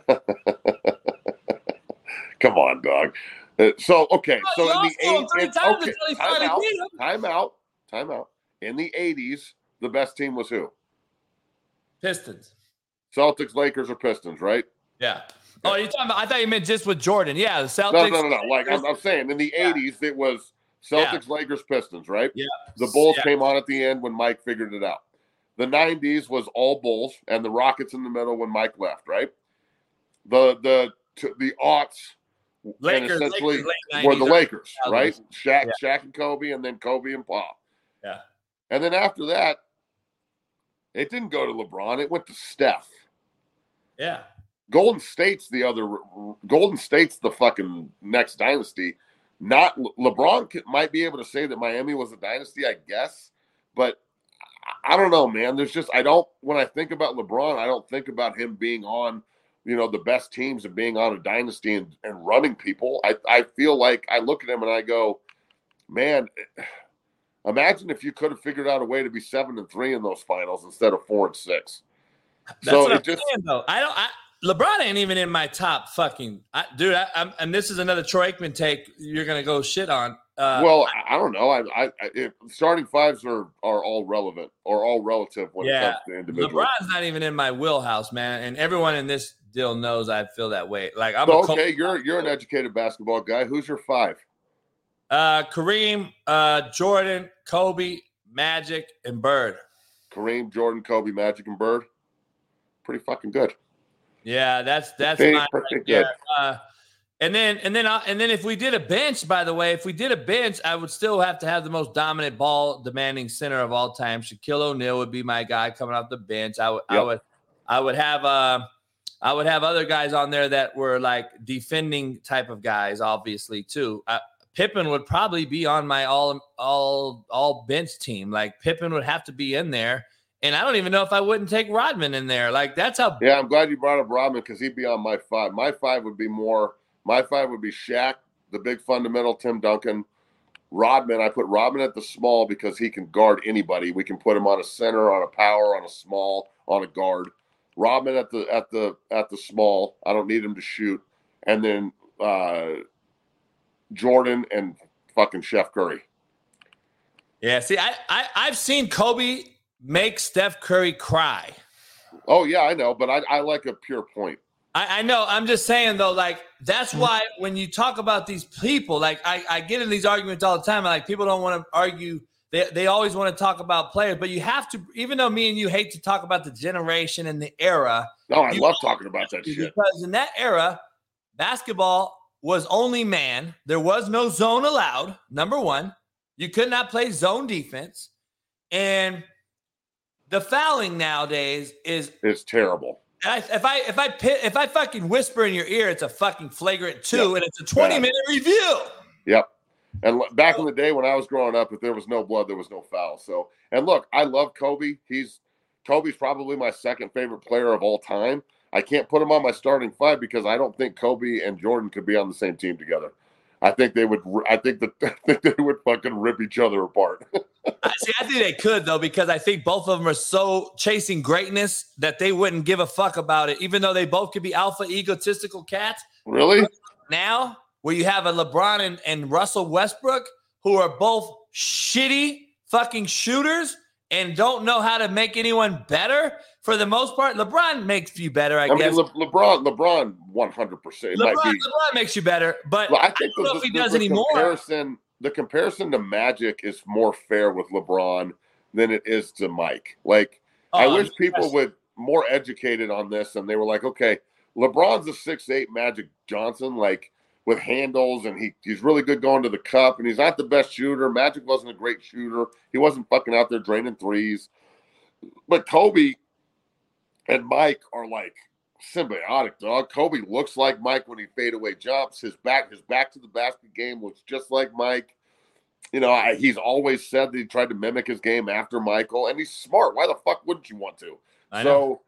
Come on, dog. Uh, so okay, so in the lost to him eight, three in- times okay, time out, time out, time out. In the eighties, the best team was who? Pistons. Celtics, Lakers, or Pistons, right? Yeah. Oh, you talking about? I thought you meant just with Jordan. Yeah, the Celtics. No, no, no, no. Like I'm, I'm saying, in the Yeah. '80s, it was Yeah. Celtics, Lakers, Pistons, right? Yeah. The Bulls Yeah. came on at the end when Mike figured it out. The '90s was all Bulls, and the Rockets in the middle when Mike left, right? The the t- the aughts and Lakers, essentially Lakers, were the Lakers, right? 2000s. Shaq, Shaq and Kobe, and then Kobe and Pop. Yeah. And then after that, it didn't go to LeBron; it went to Steph. Yeah. Golden State's the other. Golden State's the fucking next dynasty. Not Le- LeBron might be able to say that Miami was a dynasty, I guess, but I- don't know, man. There's just I don't. When I think about LeBron, I don't think about him being on, you know, the best teams and being on a dynasty and, and running people. I I feel like I look at him and I go, man. (sighs) Imagine if you could have figured out a way to be seven and three in those finals instead of four and six. That's so what it I'm just saying, though. I don't. I, LeBron ain't even in my top fucking I, dude. I, I'm, and this is another Troy Aikman take. You're gonna go shit on. Uh, well, I, I don't know. I, I, starting fives are are all relevant or all relative when Yeah, it comes to individual. LeBron's not even in my wheelhouse, man. And everyone in this deal knows I feel that way. Like I'm So, okay, you're you're an educated basketball guy. Who's your five? uh, Kareem, uh, Jordan, Kobe, Magic, and Bird. Kareem, Jordan, Kobe, Magic, and Bird. Pretty fucking good. Yeah, that's that's mine right there. Uh, and then and then I, and then if we did a bench, by the way, if we did a bench, I would still have to have the most dominant ball demanding center of all time. Shaquille O'Neal would be my guy coming off the bench. I would I would I would have uh I would have other guys on there that were like defending type of guys, obviously too. Uh, Pippen would probably be on my all all all bench team. Like Pippen would have to be in there, and I don't even know if I wouldn't take Rodman in there. Like that's how Yeah, I'm glad you brought up Rodman because he'd be on my five. My five would be more. My five would be Shaq, the big fundamental, Tim Duncan, Rodman. I put Rodman at the small because he can guard anybody. We can put him on a center, on a power, on a small, on a guard. Rodman at the at the at the small. I don't need him to shoot. And then uh Jordan and fucking Chef Curry. Yeah, see, I, I I've seen Kobe make Steph Curry cry. Oh yeah, I know, but I, I like a pure point. I, I know. I'm just saying though, like that's mm-hmm. why when you talk about these people, like I, I get in these arguments all the time. Like people don't want to argue. They, they always want to talk about players, but you have to. Even though me and you hate to talk about the generation and the era, No, I love talking about that shit. because in that era, basketball was only man. There was no zone allowed. Number one, you could not play zone defense, and the fouling nowadays is It's terrible. I, if I if I pit, if I fucking whisper in your ear, it's a fucking flagrant two, Yep. and it's a twenty minute review. Yep. And back in the day when I was growing up, if there was no blood, there was no foul. So, and look, I love Kobe. He's Kobe's probably my second favorite player of all time. I can't put him on my starting five because I don't think Kobe and Jordan could be on the same team together. I think they would. I think that (laughs) I think they would fucking rip each other apart. (laughs) I See, I think they could though, because I think both of them are so chasing greatness that they wouldn't give a fuck about it, even though they both could be alpha egotistical cats. really? Now, where you have a LeBron and, and Russell Westbrook, who are both shitty fucking shooters and don't know how to make anyone better for the most part. LeBron makes you better, I, I mean. Le- LeBron, LeBron, one hundred percent. LeBron, might be. LeBron makes you better, but Well, I I think don't the, know if he does the anymore. Comparison, the comparison to Magic is more fair with LeBron than it is to Mike. Like, I Oh, wish people would more educated on this, and they were like, okay, LeBron's a six eight Magic Johnson, like with handles, and he he's really good going to the cup, and he's not the best shooter. Magic wasn't a great shooter. He wasn't fucking out there draining threes. But Kobe and Mike are like symbiotic, dog. Kobe looks like Mike when he fade away jumps. His back, his back to the basket game looks just like Mike. You know, I, he's always said that he tried to mimic his game after Michael, and he's smart. Why the fuck wouldn't you want to? I so,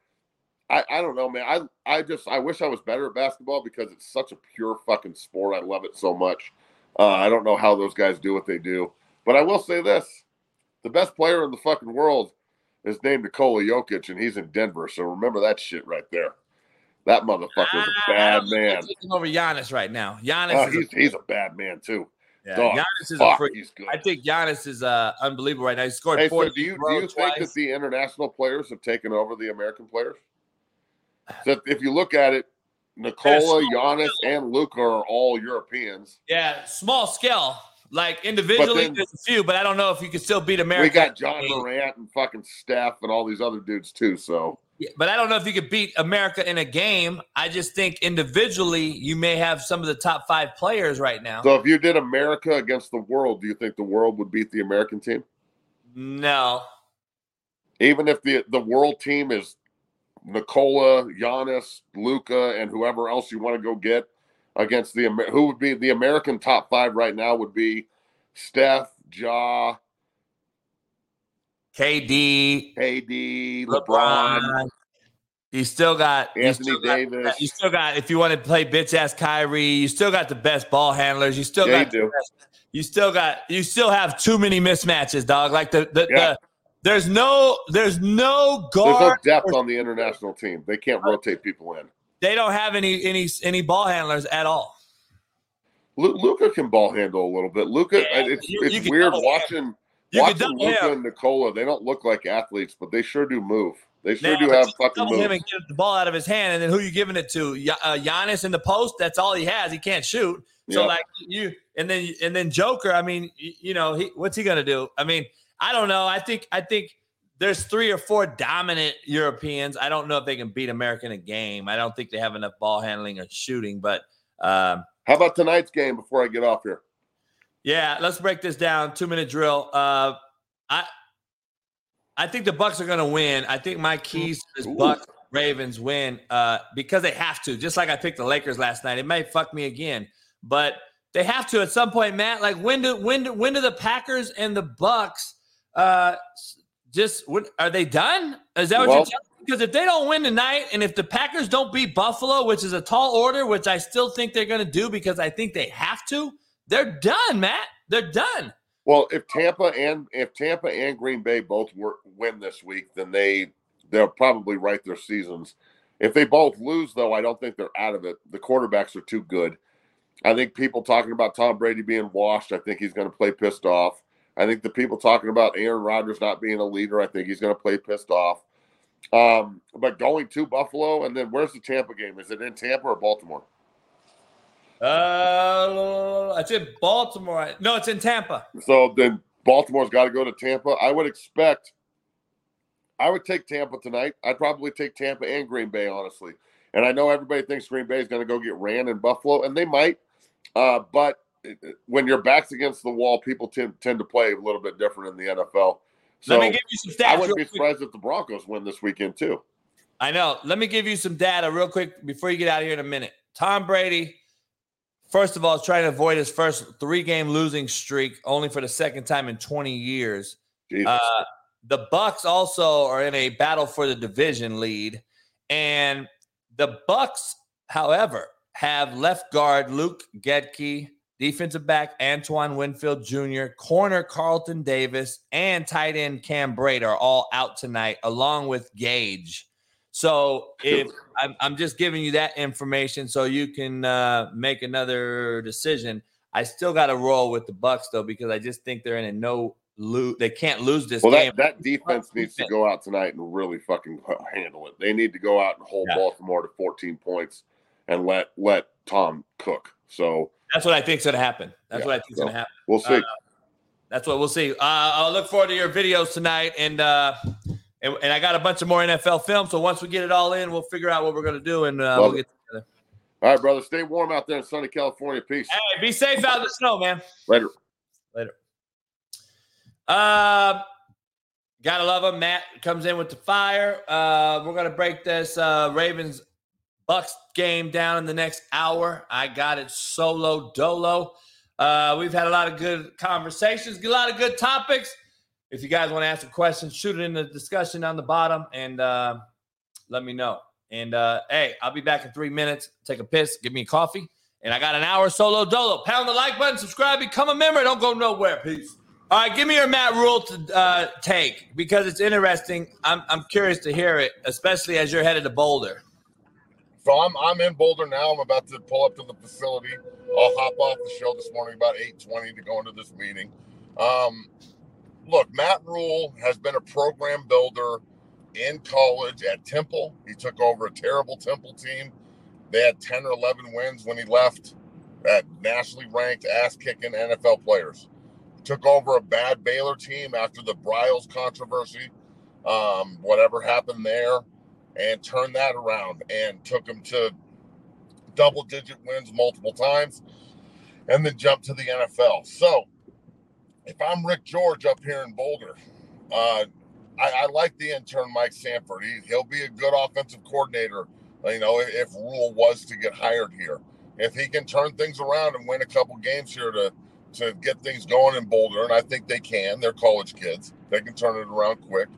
I, I don't know, man. I I just I wish I was better at basketball because it's such a pure fucking sport. I love it so much. Uh, I don't know how those guys do what they do, but I will say this: the best player in the fucking world is named Nikola Jokic, and he's in Denver. So remember that shit right there. That motherfucker's a bad man. taking over Giannis right now. Giannis Uh, is a, he's he's a bad man too. yeah, dog, Giannis is a Fuck, freak. he's good. I think Giannis is uh, unbelievable right now. He scored Hey, 40 so do you do you think that the international players have taken over the American players? (sighs) So if you look at it, Nikola, Giannis, and Luka are all Europeans. Yeah, small scale. Like individually, then- there's a few, but I don't know if you can still beat America. We got Ja Morant and fucking Steph and all these other dudes too. So Yeah, but I don't know if you could beat America in a game. I just think individually, you may have some of the top five players right now. so if you did America against the world, do you think the world would beat the American team? no, Even if the the world team is Nikola, Giannis, Luka, and whoever else you want to go get against the who would be the American top five right now would be Steph, Ja, KD, KD, LeBron. LeBron, You still got you Anthony still got- Davis. you still got if you want to play bitch ass Kyrie, you still got the best ball handlers. You still Yeah, got you best- you still got you still have too many mismatches, dog. Like the the, Yeah. the there's no there's no There's no guard. depth on the international team. They can't rotate people in. They don't have any any any ball handlers at all. Luka can ball handle a little bit. Luka, Yeah, it's, you- it's you weird watching You watching Luka and Nikola. They don't look like athletes, but they sure do move. They sure Now, do have you fucking double him and get the ball out of his hand, and then who you giving it to? Uh, Giannis in the post. That's all he has. He can't shoot. So like you, and then and then Joker. I mean, you, you know, he what's he gonna do? I mean, I don't know. I think I think there's three or four dominant Europeans. I don't know if they can beat America in a game. I don't think they have enough ball handling or shooting. But um, How about tonight's game before I get off here? yeah, let's break this down. Two minute drill. Uh, I I think the Bucs are going to win. I think my keys to this Bucs Ravens win uh, because they have to. Just like I picked the Lakers last night. It may fuck me again, but they have to at some point, Matt. Like when do when do when do the Packers and the Bucs uh, just when, are they done? Is that what Well- you're telling me? Because if they don't win tonight, and if the Packers don't beat Buffalo, which is a tall order, which I still think they're going to do because I think they have to, they're done, Matt. They're done. Well, if Tampa and if Tampa and Green Bay both wor- win this week, then they they'll probably write their seasons. If they both lose, though, I don't think they're out of it. The quarterbacks are too good. I think people talking about Tom Brady being washed. I think he's going to play pissed off. I think the people talking about Aaron Rodgers not being a leader. I think he's going to play pissed off. Um, but going to Buffalo and then where's the Tampa game? Is it in Tampa or Baltimore? Uh, it's in Baltimore. No, it's in Tampa. So then Baltimore's got to go to Tampa. I would expect. I would take Tampa tonight. I'd probably take Tampa and Green Bay, honestly. And I know everybody thinks Green Bay is going to go get ran in Buffalo, and they might. Uh, but when your back's against the wall, people tend, tend to play a little bit different in the NFL. So Let me give you some stats. I wouldn't be quick. surprised if the Broncos win this weekend too. I know. Let me give you some data real quick before you get out of here in a minute. Tom Brady, first of all, is trying to avoid his first three game losing streak, only for the second time in 20 years. Uh, the Bucs also are in a battle for the division lead, and The Bucs, however, have left guard Luke Goedeke, defensive back Antoine Winfield Jr., corner Carlton Davis, and tight end Cam Brate are all out tonight, along with Gage. So if (laughs) I'm, I'm just giving you that information so you can uh, make another decision. I still got to roll with the Bucs though because I just think they're in a no lose. They can't lose this Well, game. that, that defense needs to go out tonight and really fucking handle it. They need to go out and hold Yeah. Baltimore to 14 points and let let Tom cook. So That's what I think's going to happen. That's Yeah, what I think's so going to happen. we'll see. Uh, That's what we'll see. Uh, I'll look forward to your videos tonight, and uh, and, and I got a bunch of more NFL film. So once we get it all in, we'll figure out what we're going to do, and uh, we'll it. get together. All right, brother. Stay warm out there in sunny California. Peace. Hey, be safe out in the snow, man. Later. Later. Uh, gotta love him. Matt comes in with the fire. Uh, we're gonna break this uh, Ravens Bucs game down in the next hour. I got it solo dolo. Uh, we've had a lot of good conversations, a lot of good topics. If you guys want to ask a question, shoot it in the discussion on the bottom and uh, let me know. And uh, hey, I'll be back in three minutes. Take a piss, give me a coffee, and I got an hour solo dolo. Pound the like button, subscribe, become a member. Don't go nowhere. Peace. All right, give me your Matt Rhule to uh, take because it's interesting. I'm I'm curious to hear it, especially as you're headed to Boulder. So I'm I'm in Boulder now. I'm about to pull up to the facility. I'll hop off the show this morning about 8:20 to go into this meeting. Um, look, Matt Rhule has been a program builder in college at Temple. He took over a terrible Temple team. They had 10 or 11 wins when he left at nationally ranked ass kicking NFL players. Took over a bad Baylor team after the Briles controversy, um, whatever happened there, and turned that around and took them to double digit wins multiple times and then jumped to the NFL. So if I'm Rick George up here in Boulder, uh, I, I like the intern Mike Sanford. He, he'll be a good offensive coordinator, you know, if Rhule was to get hired here. If he can turn things around and win a couple games here to to get things going in Boulder, and I think they can. They're college kids; they can turn it around quick.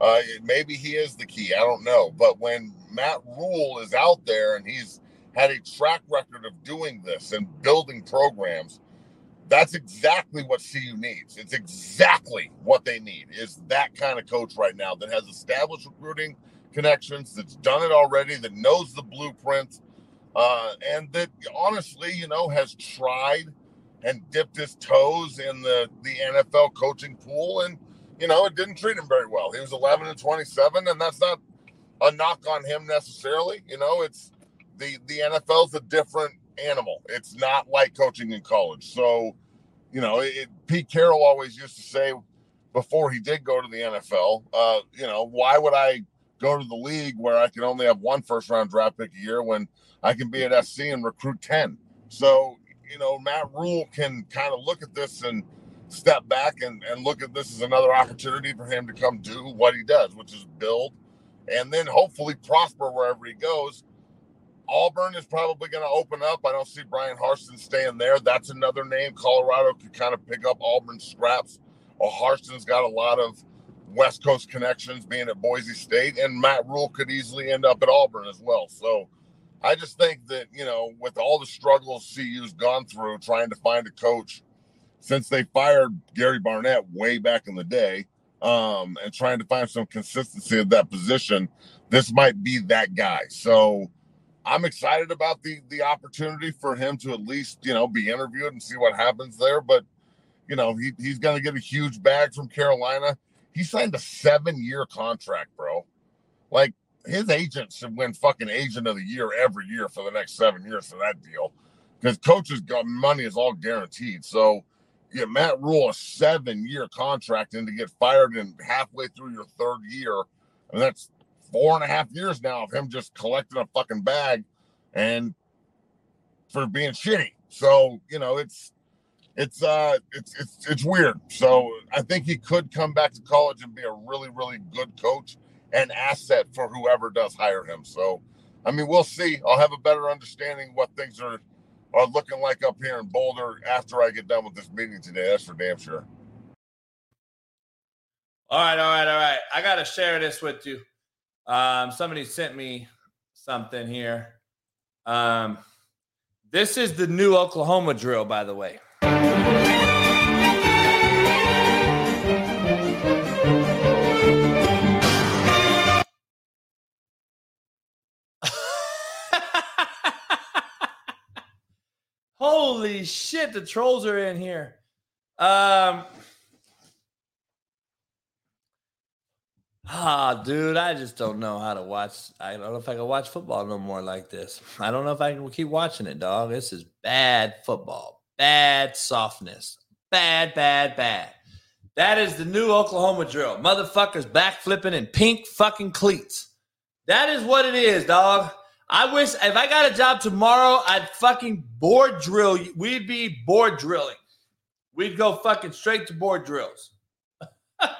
Uh, maybe he is the key. I don't know. But when Matt Rhule is out there and he's had a track record of doing this and building programs, that's exactly what CU needs. It's exactly what they need is that kind of coach right now that has established recruiting connections, that's done it already, that knows the blueprint, uh, and that honestly, you know, has tried and dipped his toes in the the NFL coaching pool, and you know, it didn't treat him very well. He was 11 and 27, and that's not a knock on him necessarily. You know, it's the the NFL's a different animal. It's not like coaching in college. So, you know, it, Pete Carroll always used to say before he did go to the NFL, uh, you know, why would I go to the league where I can only have one first round draft pick a year when I can be at SC and recruit 10? So, you know, Matt Rhule can kind of look at this and step back and, and look at this as another opportunity for him to come do what he does, which is build and then hopefully prosper wherever he goes. Auburn is probably going to open up. I don't see Bryan Harsin staying there. That's another name. Colorado could kind of pick up Auburn scraps. Or Harsin's got a lot of West Coast connections being at Boise State, and Matt Rhule could easily end up at Auburn as well. So I just think that, you know, with all the struggles CU's gone through trying to find a coach since they fired Gary Barnett way back in the day, um, and trying to find some consistency at that position, this might be that guy. So I'm excited about the the opportunity for him to at least, you know, be interviewed and see what happens there. But you know, he, he's gonna get a huge bag from Carolina. He signed a seven-year contract, bro. Like his agent should win fucking agent of the year every year for the next seven years for that deal. Because coaches got money is all guaranteed. So yeah, Matt Rhule a seven-year contract and to get fired in halfway through your third year, and that's four and a half years now of him just collecting a fucking bag and for being shitty. So, you know, it's it's uh it's it's it's weird. So I think he could come back to college and be a really, really good coach and asset for whoever does hire him. So I mean we'll see. I'll have a better understanding what things are are looking like up here in Boulder after I get done with this meeting today. That's for damn sure. All right, all right, all right. I gotta share this with you. Um, somebody sent me something here. Um, this is the new Oklahoma drill, by the way. Holy shit, the trolls are in here. Um Ah, dude, I just don't know how to watch. I don't know if I can watch football no more like this. I don't know if I can keep watching it, dog. This is bad football. Bad softness. Bad, bad, bad. That is the new Oklahoma drill. Motherfuckers backflipping in pink fucking cleats. That is what it is, dog. I wish if I got a job tomorrow, I'd fucking board drill. We'd be board drilling. We'd go fucking straight to board drills. (laughs)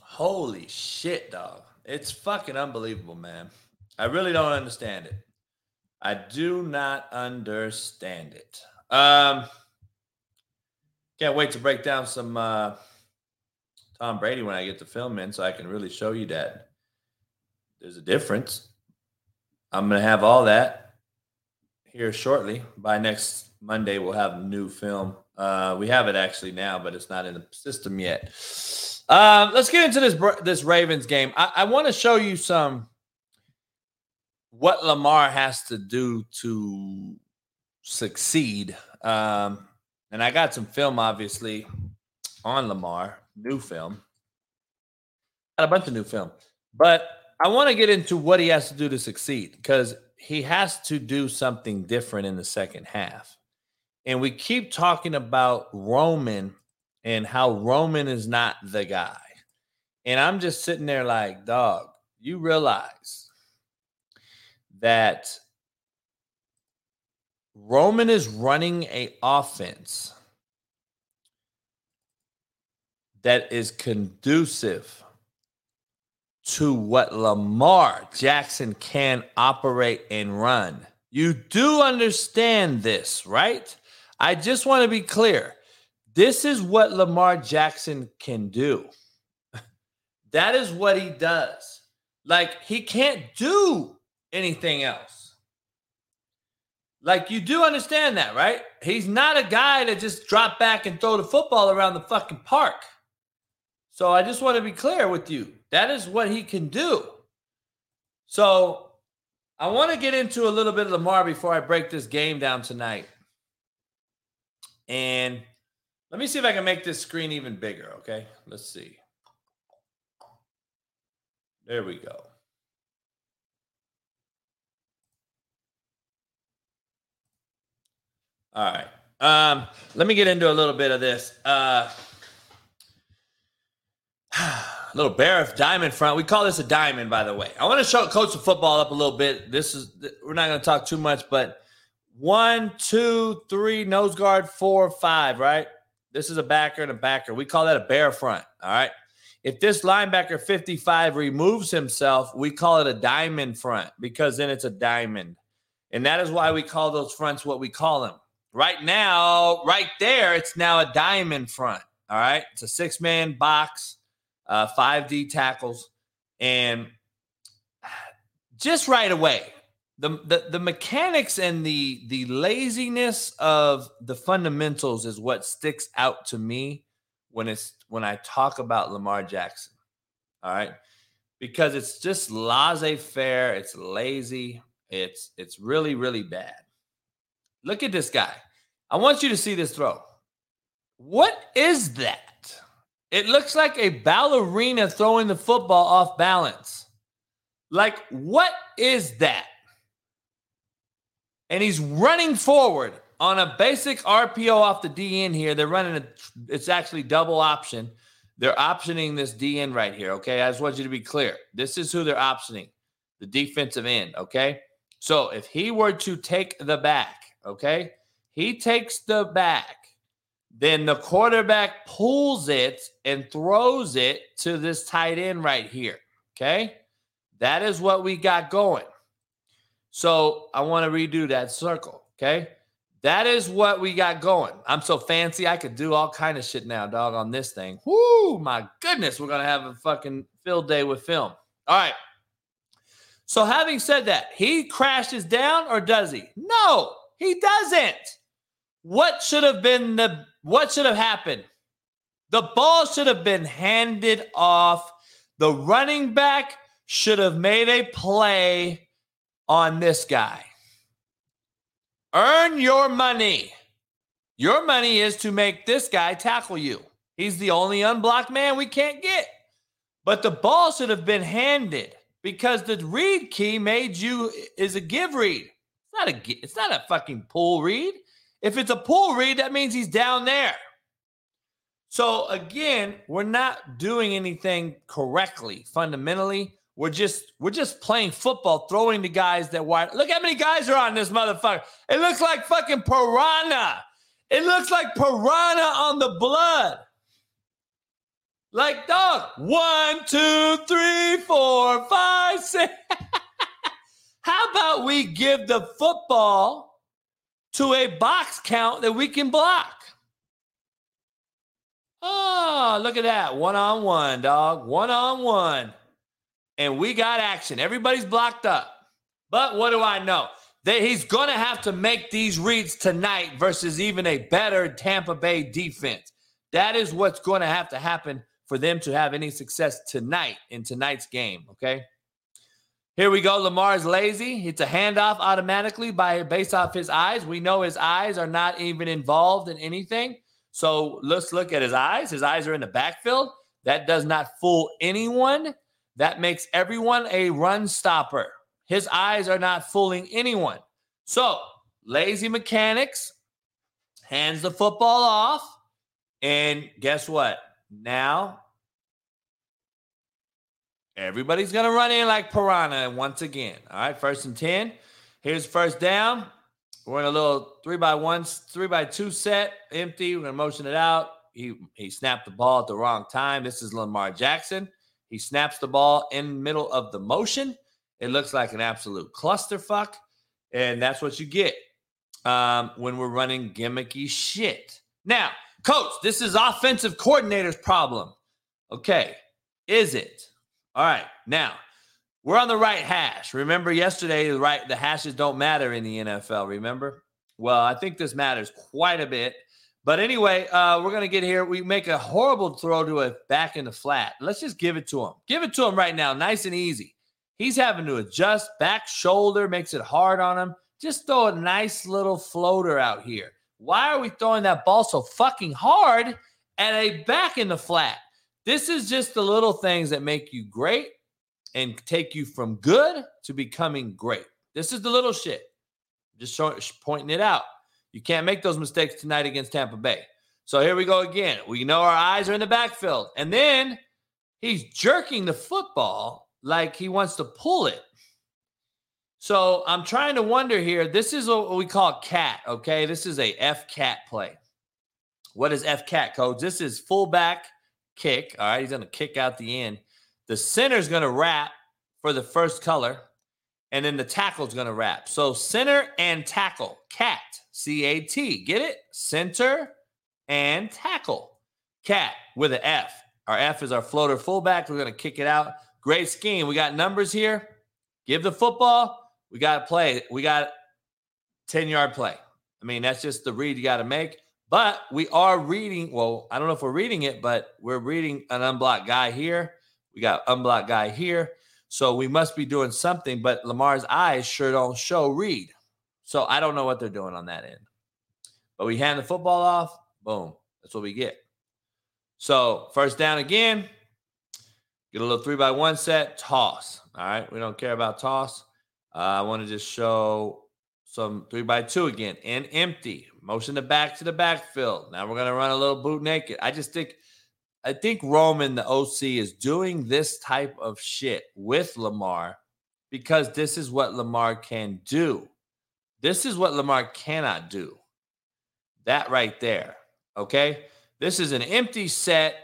Holy shit, dog. It's fucking unbelievable, man. I really don't understand it. I do not understand it. Um can't wait to break down some uh Tom Brady when I get the film in so I can really show you that there's a difference. I'm going to have all that here shortly. By next Monday, we'll have new film. Uh, we have it actually now, but it's not in the system yet. Um, let's get into this this Ravens game. I, I want to show you some what Lamar has to do to succeed. Um, and I got some film, obviously, on Lamar, new film. Got a bunch of new film, but I want to get into what he has to do to succeed because he has to do something different in the second half. And we keep talking about Roman and how Roman is not the guy. And I'm just sitting there like, dog, you realize that Roman is running a offense that is conducive to what Lamar Jackson can operate and run. You do understand this, right? I just want to be clear. This is what Lamar Jackson can do. (laughs) That is what he does. Like, he can't do anything else. Like, you do understand that, right? He's not a guy that just drop back and throw the football around the fucking park. So I just want to be clear with you. That is what he can do. So I want to get into a little bit of Lamar before I break this game down tonight. And let me see if I can make this screen even bigger. Okay. Let's see. There we go. All right. Um, let me get into a little bit of this. Uh, little Barrett diamond front. We call this a diamond, by the way. I want to show coach the football up a little bit. This is we're not going to talk too much, but one, two, three, nose guard, four, five. Right. This is a backer and a backer. We call that a bear front. All right. If this linebacker 55 removes himself, we call it a diamond front because then it's a diamond. And that is why we call those fronts what we call them. Right now, right there, it's now a diamond front. All right. It's a six man box, uh, five D tackles. And just right away, the, the the mechanics and the the laziness of the fundamentals is what sticks out to me when it's when I talk about Lamar Jackson. All right. Because it's just laissez-faire, it's lazy, it's it's really, really bad. Look at this guy. I want you to see this throw. What is that? It looks like a ballerina throwing the football off balance. Like, what is that? And he's running forward on a basic RPO off the DN here. They're running a, it's actually double option. They're optioning this DN right here. Okay. I just want you to be clear. This is who they're optioning the defensive end. Okay. So if he were to take the back, okay, he takes the back, then the quarterback pulls it and throws it to this tight end right here. Okay. That is what we got going. So I want to redo that circle. Okay. that is what we got going. I'm so fancy, I could do all kind of shit now, dog, on this thing. Whoo, my goodness, we're gonna have a fucking field day with film. All right. So, having said that, he crashes down or does he? No, he doesn't. What should have been the what should have happened? The ball should have been handed off. The running back should have made a play on this guy. Earn your money. Your money is to make this guy tackle you. He's the only unblocked man we can't get. But the ball should have been handed because the read key made you is a give read. It's not a it's not a fucking pull read. If it's a pull read, that means he's down there. So again, we're not doing anything correctly fundamentally. We're just we're just playing football, throwing the guys that wide. Look how many guys are on this motherfucker. It looks like fucking piranha. It looks like piranha on the blood. Like dog. One, two, three, four, five, six. (laughs) how about we give the football to a box count that we can block? Oh, look at that. One on one, dog. One on one and we got action. Everybody's blocked up. But what do I know? That he's going to have to make these reads tonight versus even a better Tampa Bay defense. That is what's going to have to happen for them to have any success tonight in tonight's game. Okay. Here we go. Lamar's lazy. It's a handoff automatically by based off his eyes. We know his eyes are not even involved in anything. So let's look at his eyes. His eyes are in the backfield. That does not fool anyone. That makes everyone a run stopper. His eyes are not fooling anyone. So, lazy mechanics hands the football off. And guess what? Now, everybody's going to run in like piranha once again. All right, first and 10. Here's first down. We're in a little three by one, three by two set, empty. We're going to motion it out. He, he snapped the ball at the wrong time. This is Lamar Jackson. He snaps the ball in middle of the motion. It looks like an absolute clusterfuck. And that's what you get um, when we're running gimmicky shit. Now, coach, this is offensive coordinator's problem. Okay. Is it? All right. Now, we're on the right hash. Remember yesterday, the right the hashes don't matter in the NFL, remember? Well, I think this matters quite a bit but anyway, uh, we're gonna get here. We make a horrible throw to a back in the flat. Let's just give it to him. Give it to him right now, nice and easy. He's having to adjust back shoulder, makes it hard on him. Just throw a nice little floater out here. Why are we throwing that ball so fucking hard at a back in the flat? This is just the little things that make you great and take you from good to becoming great. This is the little shit. Just showing, pointing it out. You can't make those mistakes tonight against Tampa Bay. So here we go again. We know our eyes are in the backfield. And then he's jerking the football like he wants to pull it. So I'm trying to wonder here. This is what we call cat, okay? This is a F cat play. What is F cat codes? This is fullback kick. All right, he's going to kick out the end. The center's going to wrap for the first color, and then the tackle's going to wrap. So center and tackle, cat. C A T. Get it? Center and tackle. Cat with an F. Our F is our floater fullback. We're going to kick it out. Great scheme. We got numbers here. Give the football. We got to play. We got 10 yard play. I mean, that's just the read you got to make. But we are reading. Well, I don't know if we're reading it, but we're reading an unblocked guy here. We got unblocked guy here. So we must be doing something, but Lamar's eyes sure don't show read. So I don't know what they're doing on that end. But we hand the football off, boom. That's what we get. So first down again, get a little three by one set, toss. All right. We don't care about toss. Uh, I want to just show some three by two again and empty. Motion the back to the backfield. Now we're gonna run a little boot naked. I just think I think Roman, the OC, is doing this type of shit with Lamar because this is what Lamar can do. This is what Lamar cannot do. That right there. Okay. This is an empty set,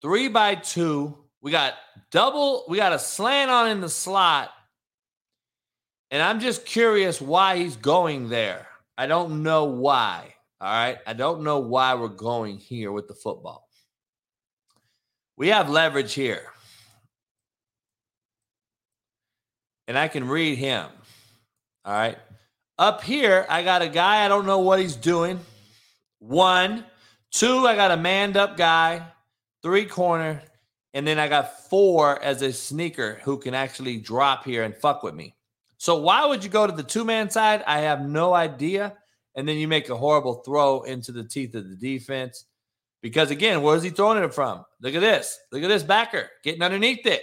three by two. We got double, we got a slant on in the slot. And I'm just curious why he's going there. I don't know why. All right. I don't know why we're going here with the football. We have leverage here. And I can read him. All right. Up here, I got a guy, I don't know what he's doing. One. Two, I got a manned up guy. Three corner. And then I got four as a sneaker who can actually drop here and fuck with me. So why would you go to the two man side? I have no idea. And then you make a horrible throw into the teeth of the defense. Because again, where's he throwing it from? Look at this. Look at this backer getting underneath it.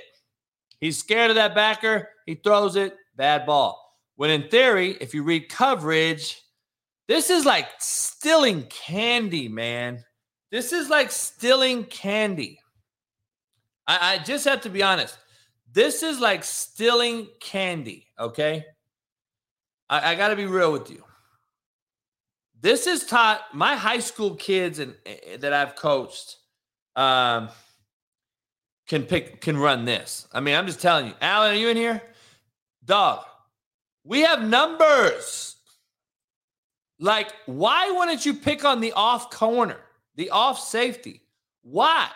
He's scared of that backer. He throws it. Bad ball. When in theory, if you read coverage, this is like stealing candy, man. This is like stealing candy. I, I just have to be honest. This is like stealing candy, okay? I, I got to be real with you. This is taught my high school kids and uh, that I've coached um, can pick can run this. I mean, I'm just telling you. Alan, are you in here? Dog, we have numbers. Like, why wouldn't you pick on the off corner, the off safety? Why?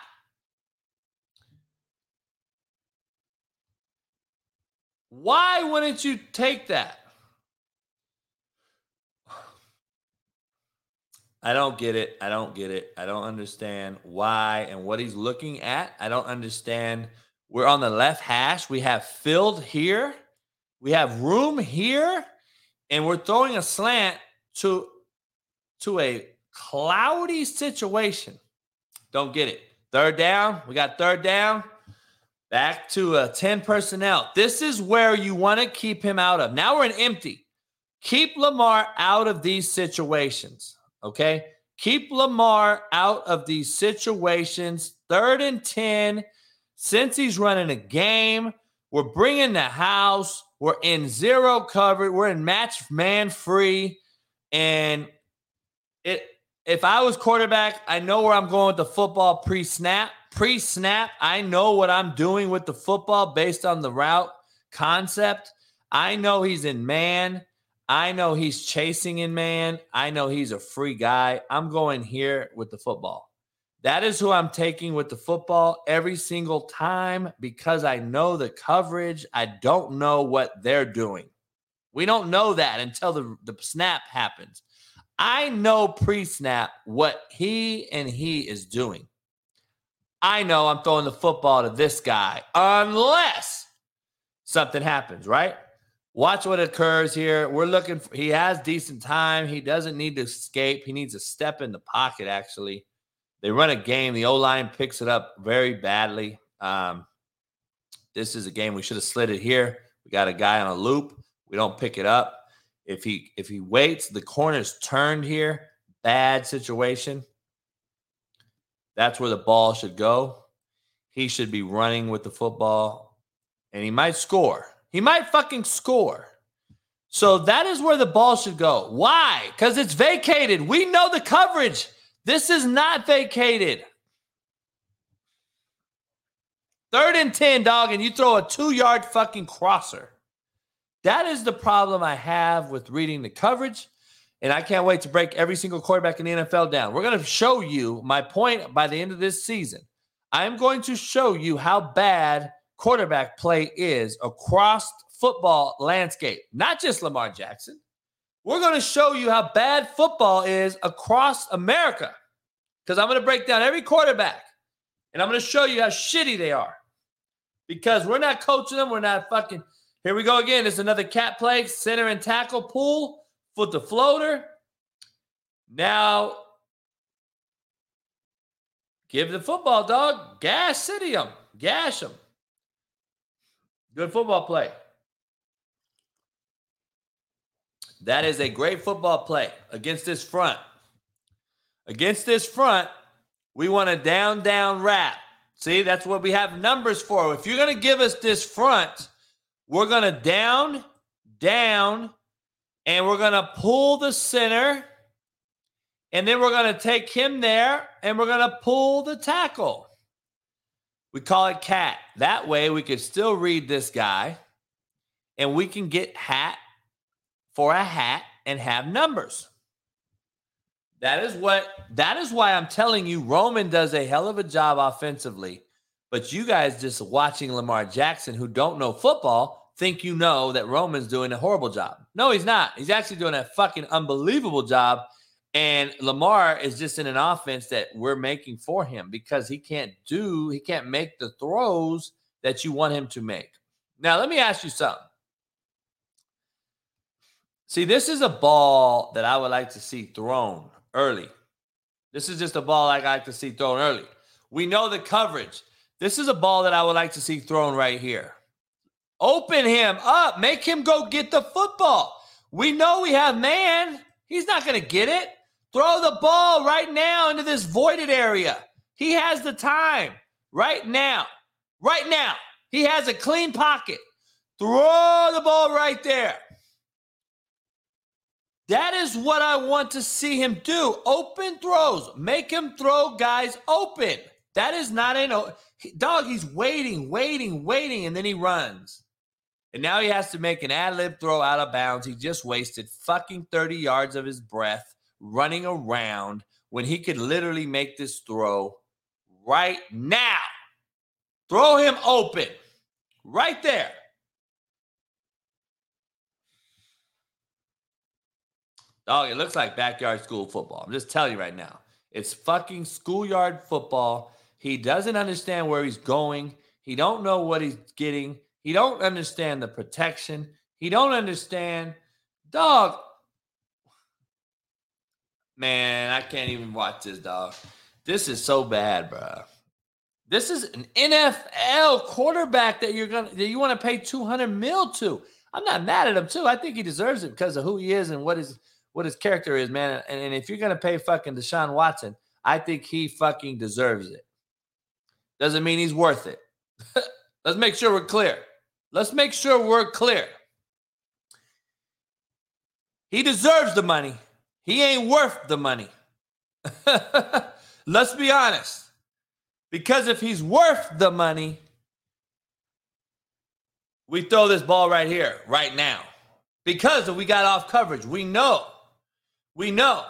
Why wouldn't you take that? I don't get it. I don't get it. I don't understand why and what he's looking at. I don't understand. We're on the left hash. We have filled here. We have room here. And we're throwing a slant to, to a cloudy situation. Don't get it. Third down. We got third down. Back to a 10 personnel. This is where you want to keep him out of. Now we're in empty. Keep Lamar out of these situations. Okay. Keep Lamar out of these situations. Third and 10. Since he's running a game, we're bringing the house. We're in zero cover. We're in match man free. And it if I was quarterback, I know where I'm going with the football pre-snap. Pre-snap, I know what I'm doing with the football based on the route concept. I know he's in man. I know he's chasing in man. I know he's a free guy. I'm going here with the football. That is who I'm taking with the football every single time because I know the coverage. I don't know what they're doing. We don't know that until the, the snap happens. I know pre snap what he and he is doing. I know I'm throwing the football to this guy unless something happens, right? Watch what occurs here. We're looking for, he has decent time. He doesn't need to escape. He needs to step in the pocket, actually. They run a game. The O line picks it up very badly. Um, this is a game we should have slid it here. We got a guy on a loop. We don't pick it up. If he if he waits, the corner's turned here. Bad situation. That's where the ball should go. He should be running with the football, and he might score. He might fucking score. So that is where the ball should go. Why? Because it's vacated. We know the coverage. This is not vacated. Third and 10, dog, and you throw a two yard fucking crosser. That is the problem I have with reading the coverage. And I can't wait to break every single quarterback in the NFL down. We're going to show you my point by the end of this season. I'm going to show you how bad quarterback play is across football landscape, not just Lamar Jackson. We're going to show you how bad football is across America because I'm going to break down every quarterback and I'm going to show you how shitty they are because we're not coaching them. We're not fucking. Here we go again. It's another cat play, center and tackle pull, foot the floater. Now, give the football dog, gas city them, gash them. Good football play. That is a great football play against this front. Against this front, we want a down, down wrap. See, that's what we have numbers for. If you're going to give us this front, we're going to down, down, and we're going to pull the center. And then we're going to take him there and we're going to pull the tackle. We call it cat. That way we can still read this guy and we can get hat for a hat and have numbers. That is what that is why I'm telling you Roman does a hell of a job offensively. But you guys just watching Lamar Jackson who don't know football think you know that Roman's doing a horrible job. No, he's not. He's actually doing a fucking unbelievable job. And Lamar is just in an offense that we're making for him because he can't do, he can't make the throws that you want him to make. Now, let me ask you something. See, this is a ball that I would like to see thrown early. This is just a ball I like to see thrown early. We know the coverage. This is a ball that I would like to see thrown right here. Open him up, make him go get the football. We know we have man. He's not going to get it. Throw the ball right now into this voided area. He has the time right now. Right now. He has a clean pocket. Throw the ball right there. That is what I want to see him do. Open throws. Make him throw guys open. That is not a dog. He's waiting, waiting, waiting, and then he runs. And now he has to make an ad lib throw out of bounds. He just wasted fucking 30 yards of his breath running around when he could literally make this throw right now. Throw him open right there. Dog, it looks like backyard school football. I'm just telling you right now. It's fucking schoolyard football. He doesn't understand where he's going. He don't know what he's getting. He don't understand the protection. He don't understand. Dog, man, I can't even watch this, dog. This is so bad, bro. This is an NFL quarterback that you're gonna that you want to pay 200 mil to. I'm not mad at him too. I think he deserves it because of who he is and what his what his character is, man. And, and if you're gonna pay fucking Deshaun Watson, I think he fucking deserves it. Doesn't mean he's worth it. (laughs) Let's make sure we're clear. Let's make sure we're clear. He deserves the money. He ain't worth the money. (laughs) Let's be honest. Because if he's worth the money, we throw this ball right here, right now. Because we got off coverage. We know. We know.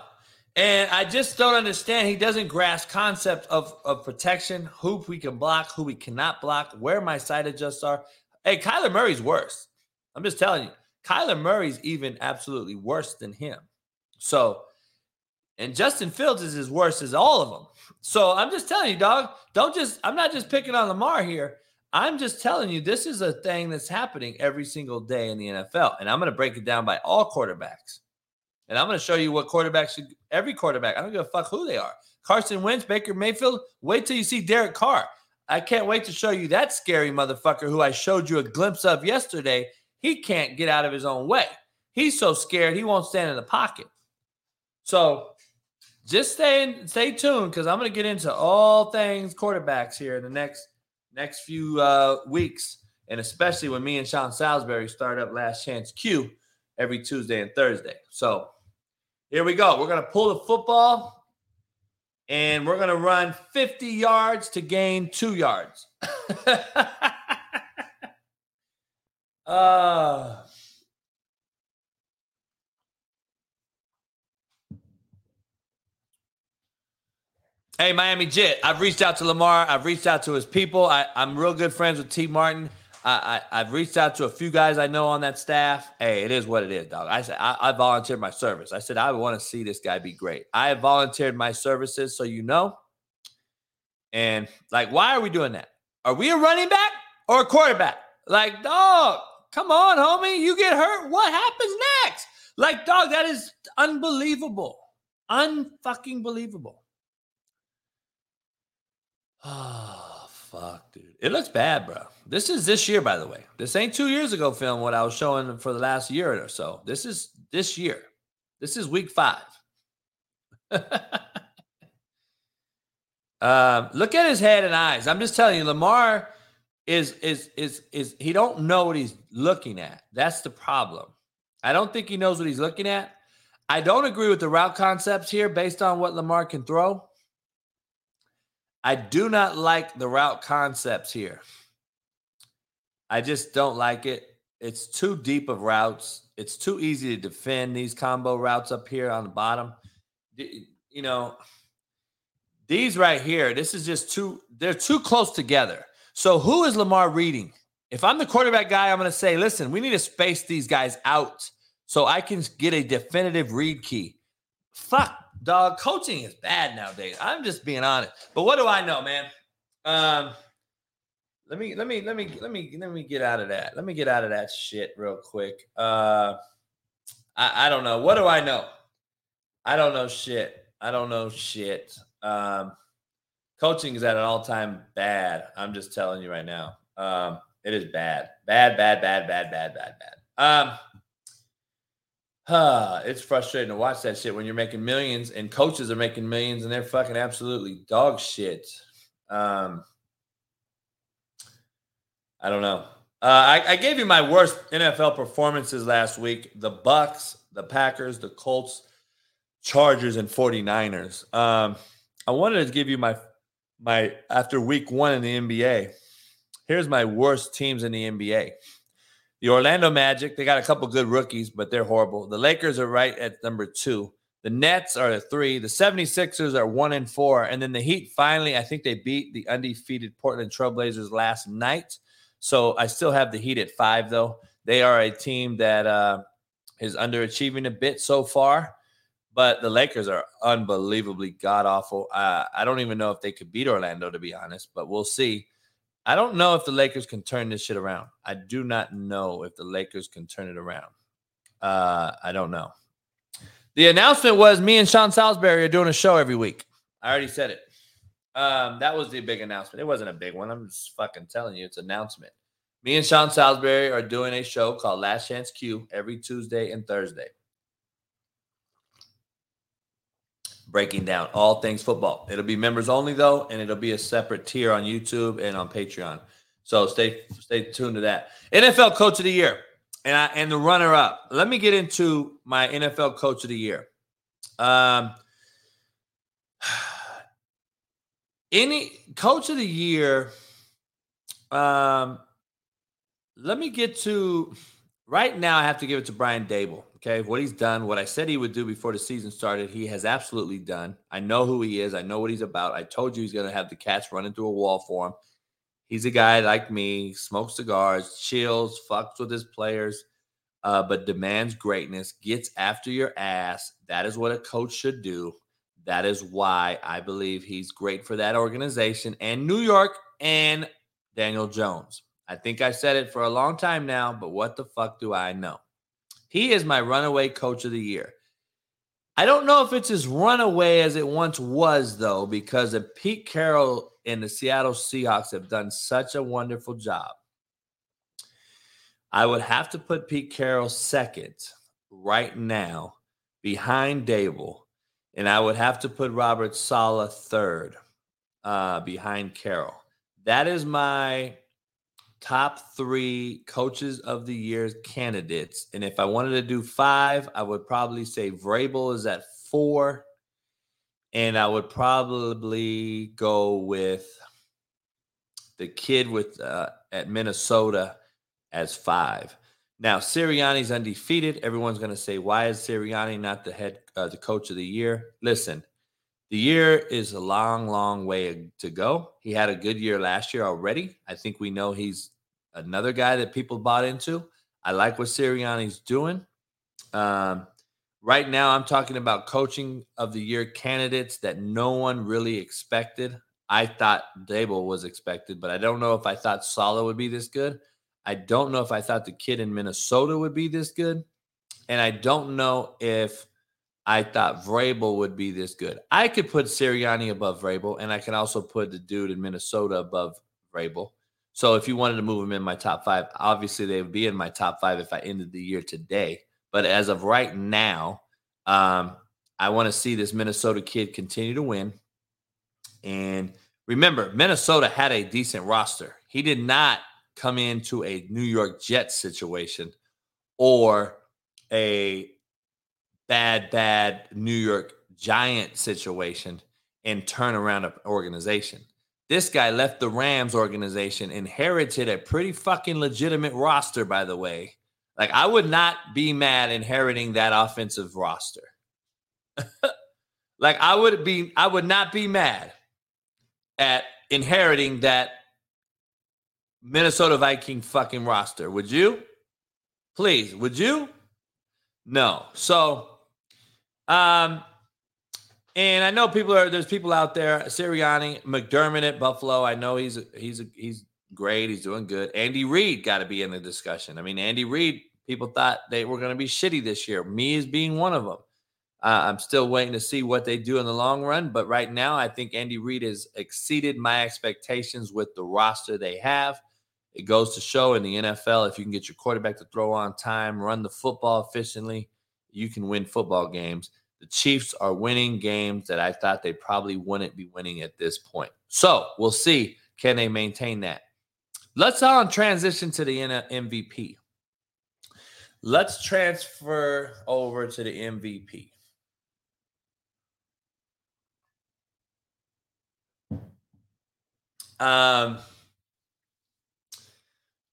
And I just don't understand. He doesn't grasp concept of, of protection, who we can block, who we cannot block, where my side adjusts are. Hey, Kyler Murray's worse. I'm just telling you. Kyler Murray's even absolutely worse than him. So, and Justin Fields is as worse as all of them. So I'm just telling you, dog, don't just, I'm not just picking on Lamar here. I'm just telling you, this is a thing that's happening every single day in the NFL. And I'm going to break it down by all quarterbacks. And I'm going to show you what quarterbacks should, every quarterback, I don't give a fuck who they are. Carson Wentz, Baker Mayfield, wait till you see Derek Carr. I can't wait to show you that scary motherfucker who I showed you a glimpse of yesterday. He can't get out of his own way. He's so scared he won't stand in the pocket. So just stay stay tuned because I'm going to get into all things quarterbacks here in the next next few uh, weeks, and especially when me and Sean Salisbury start up Last Chance Q every Tuesday and Thursday. So here we go. We're going to pull the football, and we're going to run 50 yards to gain two yards. (laughs) uh Hey, Miami Jet. I've reached out to Lamar. I've reached out to his people. I, am real good friends with Tee Martin. I, I, have reached out to a few guys I know on that staff. Hey, it is what it is, dog. I said I, I volunteered my service. I said I want to see this guy be great. I have volunteered my services, so you know. And like, why are we doing that? Are we a running back or a quarterback? Like, dog, come on, homie. You get hurt. What happens next? Like, dog, that is unbelievable. Unfucking believable. Oh, (sighs) fuck, dude. It looks bad, bro. This is this year, by the way. This ain't two years ago film what I was showing for the last year or so. This is this year. This is week five. (laughs) um, look at his head and eyes. I'm just telling you, Lamar is is is is he don't know what he's looking at. That's the problem. I don't think he knows what he's looking at. I don't agree with the route concepts here based on what Lamar can throw. I do not like the route concepts here. I just don't like it. It's too deep of routes. It's too easy to defend these combo routes up here on the bottom. you know, these right here, this is just too, they're too close together. So who is Lamar reading? If I'm the quarterback guy, I'm going to say, listen, we need to space these guys out so I can get a definitive read key. Fuck, dog. Coaching is bad nowadays. I'm just being honest. But what do I know, man? Um, let me let me let me let me let me get out of that. Let me get out of that shit real quick. Uh, I, I don't know. What do I know? I don't know shit. I don't know shit. Um, coaching is at an all time bad. I'm just telling you right now. Um, it is bad, bad, bad, bad, bad, bad, bad, bad. Um, uh, it's frustrating to watch that shit when you're making millions and coaches are making millions and they're fucking absolutely dog shit. Um, I don't know. Uh, I, I gave you my worst NFL performances last week: the Bucs, the Packers, the Colts, Chargers, and 49ers. Um, I wanted to give you my my after week one in the NBA. Here's my worst teams in the NBA. The Orlando Magic, they got a couple good rookies, but they're horrible. The Lakers are right at number two. The Nets are at three. The 76ers are one and four. And then the Heat finally, I think they beat the undefeated Portland Trailblazers last night. So I still have the Heat at five, though. They are a team that uh, is underachieving a bit so far, but the Lakers are unbelievably god awful. Uh, I don't even know if they could beat Orlando, to be honest, but we'll see. I don't know if the Lakers can turn this shit around. I do not know if the Lakers can turn it around. Uh, I don't know. The announcement was me and Sean Salisbury are doing a show every week. I already said it. Um, that was the big announcement. It wasn't a big one. I'm just fucking telling you, it's an announcement. Me and Sean Salisbury are doing a show called Last Chance Q every Tuesday and Thursday. Breaking down all things football. It'll be members only though, and it'll be a separate tier on YouTube and on Patreon. So stay stay tuned to that. NFL Coach of the Year and I and the runner up. Let me get into my NFL Coach of the Year. Um, any Coach of the Year. Um, let me get to right now. I have to give it to Brian Daboll. Okay, what he's done, what I said he would do before the season started, he has absolutely done. I know who he is. I know what he's about. I told you he's going to have the cats running through a wall for him. He's a guy like me, smokes cigars, chills, fucks with his players, uh, but demands greatness, gets after your ass. That is what a coach should do. That is why I believe he's great for that organization and New York and Daniel Jones. I think I said it for a long time now, but what the fuck do I know? He is my runaway coach of the year. I don't know if it's as runaway as it once was, though, because Pete Carroll and the Seattle Seahawks have done such a wonderful job. I would have to put Pete Carroll second right now behind Daboll, and I would have to put Robert Saleh third uh, behind Carroll. That is my top three coaches of the year candidates. And if I wanted to do five, I would probably say Vrabel is at four. And I would probably go with the kid with uh, at Minnesota as five. Now Sirianni's undefeated. Everyone's going to say, "Why is Sirianni not the head, uh, the coach of the year?" Listen, the year is a long, long way to go. He had a good year last year already. I think we know he's another guy that people bought into. I like what Sirianni's doing. Um, right now, I'm talking about coaching of the year candidates that no one really expected. I thought Daboll was expected, but I don't know if I thought Saleh would be this good. I don't know if I thought the kid in Minnesota would be this good. And I don't know if I thought Vrabel would be this good. I could put Sirianni above Vrabel, and I can also put the dude in Minnesota above Vrabel. So if you wanted to move him in my top five, obviously they would be in my top five if I ended the year today. But as of right now, um, I want to see this Minnesota kid continue to win. And remember, Minnesota had a decent roster. He did not come into a New York Jets situation or a bad, bad New York Giant situation and turn around an organization. This guy left the Rams organization, inherited a pretty fucking legitimate roster, by the way. Like, I would not be mad inheriting that offensive roster. (laughs) Like I would be, I would not be mad at inheriting that Minnesota Viking fucking roster. Would you? Please, would you? No. So, um, and I know people are there's people out there. Sirianni, McDermott at Buffalo. I know he's he's he's great. He's doing good. Andy Reid got to be in the discussion. I mean, Andy Reid. People thought they were going to be shitty this year. Me as being one of them. Uh, I'm still waiting to see what they do in the long run. But right now, I think Andy Reid has exceeded my expectations with the roster they have. It goes to show in the NFL if you can get your quarterback to throw on time, run the football efficiently, you can win football games. The Chiefs are winning games that I thought they probably wouldn't be winning at this point. So we'll see. Can they maintain that? Let's on transition to the MVP. Let's transfer over to the MVP. Um,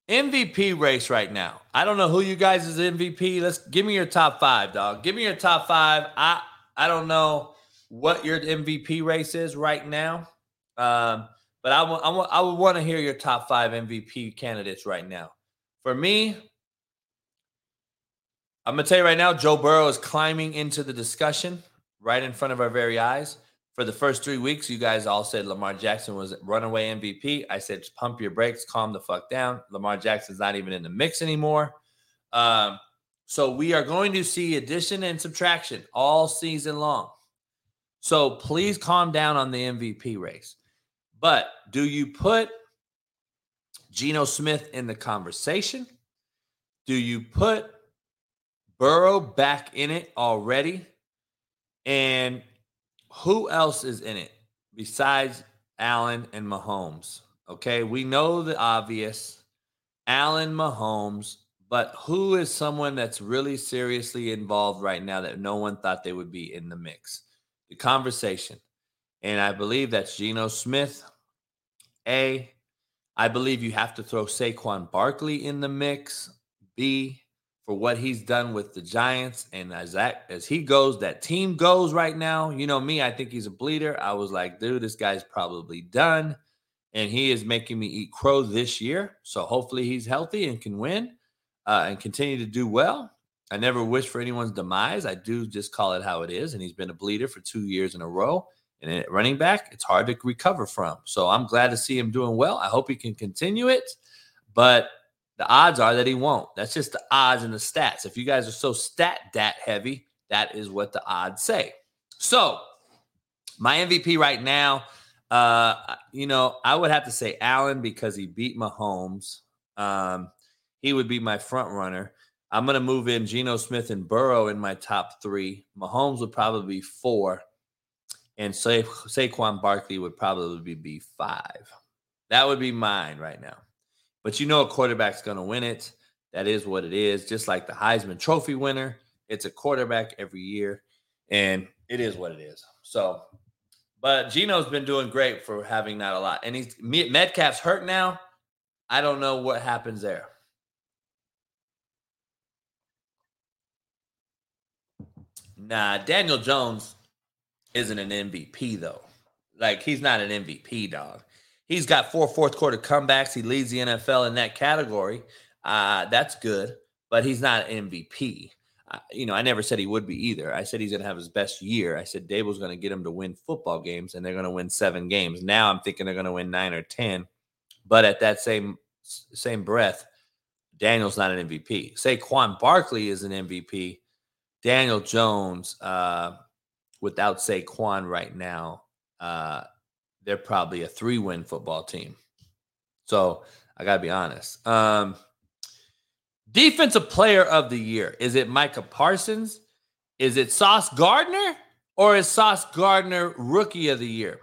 MVP race right now. I don't know who you guys is MVP. Let's give me your top five, dog. Give me your top five. I I don't know what your MVP race is right now, um, but I want I want I would want to hear your top five MVP candidates right now. For me, I'm gonna tell you right now, Joe Burrow is climbing into the discussion right in front of our very eyes for the first three weeks, you guys all said Lamar Jackson was runaway MVP. I said, pump your brakes, calm the fuck down. Lamar Jackson's not even in the mix anymore. Um, so we are going to see addition and subtraction all season long. So please calm down on the MVP race. But do you put Geno Smith in the conversation? Do you put Burrow back in it already? And who else is in it besides Allen and Mahomes? Okay, we know the obvious Allen, Mahomes, but who is someone that's really seriously involved right now that no one thought they would be in the mix? The conversation. And I believe that's Geno Smith. A. I believe you have to throw Saquon Barkley in the mix. B for what he's done with the Giants. And as that as he goes, that team goes right now. You know me, I think he's a bleeder. I was like, dude, this guy's probably done. And he is making me eat crow this year. So hopefully he's healthy and can win uh, and continue to do well. I never wish for anyone's demise. I do just call it how it is. And he's been a bleeder for two years in a row. And running back, it's hard to recover from. So I'm glad to see him doing well. I hope he can continue it. But the odds are that he won't. That's just the odds and the stats. If you guys are so stat dat heavy, that is what the odds say. So, my MVP right now, uh, you know, I would have to say Allen because he beat Mahomes. Um, he would be my front runner. I'm going to move in Geno Smith and Burrow in my top three. Mahomes would probably be four. And Sa- Saquon Barkley would probably be five. That would be mine right now. But you know a quarterback's going to win it. That is what it is. Just like the Heisman Trophy winner, it's a quarterback every year, and it is what it is. So, but Geno's been doing great for having that a lot, and he's Metcalf's hurt now. I don't know what happens there. Nah, Daniel Jones isn't an MVP though. Like he's not an MVP dog. He's got four fourth quarter comebacks. He leads the NFL in that category. Uh, that's good, but he's not MVP. Uh, you know, I never said he would be either. I said he's going to have his best year. I said Daboll's going to get him to win football games, and they're going to win seven games. Now I'm thinking they're going to win nine or ten. But at that same same breath, Daniel's not an MVP. Say Saquon Barkley is an MVP. Daniel Jones, uh, without Saquon right now, uh, they're probably a three win football team. So I got to be honest. Um, defensive player of the year is it Micah Parsons? Is it Sauce Gardner? Or is Sauce Gardner rookie of the year?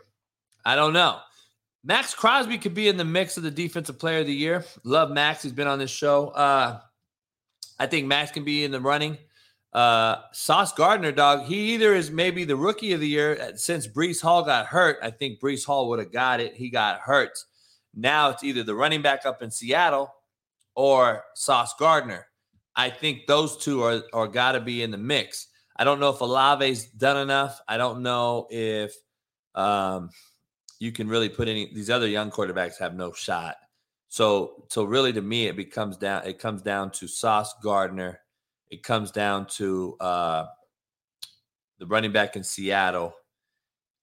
I don't know. Maxx Crosby could be in the mix of the defensive player of the year. Love Max. He's been on this show. Uh, I think Max can be in the running. Uh, Sauce Gardner, dog, he either is maybe the rookie of the year uh, since Breece Hall got hurt. I think Breece Hall would have got it. He got hurt. Now it's either the running back up in Seattle or Sauce Gardner. I think those two are, are got to be in the mix. I don't know if Olave's done enough. I don't know if um, you can really put any. These other young quarterbacks have no shot. So, so really, to me, it becomes down. It comes down to Sauce Gardner. It comes down to uh, the running back in Seattle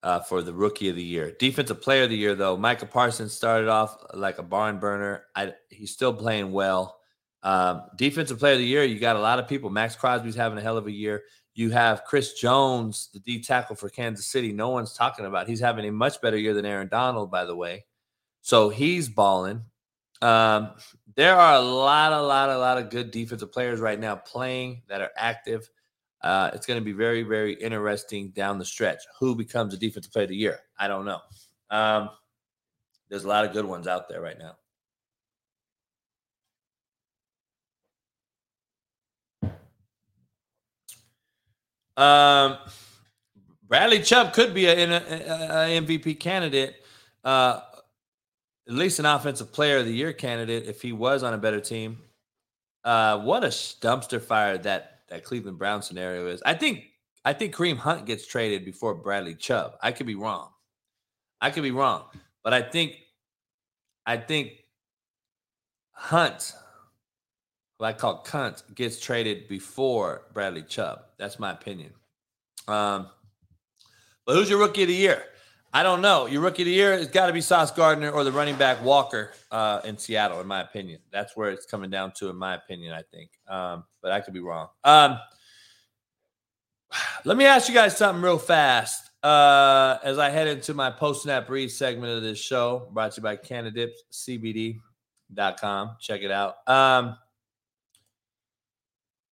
uh, for the rookie of the year. Defensive player of the year, though, Micah Parsons started off like a barn burner. I, he's still playing well. Um, defensive player of the year, you got a lot of people. Maxx Crosby's having a hell of a year. You have Chris Jones, the D tackle for Kansas City. No one's talking about. He's having a much better year than Aaron Donald, by the way. So he's balling. Um, there are a lot, a lot, a lot of good defensive players right now playing that are active. Uh, it's going to be very, very interesting down the stretch. Who becomes a defensive player of the year? I don't know. Um, there's a lot of good ones out there right now. Um, Bradley Chubb could be an MVP candidate, uh, at least an offensive player of the year candidate if he was on a better team. Uh, what a dumpster fire that that Cleveland Brown scenario is. I think I think Kareem Hunt gets traded before Bradley Chubb. I could be wrong. I could be wrong, but I think I think Hunt, who I call Cunt, gets traded before Bradley Chubb. That's my opinion. Um, but who's your rookie of the year? I don't know. Your rookie of the year has got to be Sauce Gardner or the running back Walker uh, in Seattle, in my opinion. That's where it's coming down to, in my opinion, I think. Um, but I could be wrong. Um, (sighs) let me ask you guys something real fast uh, as I head into my post snap read segment of this show, brought to you by CannadipsCBD.com. Check it out. Um,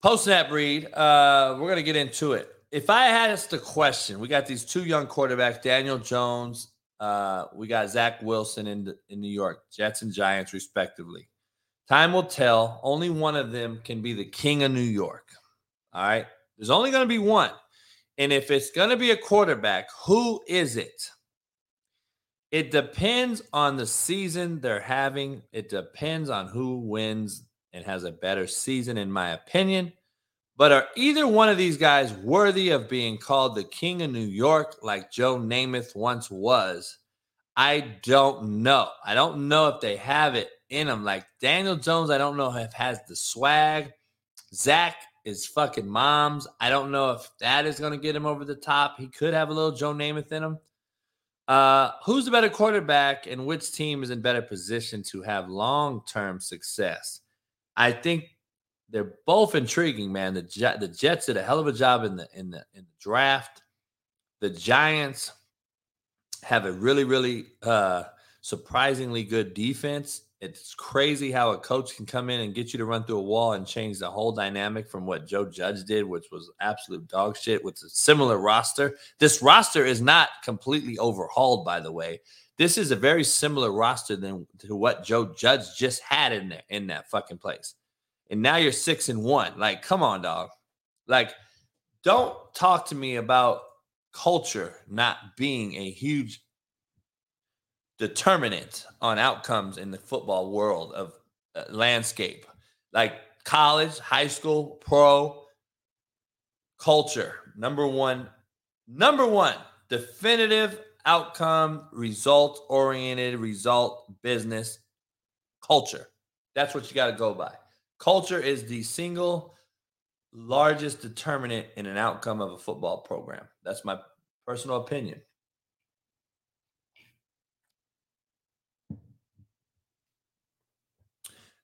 post snap read, uh, we're going to get into it if I had asked a question, we got these two young quarterbacks, Daniel Jones. Uh, we got Zach Wilson in in New York, Jets and Giants, respectively. Time will tell. Only one of them can be the king of New York. All right. There's only going to be one. And if it's going to be a quarterback, who is it? It depends on the season they're having. It depends on who wins and has a better season, in my opinion. But are either one of these guys worthy of being called the king of New York like Joe Namath once was? I don't know. I don't know if they have it in them. Like Daniel Jones, I don't know if has the swag. Zach is fucking moms. I don't know if that is going to get him over the top. He could have a little Joe Namath in him. Uh, who's the better quarterback and which team is in better position to have long term success? I think they're both intriguing, man. The the Jets did a hell of a job in the in the in the draft. The Giants have a really, really uh, surprisingly good defense. It's crazy how a coach can come in and get you to run through a wall and change the whole dynamic from what Joe Judge did, which was absolute dog shit with a similar roster. This roster is not completely overhauled, by the way. This is a very similar roster than to what Joe Judge just had in there in that fucking place and now you're six and one. Like, come on, dog. Like, don't talk to me about culture not being a huge determinant on outcomes in the football world of uh, landscape. Like college, high school, pro, culture. Number one, number one, definitive outcome, result oriented, result business culture. That's what you got to go by. Culture is the single largest determinant in an outcome of a football program. That's my personal opinion.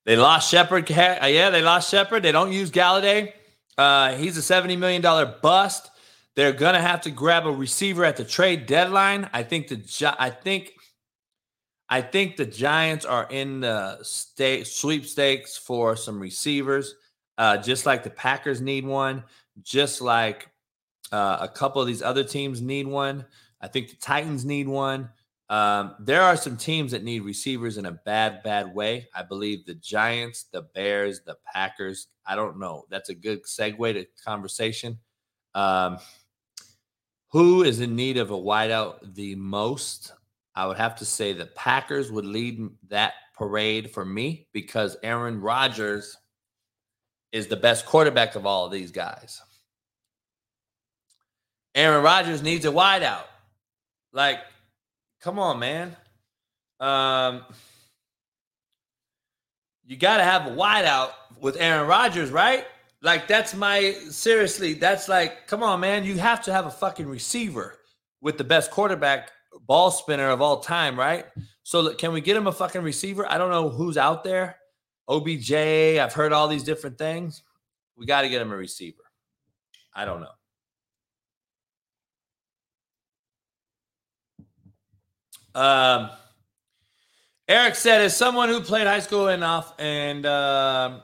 They lost Shepard. Uh, yeah, they lost Shepard. They don't use Golladay. Uh, he's a $70 million bust. They're gonna have to grab a receiver at the trade deadline. I think the I think I think the Giants are in the state sweepstakes for some receivers, uh, just like the Packers need one, just like uh, a couple of these other teams need one. I think the Titans need one. Um, there are some teams that need receivers in a bad, bad way. I believe the Giants, the Bears, the Packers. I don't know. That's a good segue to conversation. Um, who is in need of a wideout the most? I would have to say the Packers would lead that parade for me because Aaron Rodgers is the best quarterback of all of these guys. Aaron Rodgers needs a wideout. Like, come on, man. Um, you got to have a wideout with Aaron Rodgers, right? Like, that's my seriously. That's like, come on, man. You have to have a fucking receiver with the best quarterback ball spinner of all time, right? So, can we get him a fucking receiver? I don't know who's out there. OBJ. I've heard all these different things. We got to get him a receiver. I don't know. Um, Eric said, as someone who played high school and off and um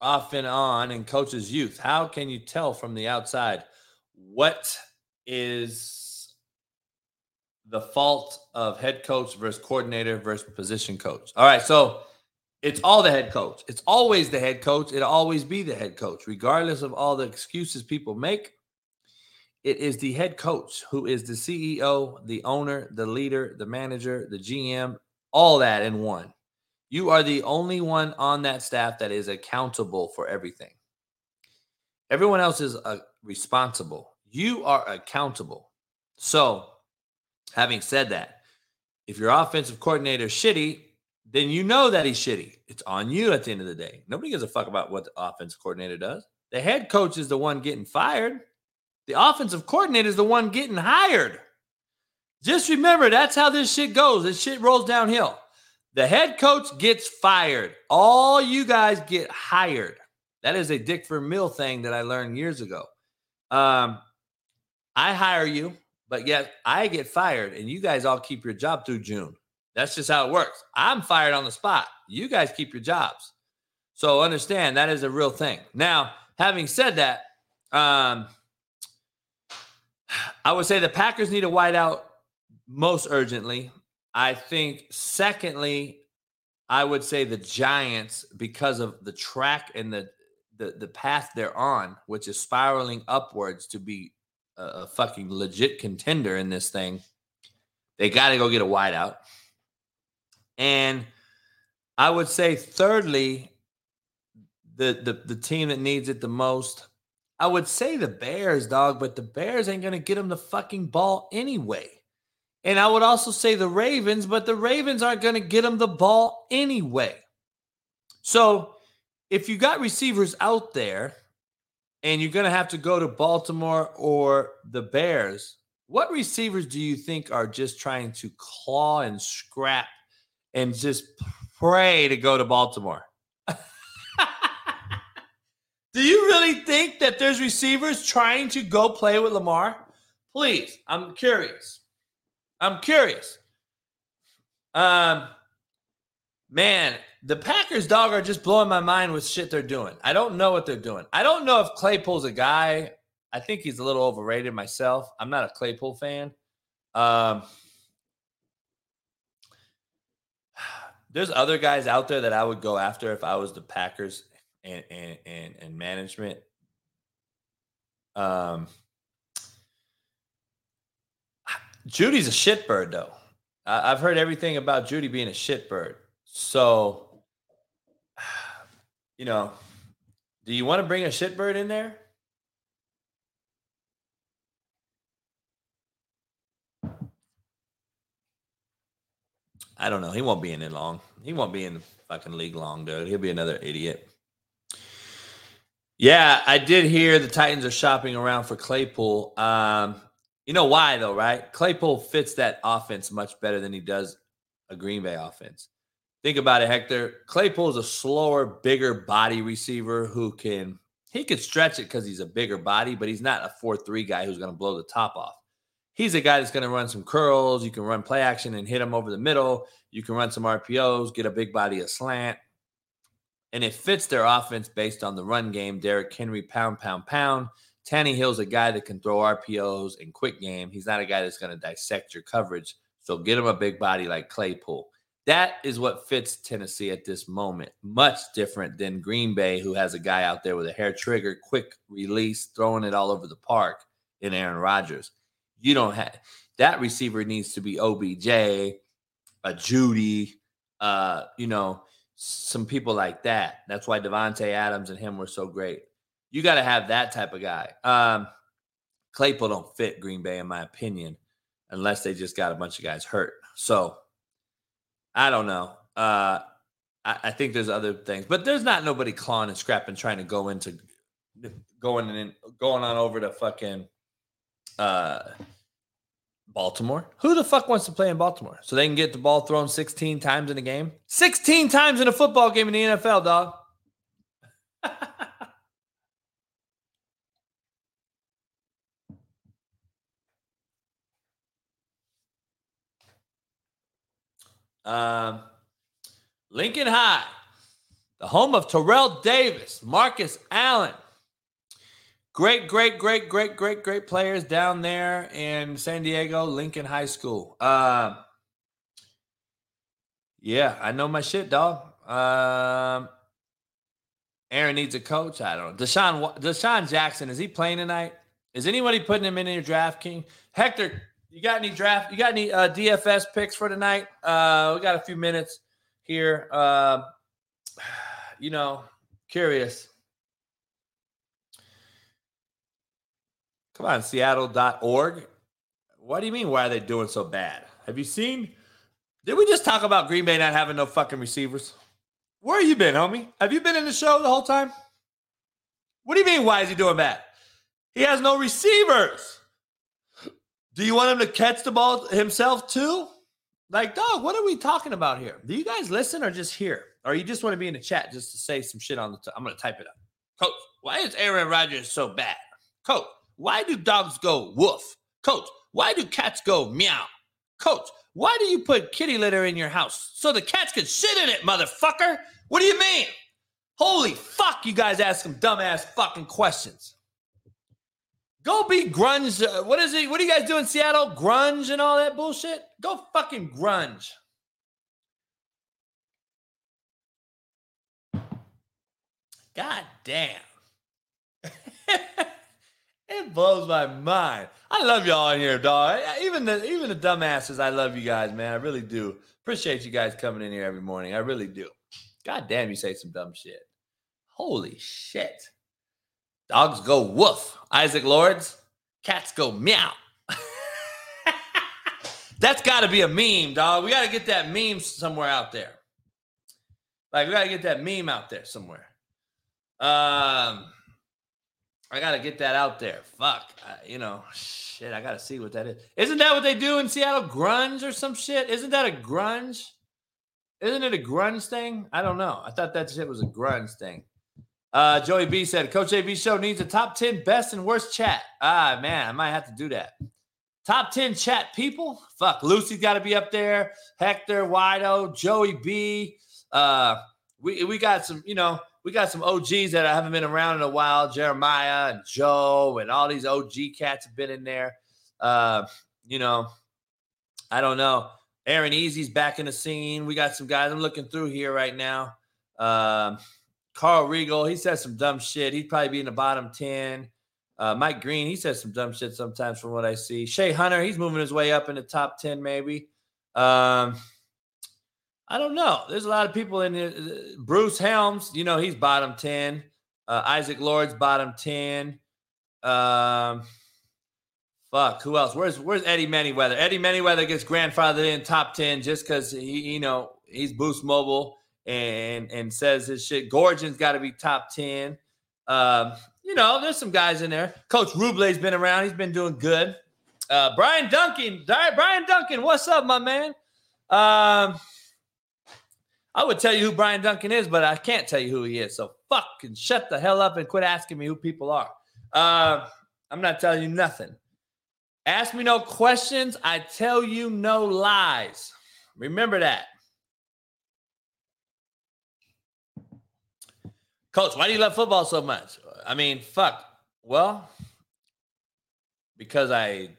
off and on and coaches youth, how can you tell from the outside what is the fault of head coach versus coordinator versus position coach? All right, so it's all the head coach. It's always the head coach. It'll always be the head coach, regardless of all the excuses people make. It is the head coach who is the CEO, the owner, the leader, the manager, the GM, all that in one. You are the only one on that staff that is accountable for everything. Everyone else is uh, responsible. You are accountable. So, having said that, if your offensive coordinator is shitty, then you know that he's shitty. It's on you at the end of the day. Nobody gives a fuck about what the offensive coordinator does. The head coach is the one getting fired. The offensive coordinator is the one getting hired. Just remember, that's how this shit goes. This shit rolls downhill. The head coach gets fired. All you guys get hired. That is a Dick Vermeil thing that I learned years ago. Um, I hire you, but yet I get fired, and you guys all keep your job through June. That's just how it works. I'm fired on the spot. You guys keep your jobs. So understand that is a real thing. Now, having said that, um, I would say the Packers need a wideout most urgently. I think, secondly, I would say the Giants because of the track and the the, the path they're on, which is spiraling upwards to be a, fucking legit contender in this thing. They got to go get a wideout. And I would say, thirdly, the, the the team that needs it the most, I would say the Bears, dog, but the Bears ain't gonna get them the fucking ball anyway. And I would also say the Ravens, but the Ravens aren't gonna get them the ball anyway. So if you got receivers out there and you're gonna have to go to Baltimore or the Bears, what receivers do you think are just trying to claw and scrap and just pray to go to Baltimore? (laughs) Do you really think that there's receivers trying to go play with Lamar? Please, I'm curious. I'm curious. Um, man, the Packers dog are just blowing my mind with shit they're doing. I don't know what they're doing. I don't know if Claypool's a guy. I think he's a little overrated myself. I'm not a Claypool fan. Um, (sighs) there's other guys out there that I would go after if I was the Packers and and and, and management. Um, Jeudy's a shitbird, though. I, I've heard everything about Jeudy being a shitbird. So, you know, do you want to bring a shitbird in there? I don't know. He won't be in it long. He won't be in the fucking league long, dude. He'll be another idiot. Yeah, I did hear the Titans are shopping around for Claypool. Um, you know why though, right? Claypool fits that offense much better than he does a Green Bay offense. Think about it, Hector. Claypool is a slower, bigger body receiver who can he could stretch it because he's a bigger body, but he's not a four-three guy who's going to blow the top off. He's a guy that's going to run some curls. You can run play action and hit him over the middle. You can run some RPOs, get a big body a slant and it fits their offense based on the run game. Derrick Henry, pound, pound, pound. Tannehill's a guy that can throw RPOs and quick game. He's not a guy that's going to dissect your coverage. So get him a big body like Claypool. That is what fits Tennessee at this moment. Much different than Green Bay, who has a guy out there with a hair trigger, quick release, throwing it all over the park in Aaron Rodgers. You don't have that receiver needs to be OBJ, a Jeudy, uh, you know, some people like that. That's why Davante Adams and him were so great. You got to have that type of guy. Um, Claypool don't fit Green Bay, in my opinion, unless they just got a bunch of guys hurt. So I don't know. Uh, I, I think there's other things, but there's not nobody clawing and scrapping trying to go into going in going on over to fucking uh Baltimore. Who the fuck wants to play in Baltimore? So they can get the ball thrown 16 times in a game? 16 times in a football game in the NFL, dog. Um, Lincoln High, the home of Terrell Davis, Marcus Allen. Great, great, great, great, great, great players down there in San Diego, Lincoln High School. Uh, yeah, I know my shit, dog. Um, Aaron needs a coach. I don't know. DeSean, DeSean Jackson, is he playing tonight? Is anybody putting him in your draft, King? Hector, you got any draft? You got any uh, DFS picks for tonight? Uh, we got a few minutes here. Uh, (sighs) you know, curious. Come on, Seattle.org. What do you mean? Why are they doing so bad? Have you seen? Did we just talk about Green Bay not having no fucking receivers? Where you been, homie? Have you been in the show the whole time? What do you mean? Why is he doing bad? He has no receivers. Do you want him to catch the ball himself too? Like, dog, what are we talking about here? Do you guys listen or just hear? Or you just want to be in the chat just to say some shit on the i am going to type it up. Coach, why is Aaron Rodgers so bad? Coach, why do dogs go woof? Coach, why do cats go meow? Coach, why do you put kitty litter in your house? So the cats can shit in it, motherfucker. What do you mean? Holy fuck, you guys ask some dumbass fucking questions. Go be grunge. Uh, what is it? What do you guys do in Seattle? Grunge and all that bullshit? Go fucking grunge. God damn. (laughs) It blows my mind. I love y'all in here, dog. Even the even the dumbasses, I love you guys, man. I really do. Appreciate you guys coming in here every morning. I really do. God damn, you say some dumb shit. Holy shit. Dogs go woof. Isaac Lords. Cats go meow. (laughs) That's got to be a meme, dog. We got to get that meme somewhere out there. Like we got to get that meme out there somewhere. Um I gotta get that out there. Fuck, I, you know, shit. I gotta see what that is. Isn't that what they do in Seattle? Grunge or some shit? Isn't that a grunge? Isn't it a grunge thing? I don't know. I thought that shit was a grunge thing. Uh, Joey B said, Coach JB show needs a top 10 best and worst chat. Ah, man, I might have to do that. Top 10 chat people? Fuck, Lucy's got to be up there. Hector, Wido, Joey B. Uh, we, we got some, you know, we got some OGs that I haven't been around in a while. Jeremiah and Joe and all these OG cats have been in there. Uh, you know, I don't know. Aaron Easy's back in the scene. We got some guys. I'm looking through here right now. Um, Carl Regal, he says some dumb shit. He'd probably be in the bottom 10. Uh, Mike Green, he says some dumb shit sometimes from what I see. Shea Hunter, he's moving his way up in the top 10, maybe. Um, I don't know. There's a lot of people in here. Bruce Helms, you know, he's bottom 10. Uh, Isaac Lord's bottom 10. Um, fuck, who else? Where's where's Eddie Manyweather? Eddie Manyweather gets grandfathered in top 10 just because he, you know, he's Boost Mobile and and says his shit. Gorgon's got to be top 10. Um, you know, there's some guys in there. Coach Ruble's been around. He's been doing good. Uh, Brian Duncan, Brian Duncan, what's up, my man? Um, I would tell you who Brian Duncan is, but I can't tell you who he is. So fucking shut the hell up and quit asking me who people are. Uh, I'm not telling you nothing. Ask me no questions. I tell you no lies. Remember that. Coach, why do you love football so much? I mean, fuck. Well, because I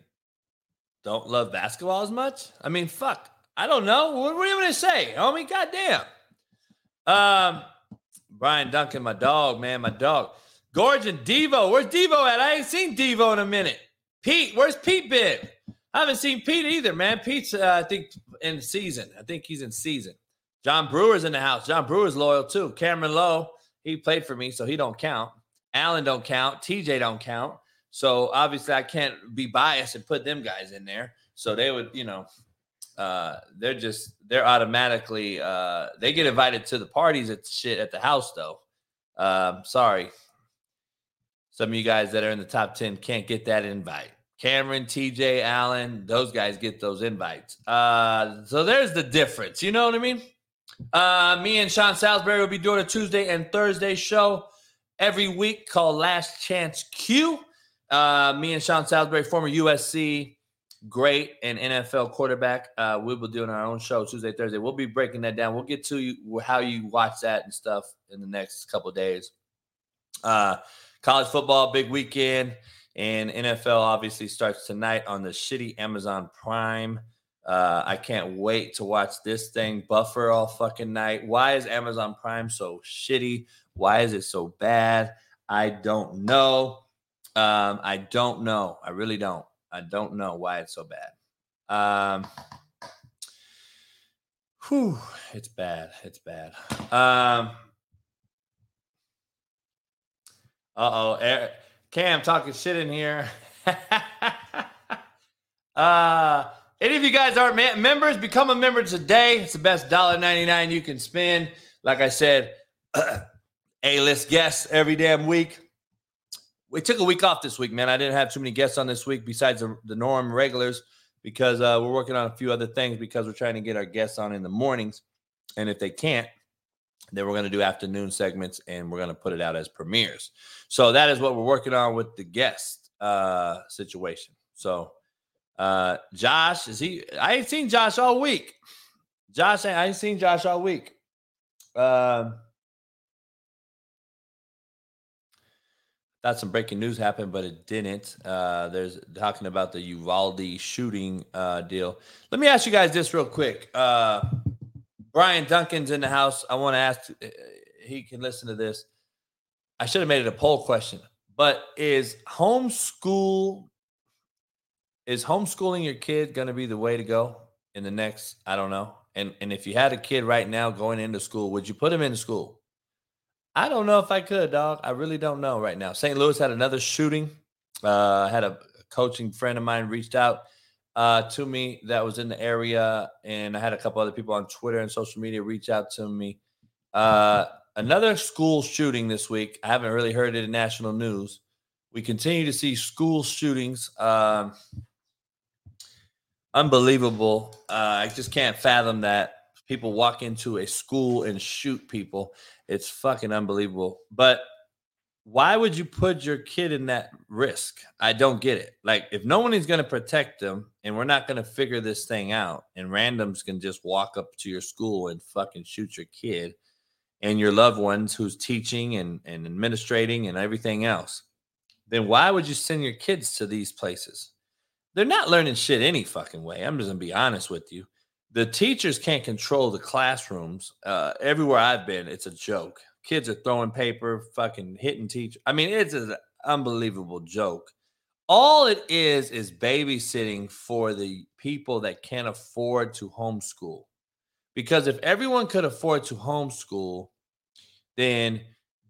don't love basketball as much. I mean, fuck. I don't know. What, what are you going to say, homie? Goddamn. Um, Brian Duncan, my dog, man, my dog. Gorgon, Devo. Where's Devo at? I ain't seen Devo in a minute. Pete, where's Pete been? I haven't seen Pete either, man. Pete's, uh, I think, in season. I think he's in season. John Brewer's in the house. John Brewer's loyal too. Cameron Lowe, he played for me, so he don't count. Allen don't count. TJ don't count. So obviously, I can't be biased and put them guys in there. So they would, you know, uh, they're just they're automatically uh, they get invited to the parties at shit at the house though. Um, sorry, some of you guys that are in the top ten can't get that invite. Cameron, TJ, Allen, those guys get those invites. Uh, so there's the difference. You know what I mean? Uh, me and Sean Salisbury will be doing a Tuesday and Thursday show every week called Last Chance Q. Uh, me and Sean Salisbury, former USC great and NFL quarterback. Uh, we'll be doing our own show Tuesday, Thursday. We'll be breaking that down. We'll get to you how you watch that and stuff in the next couple days. Uh, college football, big weekend, and NFL obviously starts tonight on the shitty Amazon Prime. Uh, I can't wait to watch this thing buffer all fucking night. Why is Amazon Prime so shitty? Why is it so bad? I don't know. Um, I don't know. I really don't. I don't know why it's so bad. Um, whew, it's bad. It's bad. Um, uh oh, Cam talking shit in here. (laughs) uh, any of you guys aren't members, become a member today. It's the best $1.99 you can spend. Like I said, (clears throat) A list guests every damn week we took a week off this week, man. I didn't have too many guests on this week besides the, the norm regulars because uh, we're working on a few other things because we're trying to get our guests on in the mornings. And if they can't, then we're going to do afternoon segments and we're going to put it out as premieres. So that is what we're working on with the guest uh, situation. So uh, Josh, is he? I ain't seen Josh all week. Josh, I ain't seen Josh all week. Um, thought some breaking news happened, but it didn't. Uh, there's talking about the Uvalde shooting uh, deal. Let me ask you guys this real quick. Uh, Brian Duncan's in the house. I want to ask. Uh, he can listen to this. I should have made it a poll question, but is homeschool is homeschooling your kid going to be the way to go in the next? I don't know. And and if you had a kid right now going into school, would you put him in school? I don't know if I could, dog. I really don't know right now. St. Louis had another shooting. Uh, I had a coaching friend of mine reached out uh, to me that was in the area, and I had a couple other people on Twitter and social media reach out to me. Uh, another school shooting this week. I haven't really heard it in national news. We continue to see school shootings. Um, unbelievable. Uh, I just can't fathom that people walk into a school and shoot people. It's fucking unbelievable. But why would you put your kid in that risk? I don't get it. Like, if no one is going to protect them and we're not going to figure this thing out, and randoms can just walk up to your school and fucking shoot your kid and your loved ones who's teaching and, and administrating and everything else, then why would you send your kids to these places? They're not learning shit any fucking way. I'm just to be honest with you the teachers can't control the classrooms. Uh, everywhere I've been, it's a joke. Kids are throwing paper, fucking hitting teachers. I mean, it's an unbelievable joke. All it is is babysitting for the people that can't afford to homeschool. Because if everyone could afford to homeschool, then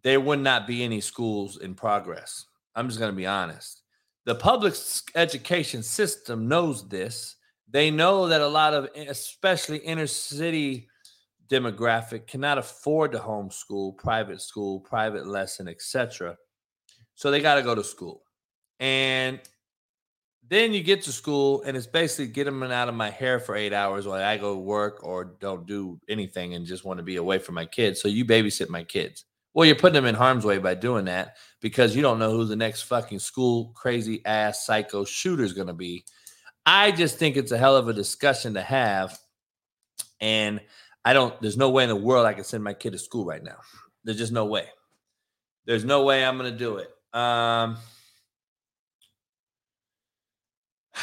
there would not be any schools in progress. I'm just going to be honest. The public education system knows this they know that a lot of, eh, especially inner city demographic, cannot afford to homeschool, private school, private lesson, etc. So they got to go to school, and then you get to school, and it's basically get them out of my hair for eight hours while I go work or don't do anything and just want to be away from my kids. So you babysit my kids. Well, you're putting them in harm's way by doing that because you don't know who the next fucking school crazy ass psycho shooter is going to be I just think it's a hell of a discussion to have. And I don't, there's no way in the world I can send my kid to school right now. There's just no way. There's no way I'm going to do it. Um,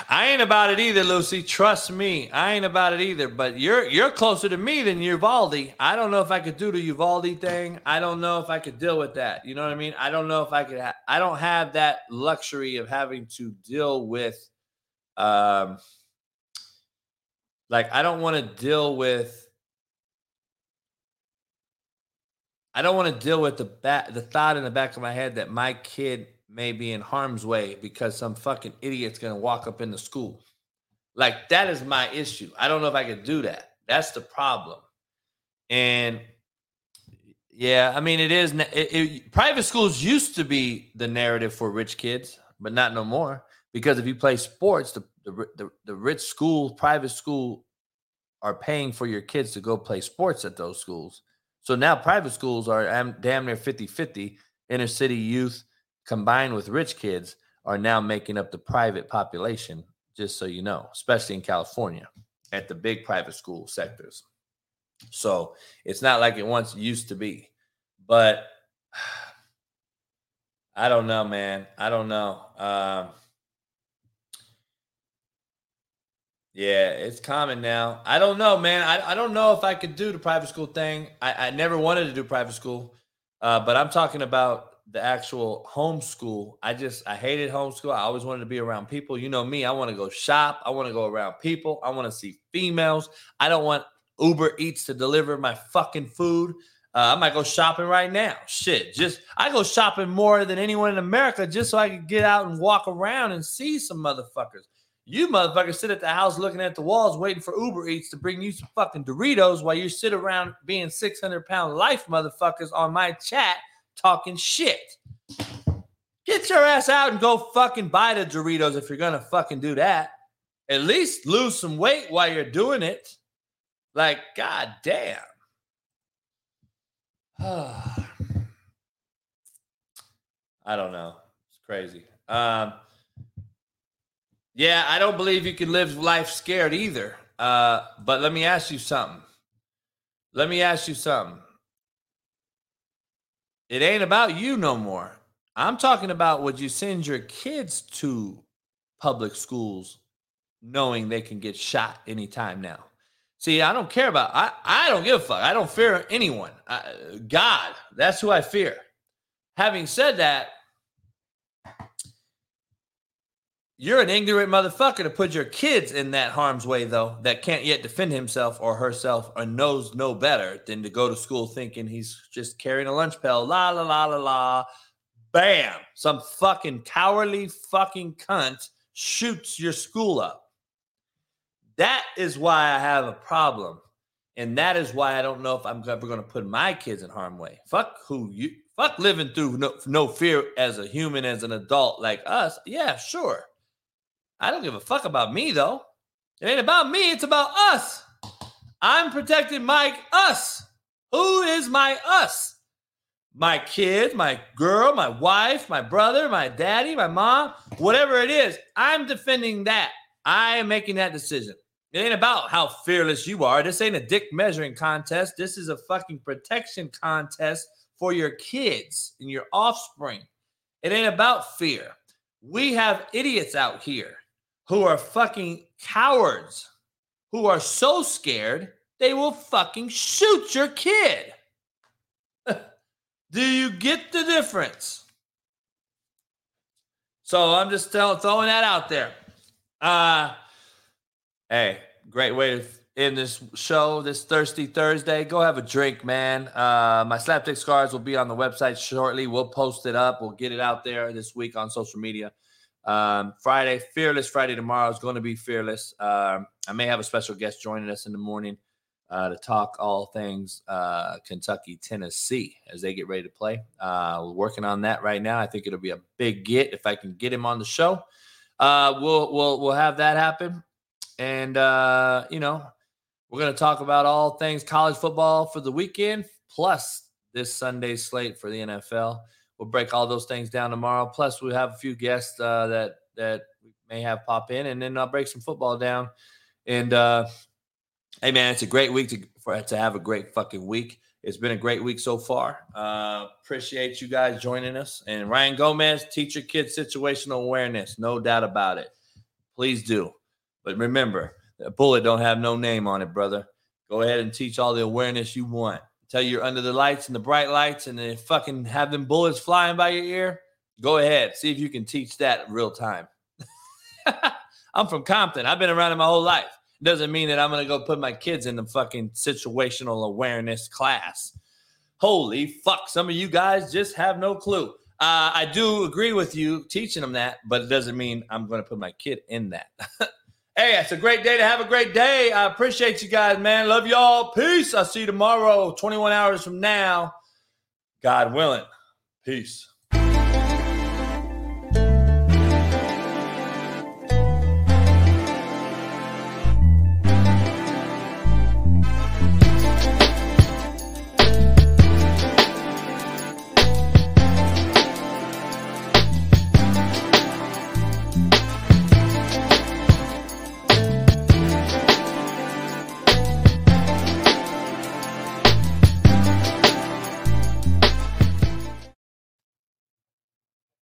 I ain't about it either, Lucy. Trust me, I ain't about it either. But you're you're closer to me than Uvalde. I don't know if I could do the Uvalde thing. I don't know if I could deal with that. You know what I mean? I don't know if I could. Ha- I don't have that luxury of having to deal with um, like I don't want to deal with I don't want to deal with the back the thought in the back of my head that my kid may be in harm's way because some fucking idiot's gonna walk up in the school. Like that is my issue. I don't know if I could do that. That's the problem. And yeah, I mean, it is. It, it, private schools used to be the narrative for rich kids, but not no more. Because if you play sports, the the, the, the rich school, private school, are paying for your kids to go play sports at those schools. So now private schools are um, damn near 50 50. Inner city youth combined with rich kids are now making up the private population, just so you know, especially in California at the big private school sectors. So it's not like it once used to be. But (sighs) I don't know, man. I don't know. Um, yeah, it's common now. I don't know, man. I, I don't know if I could do the private school thing. I, I never wanted to do private school, uh, but I'm talking about the actual homeschool. I just I hated homeschool. I always wanted to be around people. You know me. I want to go shop. I want to go around people. I want to see females. I don't want Uber Eats to deliver my fucking food. Uh, I might go shopping right now. Shit, just I go shopping more than anyone in America just so I can get out and walk around and see some motherfuckers. You motherfuckers sit at the house looking at the walls, waiting for Uber Eats to bring you some fucking Doritos while you sit around being 600 pound life motherfuckers on my chat talking shit. Get your ass out and go fucking buy the Doritos if you're gonna fucking do that. At least lose some weight while you're doing it. Like, god damn. (sighs) I don't know. It's crazy. Um, yeah, I don't believe you can live life scared either. Uh, but let me ask you something. Let me ask you something. It ain't about you no more. I'm talking about would you send your kids to public schools knowing they can get shot anytime now? See, I don't care about I I don't give a fuck. I don't fear anyone. I, God, that's who I fear. Having said that, you're an ignorant motherfucker to put your kids in that harm's way though that can't yet defend himself or herself or knows no better than to go to school thinking he's just carrying a lunch pail la la la la la bam some fucking cowardly fucking cunt shoots your school up that is why I have a problem. And that is why I don't know if I'm ever going to put my kids in harm's way. Fuck who you fuck living through no, no fear as a human, as an adult like us. Yeah, sure. I don't give a fuck about me though. It ain't about me, it's about us. I'm protecting my us. Who is my us? My kid, my girl, my wife, my brother, my daddy, my mom, whatever it is. I'm defending that. I am making that decision. It ain't about how fearless you are. This ain't a dick measuring contest. This is a fucking protection contest for your kids and your offspring. It ain't about fear. We have idiots out here who are fucking cowards, who are so scared they will fucking shoot your kid. (laughs) Do you get the difference? So I'm just throwing that out there. Uh, Hey, great way to end this show this Thirsty Thursday. Go have a drink, man. Uh, my slapstick scars will be on the website shortly. We'll post it up. We'll get it out there this week on social media. Um, Friday, Fearless Friday tomorrow is going to be Fearless. Um, I may have a special guest joining us in the morning uh, to talk all things uh, Kentucky, Tennessee as they get ready to play. Uh, we're working on that right now. I think it'll be a big get if I can get him on the show. Uh, we'll we'll we'll have that happen. And, uh, you know, we're going to talk about all things college football for the weekend, plus this Sunday slate for the NFL. We'll break all those things down tomorrow. Plus, we have a few guests uh, that that we may have pop in, and then I'll break some football down. And uh, hey, man, it's a great week to for to have a great fucking week. It's been a great week so far. Uh, appreciate you guys joining us. And Ryan Gomez, teach your kids situational awareness, no doubt about it. Please do. But remember, a bullet don't have no name on it, brother. Go ahead and teach all the awareness you want. Tell you you're under the lights and the bright lights and then fucking have them bullets flying by your ear. Go ahead. See if you can teach that real time. (laughs) I'm from Compton. I've been around it my whole life. Doesn't mean that I'm going to go put my kids in the fucking situational awareness class. Holy fuck. Some of you guys just have no clue. Uh, I do agree with you teaching them that, but it doesn't mean I'm going to put my kid in that. (laughs) hey, it's a great day to have a great day. I appreciate you guys, man. Love y'all. Peace. I'll see you tomorrow, 21 hours from now. God willing. Peace.